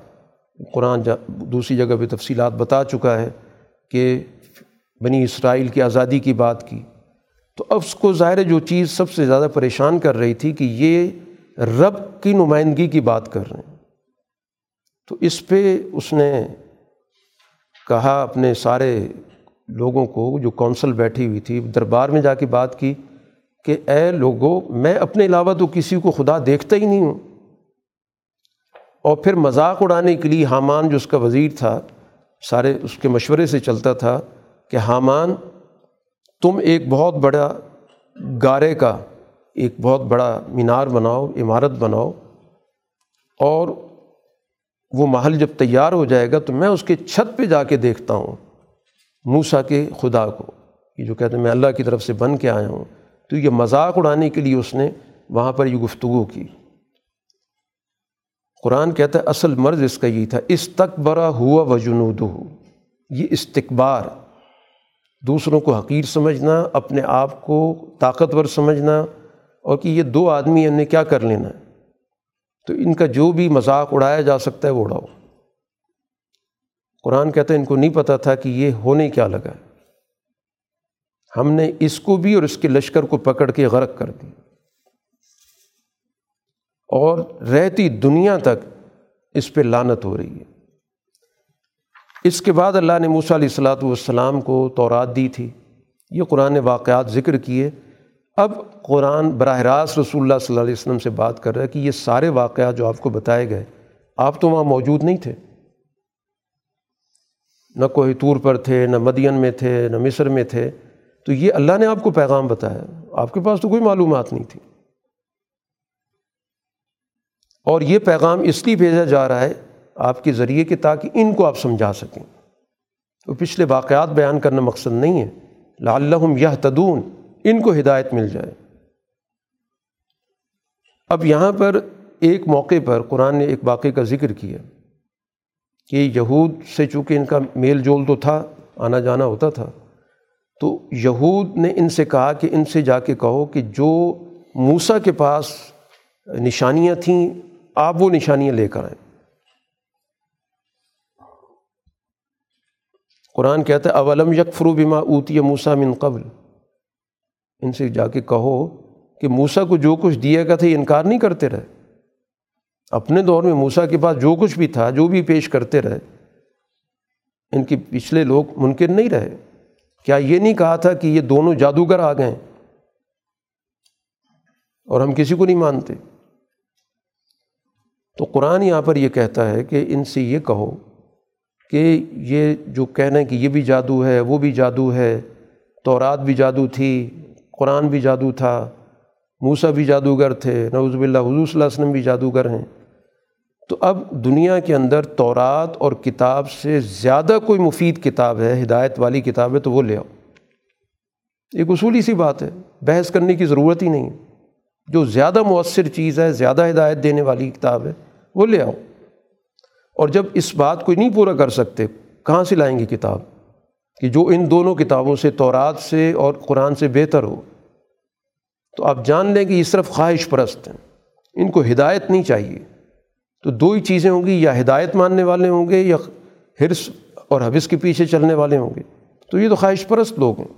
قرآن دوسری جگہ پہ تفصیلات بتا چکا ہے کہ بنی اسرائیل کی آزادی کی بات کی۔ تو اب اس کو ظاہر جو چیز سب سے زیادہ پریشان کر رہی تھی کہ یہ رب کی نمائندگی کی بات کر رہے ہیں۔ تو اس پہ اس نے کہا اپنے سارے لوگوں کو جو کونسل بیٹھی ہوئی تھی، دربار میں جا کے بات کی کہ اے لوگوں میں اپنے علاوہ تو کسی کو خدا دیکھتا ہی نہیں ہوں۔ اور پھر مذاق اڑانے کے لیے حامان جو اس کا وزیر تھا، سارے اس کے مشورے سے چلتا تھا کہ حامان، تم ایک بہت بڑا گارے کا، ایک بہت بڑا مینار بناؤ، عمارت بناؤ، اور وہ محل جب تیار ہو جائے گا تو میں اس کے چھت پہ جا کے دیکھتا ہوں۔ موسا کے خدا کو، یہ جو کہتے ہیں میں اللہ کی طرف سے بن کے آیا ہوں، تو یہ مذاق اڑانے کے لیے اس نے وہاں پر یہ گفتگو کی۔ قرآن کہتا ہے اصل مرض اس کا یہ تھا استقبرا ہوا و جنود ہو یہ استقبار دوسروں کو حقیر سمجھنا، اپنے آپ کو طاقتور سمجھنا، اور کہ یہ دو آدمی ان نے کیا کر لینا ہے؟ تو ان کا جو بھی مذاق اڑایا جا سکتا ہے، وہ اڑاؤ۔ قرآن کہتا ہے ان کو نہیں پتہ تھا کہ یہ ہونے کیا لگا ہم نے اس کو بھی اور اس کے لشکر کو پکڑ کے غرق کر دی۔ اور رہتی دنیا تک اس پہ لانت ہو رہی ہے۔ اس کے بعد اللہ نے موسیٰ علیہ السلاۃ والسلام کو تورات دی تھی۔ یہ قرآن واقعات ذکر کیے۔ اب قرآن براہ راست رسول اللہ صلی اللہ علیہ وسلم سے بات کر رہا ہے کہ یہ سارے واقعات جو آپ کو بتائے گئے، آپ تو وہاں موجود نہیں تھے۔ نہ کوئی طور پر تھے، نہ مدین میں تھے، نہ مصر میں تھے۔ تو یہ اللہ نے آپ کو پیغام بتایا۔ آپ کے پاس تو کوئی معلومات نہیں تھی۔ اور یہ پیغام اس لیے بھیجا جا رہا ہے آپ کے ذریعے کہ تاکہ ان کو آپ سمجھا سکیں۔ تو پچھلے واقعات بیان کرنا مقصد نہیں ہے۔ لعلہم یہ تدون ان کو ہدایت مل جائے۔ اب یہاں پر ایک موقع پر قرآن نے ایک واقعے کا ذکر کیا۔ کہ یہود سے چونکہ ان کا میل جول تو تھا، آنا جانا ہوتا تھا، تو یہود نے ان سے کہا کہ ان سے جا کے کہو کہ جو موسا کے پاس نشانیاں تھیں، آپ وہ نشانیاں لے کر آئیں۔ قرآن کہتا ہے، اولم یک فرو بما اوتی موسا من قبل۔ ان سے جا کے کہو کہ موسا کو جو کچھ دیا گیا تھا، یہ انکار نہیں کرتے رہے۔ اپنے دور میں موسا کے پاس جو کچھ بھی تھا، جو بھی پیش کرتے رہے، ان کے پچھلے لوگ ممکن نہیں رہے۔ کیا یہ نہیں کہا تھا کہ یہ دونوں جادوگر آ گئے؟ اور ہم کسی کو نہیں مانتے۔ تو قرآن یہاں پر یہ کہتا ہے کہ ان سے یہ کہو کہ یہ جو کہنا ہے کہ یہ بھی جادو ہے، وہ بھی جادو ہے، تورات بھی جادو تھی، قرآن بھی جادو تھا موسا بھی جادوگر تھے نوز باللہ حضور صلی اللہ علیہ وسلم بھی جادوگر ہیں۔ تو اب دنیا کے اندر تورات اور کتاب سے زیادہ کوئی مفید کتاب ہے، ہدایت والی کتاب ہے، تو وہ لے آؤ۔ ایک اصولی سی بات ہے، بحث کرنے کی ضرورت ہی نہیں جو زیادہ مؤثر چیز ہے، زیادہ ہدایت دینے والی کتاب ہے، وہ لے آؤ۔ اور جب اس بات کو نہیں پورا کر سکتے، کہاں سے لائیں گے کتاب؟ کہ جو ان دونوں کتابوں سے، تورات سے اور قرآن سے بہتر ہو۔ تو آپ جان لیں کہ یہ صرف خواہش پرست ہیں۔ ان کو ہدایت نہیں چاہیے۔ تو دو ہی چیزیں ہوں گی، یا ہدایت ماننے والے ہوں گے یا حرص اور حبث کے پیچھے چلنے والے ہوں گے۔ تو یہ تو خواہش پرست لوگ ہیں۔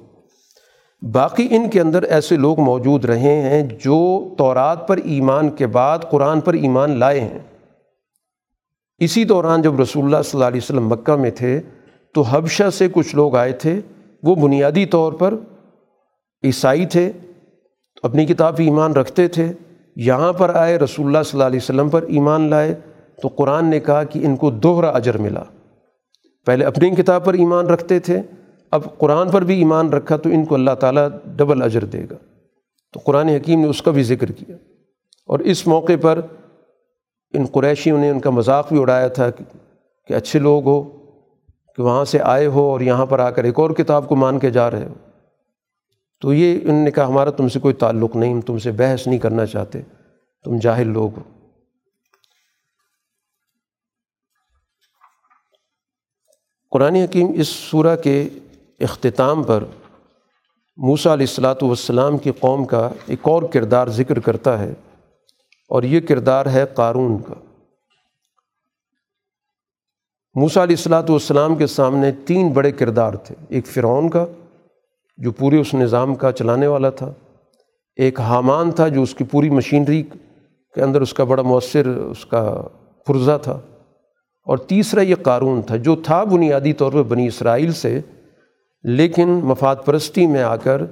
باقی ان کے اندر ایسے لوگ موجود رہے ہیں جو تورات پر ایمان کے بعد قرآن پر ایمان لائے ہیں۔ اسی دوران جب رسول اللہ صلی اللہ علیہ وسلم مکہ میں تھے، تو حبشہ سے کچھ لوگ آئے تھے۔ وہ بنیادی طور پر عیسائی تھے، اپنی کتاب ایمان رکھتے تھے۔ یہاں پر آئے، رسول اللہ صلی اللہ علیہ وسلم پر ایمان لائے تو قرآن نے کہا کہ ان کو دوہرا اجر ملا۔ پہلے اپنی کتاب پر ایمان رکھتے تھے، اب قرآن پر بھی ایمان رکھا تو ان کو اللہ تعالیٰ ڈبل اجر دے گا۔ تو قرآن حکیم نے اس کا بھی ذکر کیا۔ اور اس موقع پر ان قریشیوں نے ان کا مذاق بھی اڑایا تھا کہ اچھے لوگ ہو، کہ وہاں سے آئے ہو اور یہاں پر آ کر ایک اور کتاب کو مان کے جا رہے ہو۔ تو یہ ان نے کہا، ہمارا تم سے کوئی تعلق نہیں، ہم تم سے بحث نہیں کرنا چاہتے، تم جاہل لوگ ہو۔ قرآن حکیم اس صورح کے اختتام پر موسا علیہ السلاۃ والسلام کی قوم کا ایک اور کردار ذکر کرتا ہے، اور یہ کردار ہے قارون کا۔ موسا علیہ السلاۃ والسلام کے سامنے تین بڑے کردار تھے، ایک فرعون کا جو پورے اس نظام کا چلانے والا تھا، ایک حامان تھا جو اس کی پوری مشینری کے اندر اس کا بڑا مؤثر، اس کا پرزہ تھا۔ اور تیسرا یہ قارون تھا جو تھا بنیادی طور پر بنی اسرائیل سے، لیکن مفاد پرستی میں آ کر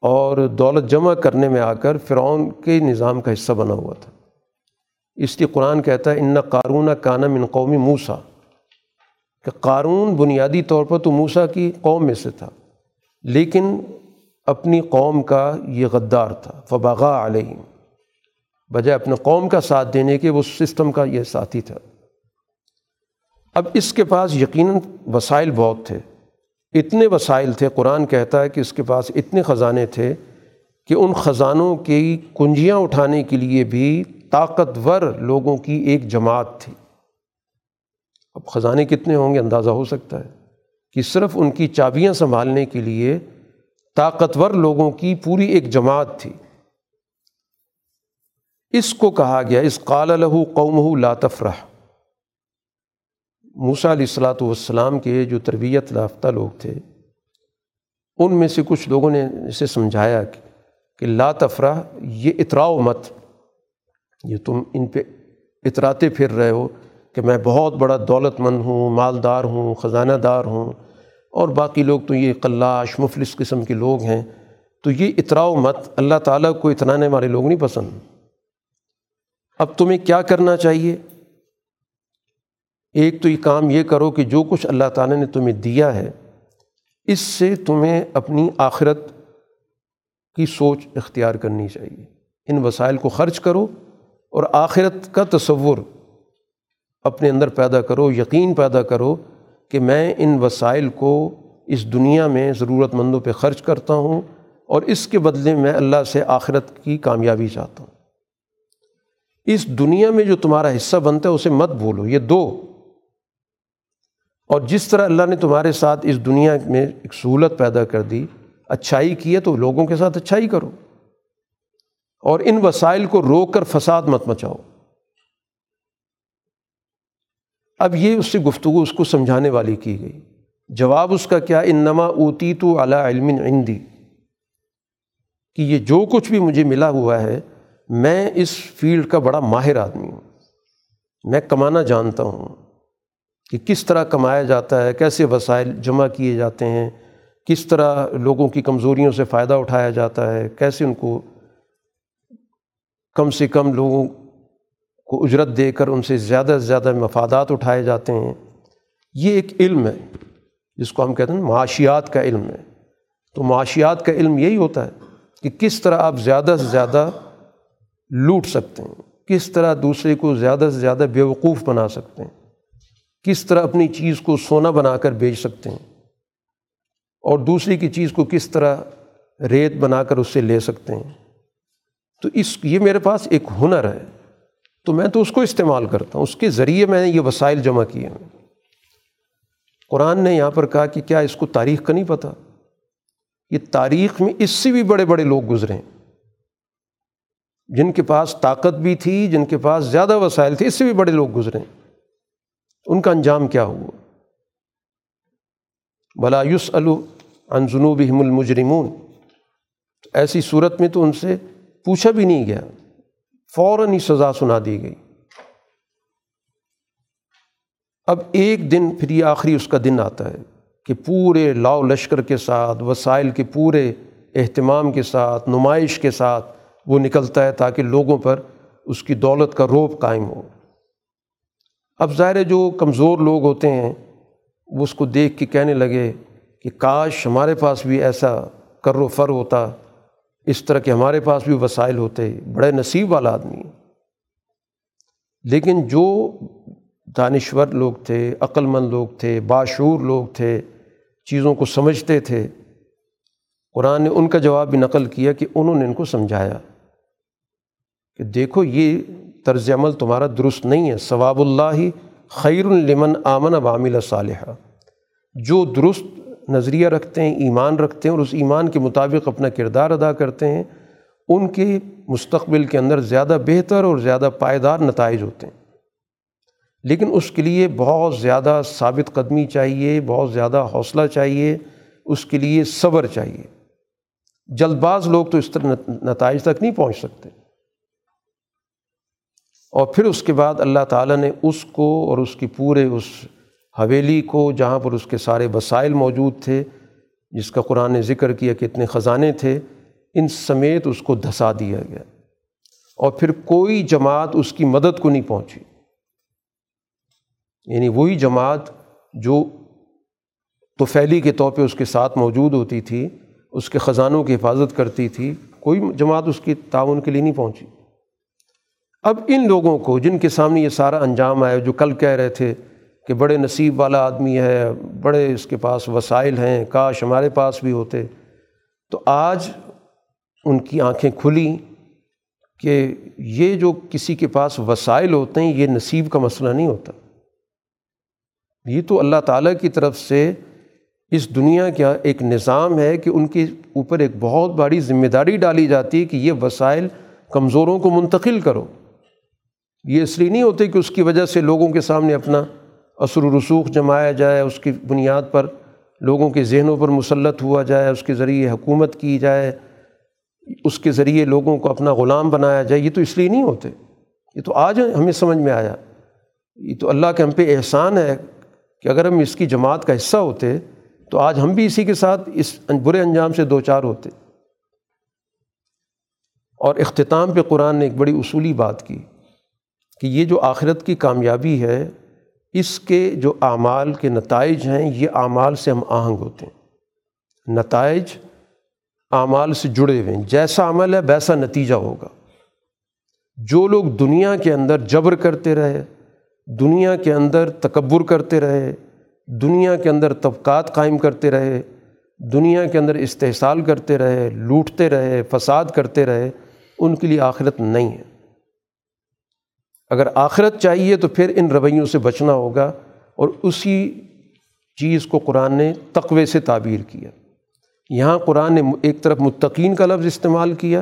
اور دولت جمع کرنے میں آ کر فرعون کے نظام کا حصہ بنا ہوا تھا۔ اس لیے قرآن کہتا ہے، ان قارون کانا من قومی موسا کہ قارون بنیادی طور پر تو موسا کی قوم میں سے تھا۔ لیکن اپنی قوم کا یہ غدار تھا فباغا علیہم۔ بجائے اپنے قوم کا ساتھ دینے کے، وہ سسٹم کا یہ ساتھی تھا۔ اب اس کے پاس یقیناً وسائل بہت تھے۔ اتنے وسائل تھے، قرآن کہتا ہے کہ اس کے پاس اتنے خزانے تھے کہ ان خزانوں کی کنجیاں اٹھانے کے لیے بھی طاقتور لوگوں کی ایک جماعت تھی۔ اب خزانے کتنے ہوں گے؟ اندازہ ہو سکتا ہے۔ کہ صرف ان کی چابیاں سنبھالنے کے لیے طاقتور لوگوں کی پوری ایک جماعت تھی۔ اس کو کہا گیا، اس قال لہو قوم لاتفرح موسا علیہ السلاۃ والسلام کے جو تربیت یافتہ لوگ تھے، ان میں سے کچھ لوگوں نے اسے سمجھایا کہ لا تفرح، یہ اطراء مت، یہ تم ان پہ اطراتے پھر رہے ہو۔ کہ میں بہت بڑا دولت مند ہوں، مالدار ہوں، خزانہ دار ہوں اور باقی لوگ تو یہ قلاش، مفلس قسم کے لوگ ہیں۔ تو یہ اطراء مت، اللہ تعالیٰ کو اترانے والے لوگ نہیں پسند۔ اب تمہیں کیا کرنا چاہیے؟ ایک تو یہ کام یہ کرو کہ جو کچھ اللہ تعالیٰ نے تمہیں دیا ہے، اس سے تمہیں اپنی آخرت کی سوچ اختیار کرنی چاہیے۔ ان وسائل کو خرچ کرو اور آخرت کا تصور اپنے اندر پیدا کرو، یقین پیدا کرو کہ میں ان وسائل کو اس دنیا میں ضرورت مندوں پہ خرچ کرتا ہوں اور اس کے بدلے میں اللہ سے آخرت کی کامیابی چاہتا ہوں۔ اس دنیا میں جو تمہارا حصہ بنتا ہے، اسے مت بھولو، یہ دو۔ اور جس طرح اللہ نے تمہارے ساتھ اس دنیا میں ایک سہولت پیدا کر دی، اچھائی کی ہے تو لوگوں کے ساتھ اچھائی کرو۔ اور ان وسائل کو روک کر فساد مت مچاؤ۔ اب یہ اس سے گفتگو اس کو سمجھانے والی کی گئی۔ جواب اس کا کیا؟ ان نما اوتی تو اعلیٰ علم عندی۔ کہ یہ جو کچھ بھی مجھے ملا ہوا ہے، میں اس فیلڈ کا بڑا ماہر آدمی ہوں۔ میں کمانا جانتا ہوں کہ کس طرح کمایا جاتا ہے، کیسے وسائل جمع کیے جاتے ہیں، کس طرح لوگوں کی کمزوریوں سے فائدہ اٹھایا جاتا ہے، کیسے ان کو کم سے کم لوگوں کو اجرت دے کر ان سے زیادہ سے زیادہ مفادات اٹھائے جاتے ہیں، یہ ایک علم ہے، جس کو ہم کہتے ہیں معاشیات کا علم ہے۔ تو معاشیات کا علم یہی ہوتا ہے کہ کس طرح آپ زیادہ سے زیادہ لوٹ سکتے ہیں، کس طرح دوسرے کو زیادہ سے زیادہ بیوقوف بنا سکتے ہیں، کس طرح اپنی چیز کو سونا بنا کر بیچ سکتے ہیں۔ اور دوسری کی چیز کو کس طرح ریت بنا کر اس سے لے سکتے ہیں۔ تو اس، یہ میرے پاس ایک ہنر ہے۔ تو میں تو اس کو استعمال کرتا ہوں۔ اس کے ذریعے میں نے یہ وسائل جمع کیے ہیں۔ قرآن نے یہاں پر کہا کہ کیا اس کو تاریخ کا نہیں پتہ یہ تاریخ میں اس سے بھی بڑے بڑے لوگ گزرے ہیں۔ جن کے پاس طاقت بھی تھی، جن کے پاس زیادہ وسائل تھے، اس سے بھی بڑے لوگ گزرے ہیں۔ ان کا انجام کیا ہوا؟ بلا یوس الجنوب المجرمون۔ ایسی صورت میں تو ان سے پوچھا بھی نہیں گیا۔ فوراً ہی سزا سنا دی گئی۔ اب ایک دن پھر یہ آخری اس کا دن آتا ہے کہ پورے لاؤ لشکر کے ساتھ، وسائل کے پورے اہتمام کے ساتھ، نمائش کے ساتھ وہ نکلتا ہے تاکہ لوگوں پر اس کی دولت کا روپ قائم ہو۔ اب ظاہر جو کمزور لوگ ہوتے ہیں، وہ اس کو دیکھ کے کہنے لگے کہ کاش ہمارے پاس بھی ایسا کر و فر ہوتا۔ اس طرح کے ہمارے پاس بھی وسائل ہوتے، بڑے نصیب والا آدمی۔ لیکن جو دانشور لوگ تھے عقل مند لوگ تھے، باشعور لوگ تھے، چیزوں کو سمجھتے تھے، قرآن نے ان کا جواب بھی نقل کیا کہ انہوں نے ان کو سمجھایا کہ دیکھو، یہ طرز عمل تمہارا درست نہیں ہے۔ ثواب اللہ خیر المن آمن عامل صالحہ جو درست نظریہ رکھتے ہیں، ایمان رکھتے ہیں اور اس ایمان کے مطابق اپنا کردار ادا کرتے ہیں، ان کے مستقبل کے اندر زیادہ بہتر اور زیادہ پائیدار نتائج ہوتے ہیں۔ لیکن اس کے لیے بہت زیادہ ثابت قدمی چاہیے، بہت زیادہ حوصلہ چاہیے، اس کے لیے صبر چاہیے۔ جلد باز لوگ تو اس طرح نتائج تک نہیں پہنچ سکتے۔ اور پھر اس کے بعد اللہ تعالیٰ نے اس کو اور اس کی پورے اس حویلی کو جہاں پر اس کے سارے وسائل موجود تھے، جس کا قرآن نے ذکر کیا کہ اتنے خزانے تھے، ان سمیت اس کو دھسا دیا گیا۔ اور پھر کوئی جماعت اس کی مدد کو نہیں پہنچی۔ یعنی وہی جماعت جو توفیلی کے طور پہ اس کے ساتھ موجود ہوتی تھی، اس کے خزانوں کی حفاظت کرتی تھی، کوئی جماعت اس کی تعاون کے لیے نہیں پہنچی۔ اب ان لوگوں کو جن کے سامنے یہ سارا انجام آیا، جو کل کہہ رہے تھے کہ بڑے نصیب والا آدمی ہے، بڑے اس کے پاس وسائل ہیں، کاش ہمارے پاس بھی ہوتے۔ تو آج ان کی آنکھیں کھلیں کہ یہ جو کسی کے پاس وسائل ہوتے ہیں، یہ نصیب کا مسئلہ نہیں ہوتا۔ یہ تو اللہ تعالیٰ کی طرف سے اس دنیا کا ایک نظام ہے کہ ان کے اوپر ایک بہت بڑی ذمہ داری ڈالی جاتی ہے کہ یہ وسائل کمزوروں کو منتقل کرو۔ یہ اس لیے نہیں ہوتے کہ اس کی وجہ سے لوگوں کے سامنے اپنا اثر و رسوخ جمایا جائے، اس کی بنیاد پر لوگوں کے ذہنوں پر مسلط ہوا جائے، اس کے ذریعے حکومت کی جائے، اس کے ذریعے لوگوں کو اپنا غلام بنایا جائے، یہ تو اس لیے نہیں ہوتے۔ یہ تو آج ہمیں سمجھ میں آیا۔ یہ تو اللہ کے ہم پہ احسان ہے کہ اگر ہم اس کی جماعت کا حصہ ہوتے، تو آج ہم بھی اسی کے ساتھ اس برے انجام سے دو چار ہوتے۔ اور اختتام پہ قرآن نے ایک بڑی اصولی بات کی کہ یہ جو آخرت کی کامیابی ہے اس کے جو اعمال کے نتائج ہیں، یہ اعمال سے ہم آہنگ ہوتے ہیں۔ نتائج اعمال سے جڑے ہوئے ہیں۔ جیسا عمل ہے، ویسا نتیجہ ہوگا۔ جو لوگ دنیا کے اندر جبر کرتے رہے، دنیا کے اندر تکبر کرتے رہے، دنیا کے اندر طبقات قائم کرتے رہے، دنیا کے اندر استحصال کرتے رہے، لوٹتے رہے، فساد کرتے رہے، ان کے لیے آخرت نہیں ہے۔ اگر آخرت چاہیے تو پھر ان رویوں سے بچنا ہوگا اور اسی چیز کو قرآن نے تقوے سے تعبیر کیا۔ یہاں قرآن نے ایک طرف متقین کا لفظ استعمال کیا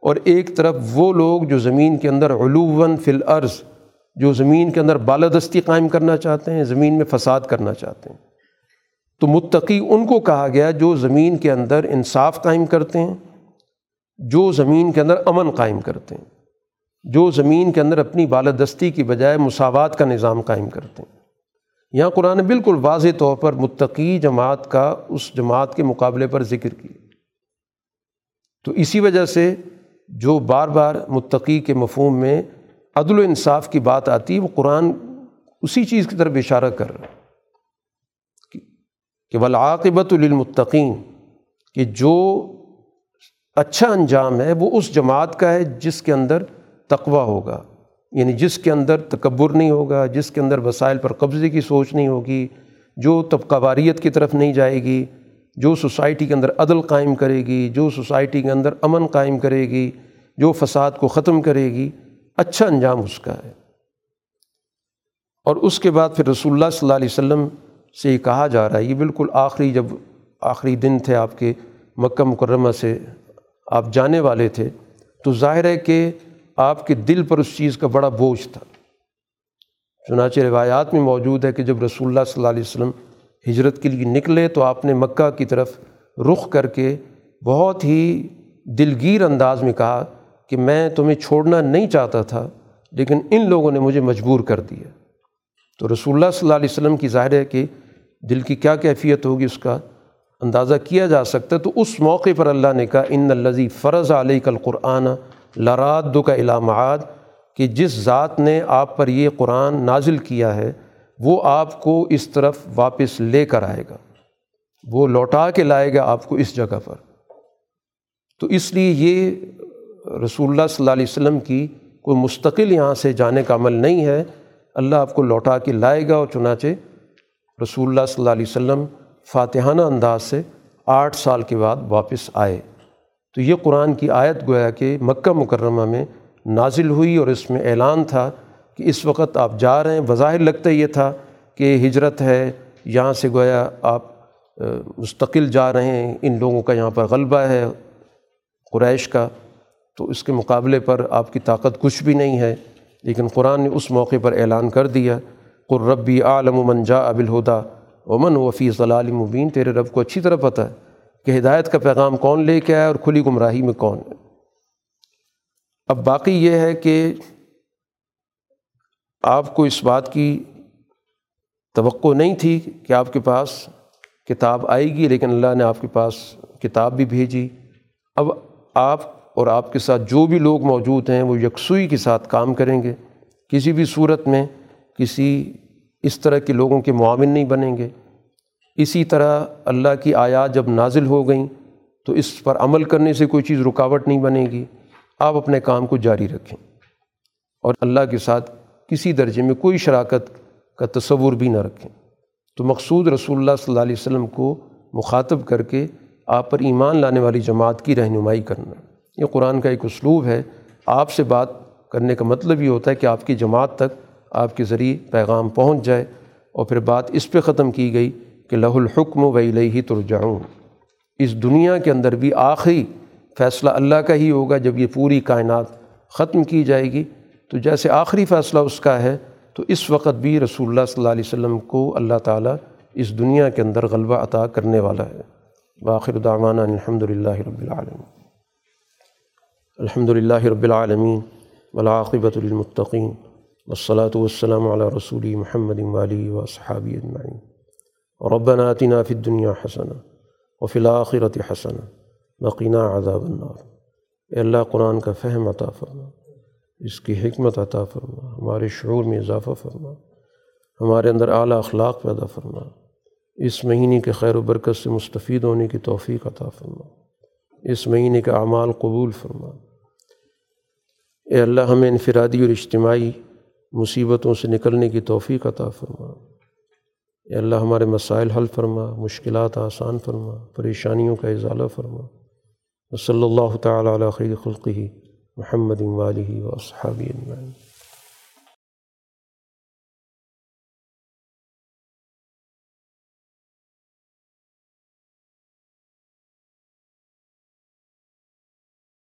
اور ایک طرف وہ لوگ جو زمین کے اندر علوون فی الارض، جو زمین کے اندر بالادستی قائم کرنا چاہتے ہیں، زمین میں فساد کرنا چاہتے ہیں۔ تو متقی ان کو کہا گیا جو زمین کے اندر انصاف قائم کرتے ہیں، جو زمین کے اندر امن قائم کرتے ہیں۔ جو زمین کے اندر اپنی بالادستی کی بجائے مساوات کا نظام قائم کرتے ہیں۔ یہاں قرآن بالکل واضح طور پر متقی جماعت کا اس جماعت کے مقابلے پر ذکر کیا۔ تو اسی وجہ سے جو بار بار متقی کے مفہوم میں عدل و انصاف کی بات آتی ہے وہ قرآن اسی چیز کی طرف اشارہ کر رہا ہے کہ ولاقبۃ للمتقین، کہ جو اچھا انجام ہے وہ اس جماعت کا ہے جس کے اندر تقوی ہوگا۔ یعنی جس کے اندر تکبر نہیں ہوگا، جس کے اندر وسائل پر قبضے کی سوچ نہیں ہوگی، جو طبقہ واریت کی طرف نہیں جائے گی، جو سوسائٹی کے اندر عدل قائم کرے گی، جو سوسائٹی کے اندر امن قائم کرے گی، جو فساد کو ختم کرے گی اچھا انجام اس کا ہے۔ اور اس کے بعد پھر رسول اللہ صلی اللہ علیہ وسلم سے یہ کہا جا رہا ہے، یہ بالکل آخری جب آخری دن تھے آپ کے مکہ مکرمہ سے آپ جانے والے تھے، تو ظاہر ہے کہ آپ کے دل پر اس چیز کا بڑا بوجھ تھا۔ چنانچہ روایات میں موجود ہے کہ جب رسول اللہ صلی اللہ علیہ وسلم ہجرت کے لیے نکلے تو آپ نے مکہ کی طرف رخ کر کے بہت ہی دلگیر انداز میں کہا کہ میں تمہیں چھوڑنا نہیں چاہتا تھا، لیکن ان لوگوں نے مجھے مجبور کر دیا۔ تو رسول اللہ صلی اللہ علیہ وسلم کی ظاہر ہے کہ دل کی کیا کیفیت ہوگی، اس کا اندازہ کیا جا سکتا ہے۔ تو اس موقع پر اللہ نے کہا، ان الزی فرض علیہ کل قرآن لراد کا علامات کہ جس ذات نے آپ پر یہ قرآن نازل کیا ہے، وہ آپ کو اس طرف واپس لے کر آئے گا۔ وہ لوٹا کے لائے گا آپ کو اس جگہ پر۔ تو اس لیے یہ رسول اللہ صلی اللہ علیہ وسلم کی کوئی مستقل یہاں سے جانے کا عمل نہیں ہے۔ اللہ آپ کو لوٹا کے لائے گا اور چنانچہ رسول اللہ صلی اللہ علیہ وسلم فاتحانہ انداز سے آٹھ سال کے بعد واپس آئے۔ تو یہ قرآن کی آیت گویا کہ مکہ مکرمہ میں نازل ہوئی اور اس میں اعلان تھا کہ اس وقت آپ جا رہے ہیں۔ بظاہر لگتا یہ تھا کہ ہجرت ہے، یہاں سے گویا آپ مستقل جا رہے ہیں۔ ان لوگوں کا یہاں پر غلبہ ہے قریش کا۔ تو اس کے مقابلے پر آپ کی طاقت کچھ بھی نہیں ہے۔ لیکن قرآن نے اس موقع پر اعلان کر دیا قربی عالم من جا ابل ہدا امن وفی ضلال مبین تیرے رب کو اچھی طرح پتہ ہے۔ کہ ہدایت کا پیغام کون لے کے آیا اور کھلی گمراہی میں کون ہے؟ اب باقی یہ ہے کہ آپ کو اس بات کی توقع نہیں تھی کہ آپ کے پاس کتاب آئے گی، لیکن اللہ نے آپ کے پاس کتاب بھی بھیجی۔ اب آپ اور آپ کے ساتھ جو بھی لوگ موجود ہیں، وہ یکسوئی کے ساتھ کام کریں گے۔ کسی بھی صورت میں کسی اس طرح کے لوگوں کے معاون نہیں بنیں گے۔ اسی طرح اللہ کی آیات جب نازل ہو گئیں تو اس پر عمل کرنے سے کوئی چیز رکاوٹ نہیں بنے گی۔ آپ اپنے کام کو جاری رکھیں۔ اور اللہ کے ساتھ کسی درجے میں کوئی شراکت کا تصور بھی نہ رکھیں۔ تو مقصود رسول اللہ صلی اللہ علیہ وسلم کو مخاطب کر کے آپ پر ایمان لانے والی جماعت کی رہنمائی کرنا۔ یہ قرآن کا ایک اسلوب ہے۔ آپ سے بات کرنے کا مطلب یہ ہوتا ہے کہ آپ کی جماعت تک آپ کے ذریعے پیغام پہنچ جائے اور پھر بات اس پہ ختم کی گئی کہ لہ الحکم و ہی ترجعون۔ اس دنیا کے اندر بھی آخری فیصلہ اللہ کا ہی ہوگا، جب یہ پوری کائنات ختم کی جائے گی۔ تو جیسے آخری فیصلہ اس کا ہے، تو اس وقت بھی رسول اللہ صلی اللہ علیہ وسلم کو اللہ تعالیٰ اس دنیا کے اندر غلبہ عطا کرنے والا ہے۔ باخر دعوانا الحمد للہ رب العالمین۔ الحمد للہ رب العالمین ولاقبۃ المطقین والصلاة والسلام علی رسول محمد والی و صحابی اجمعین۔ ربنا آتنا فی الدنیا حسنہ وفی الآخرت حسنہ وقینا عذاب النار۔ اے اللہ قرآن کا فہم عطا فرما، اس کی حکمت عطا فرما، ہمارے شعور میں اضافہ فرما، ہمارے اندر اعلیٰ اخلاق پیدا فرما۔ اس مہینے کے خیر و برکت سے مستفید ہونے کی توفیق عطا فرما۔ اس مہینے کا اعمال قبول فرما۔ اے اللہ، ہمیں انفرادی اور اجتماعی مصیبتوں سے نکلنے کی توفیق عطا فرما۔ اے اللہ ہمارے مسائل حل فرما، مشکلات آسان فرما، پریشانیوں کا اضالہ فرما۔ صلی اللہ تعالیٰ علیہ خیر خلقی محمد والی و اصحابی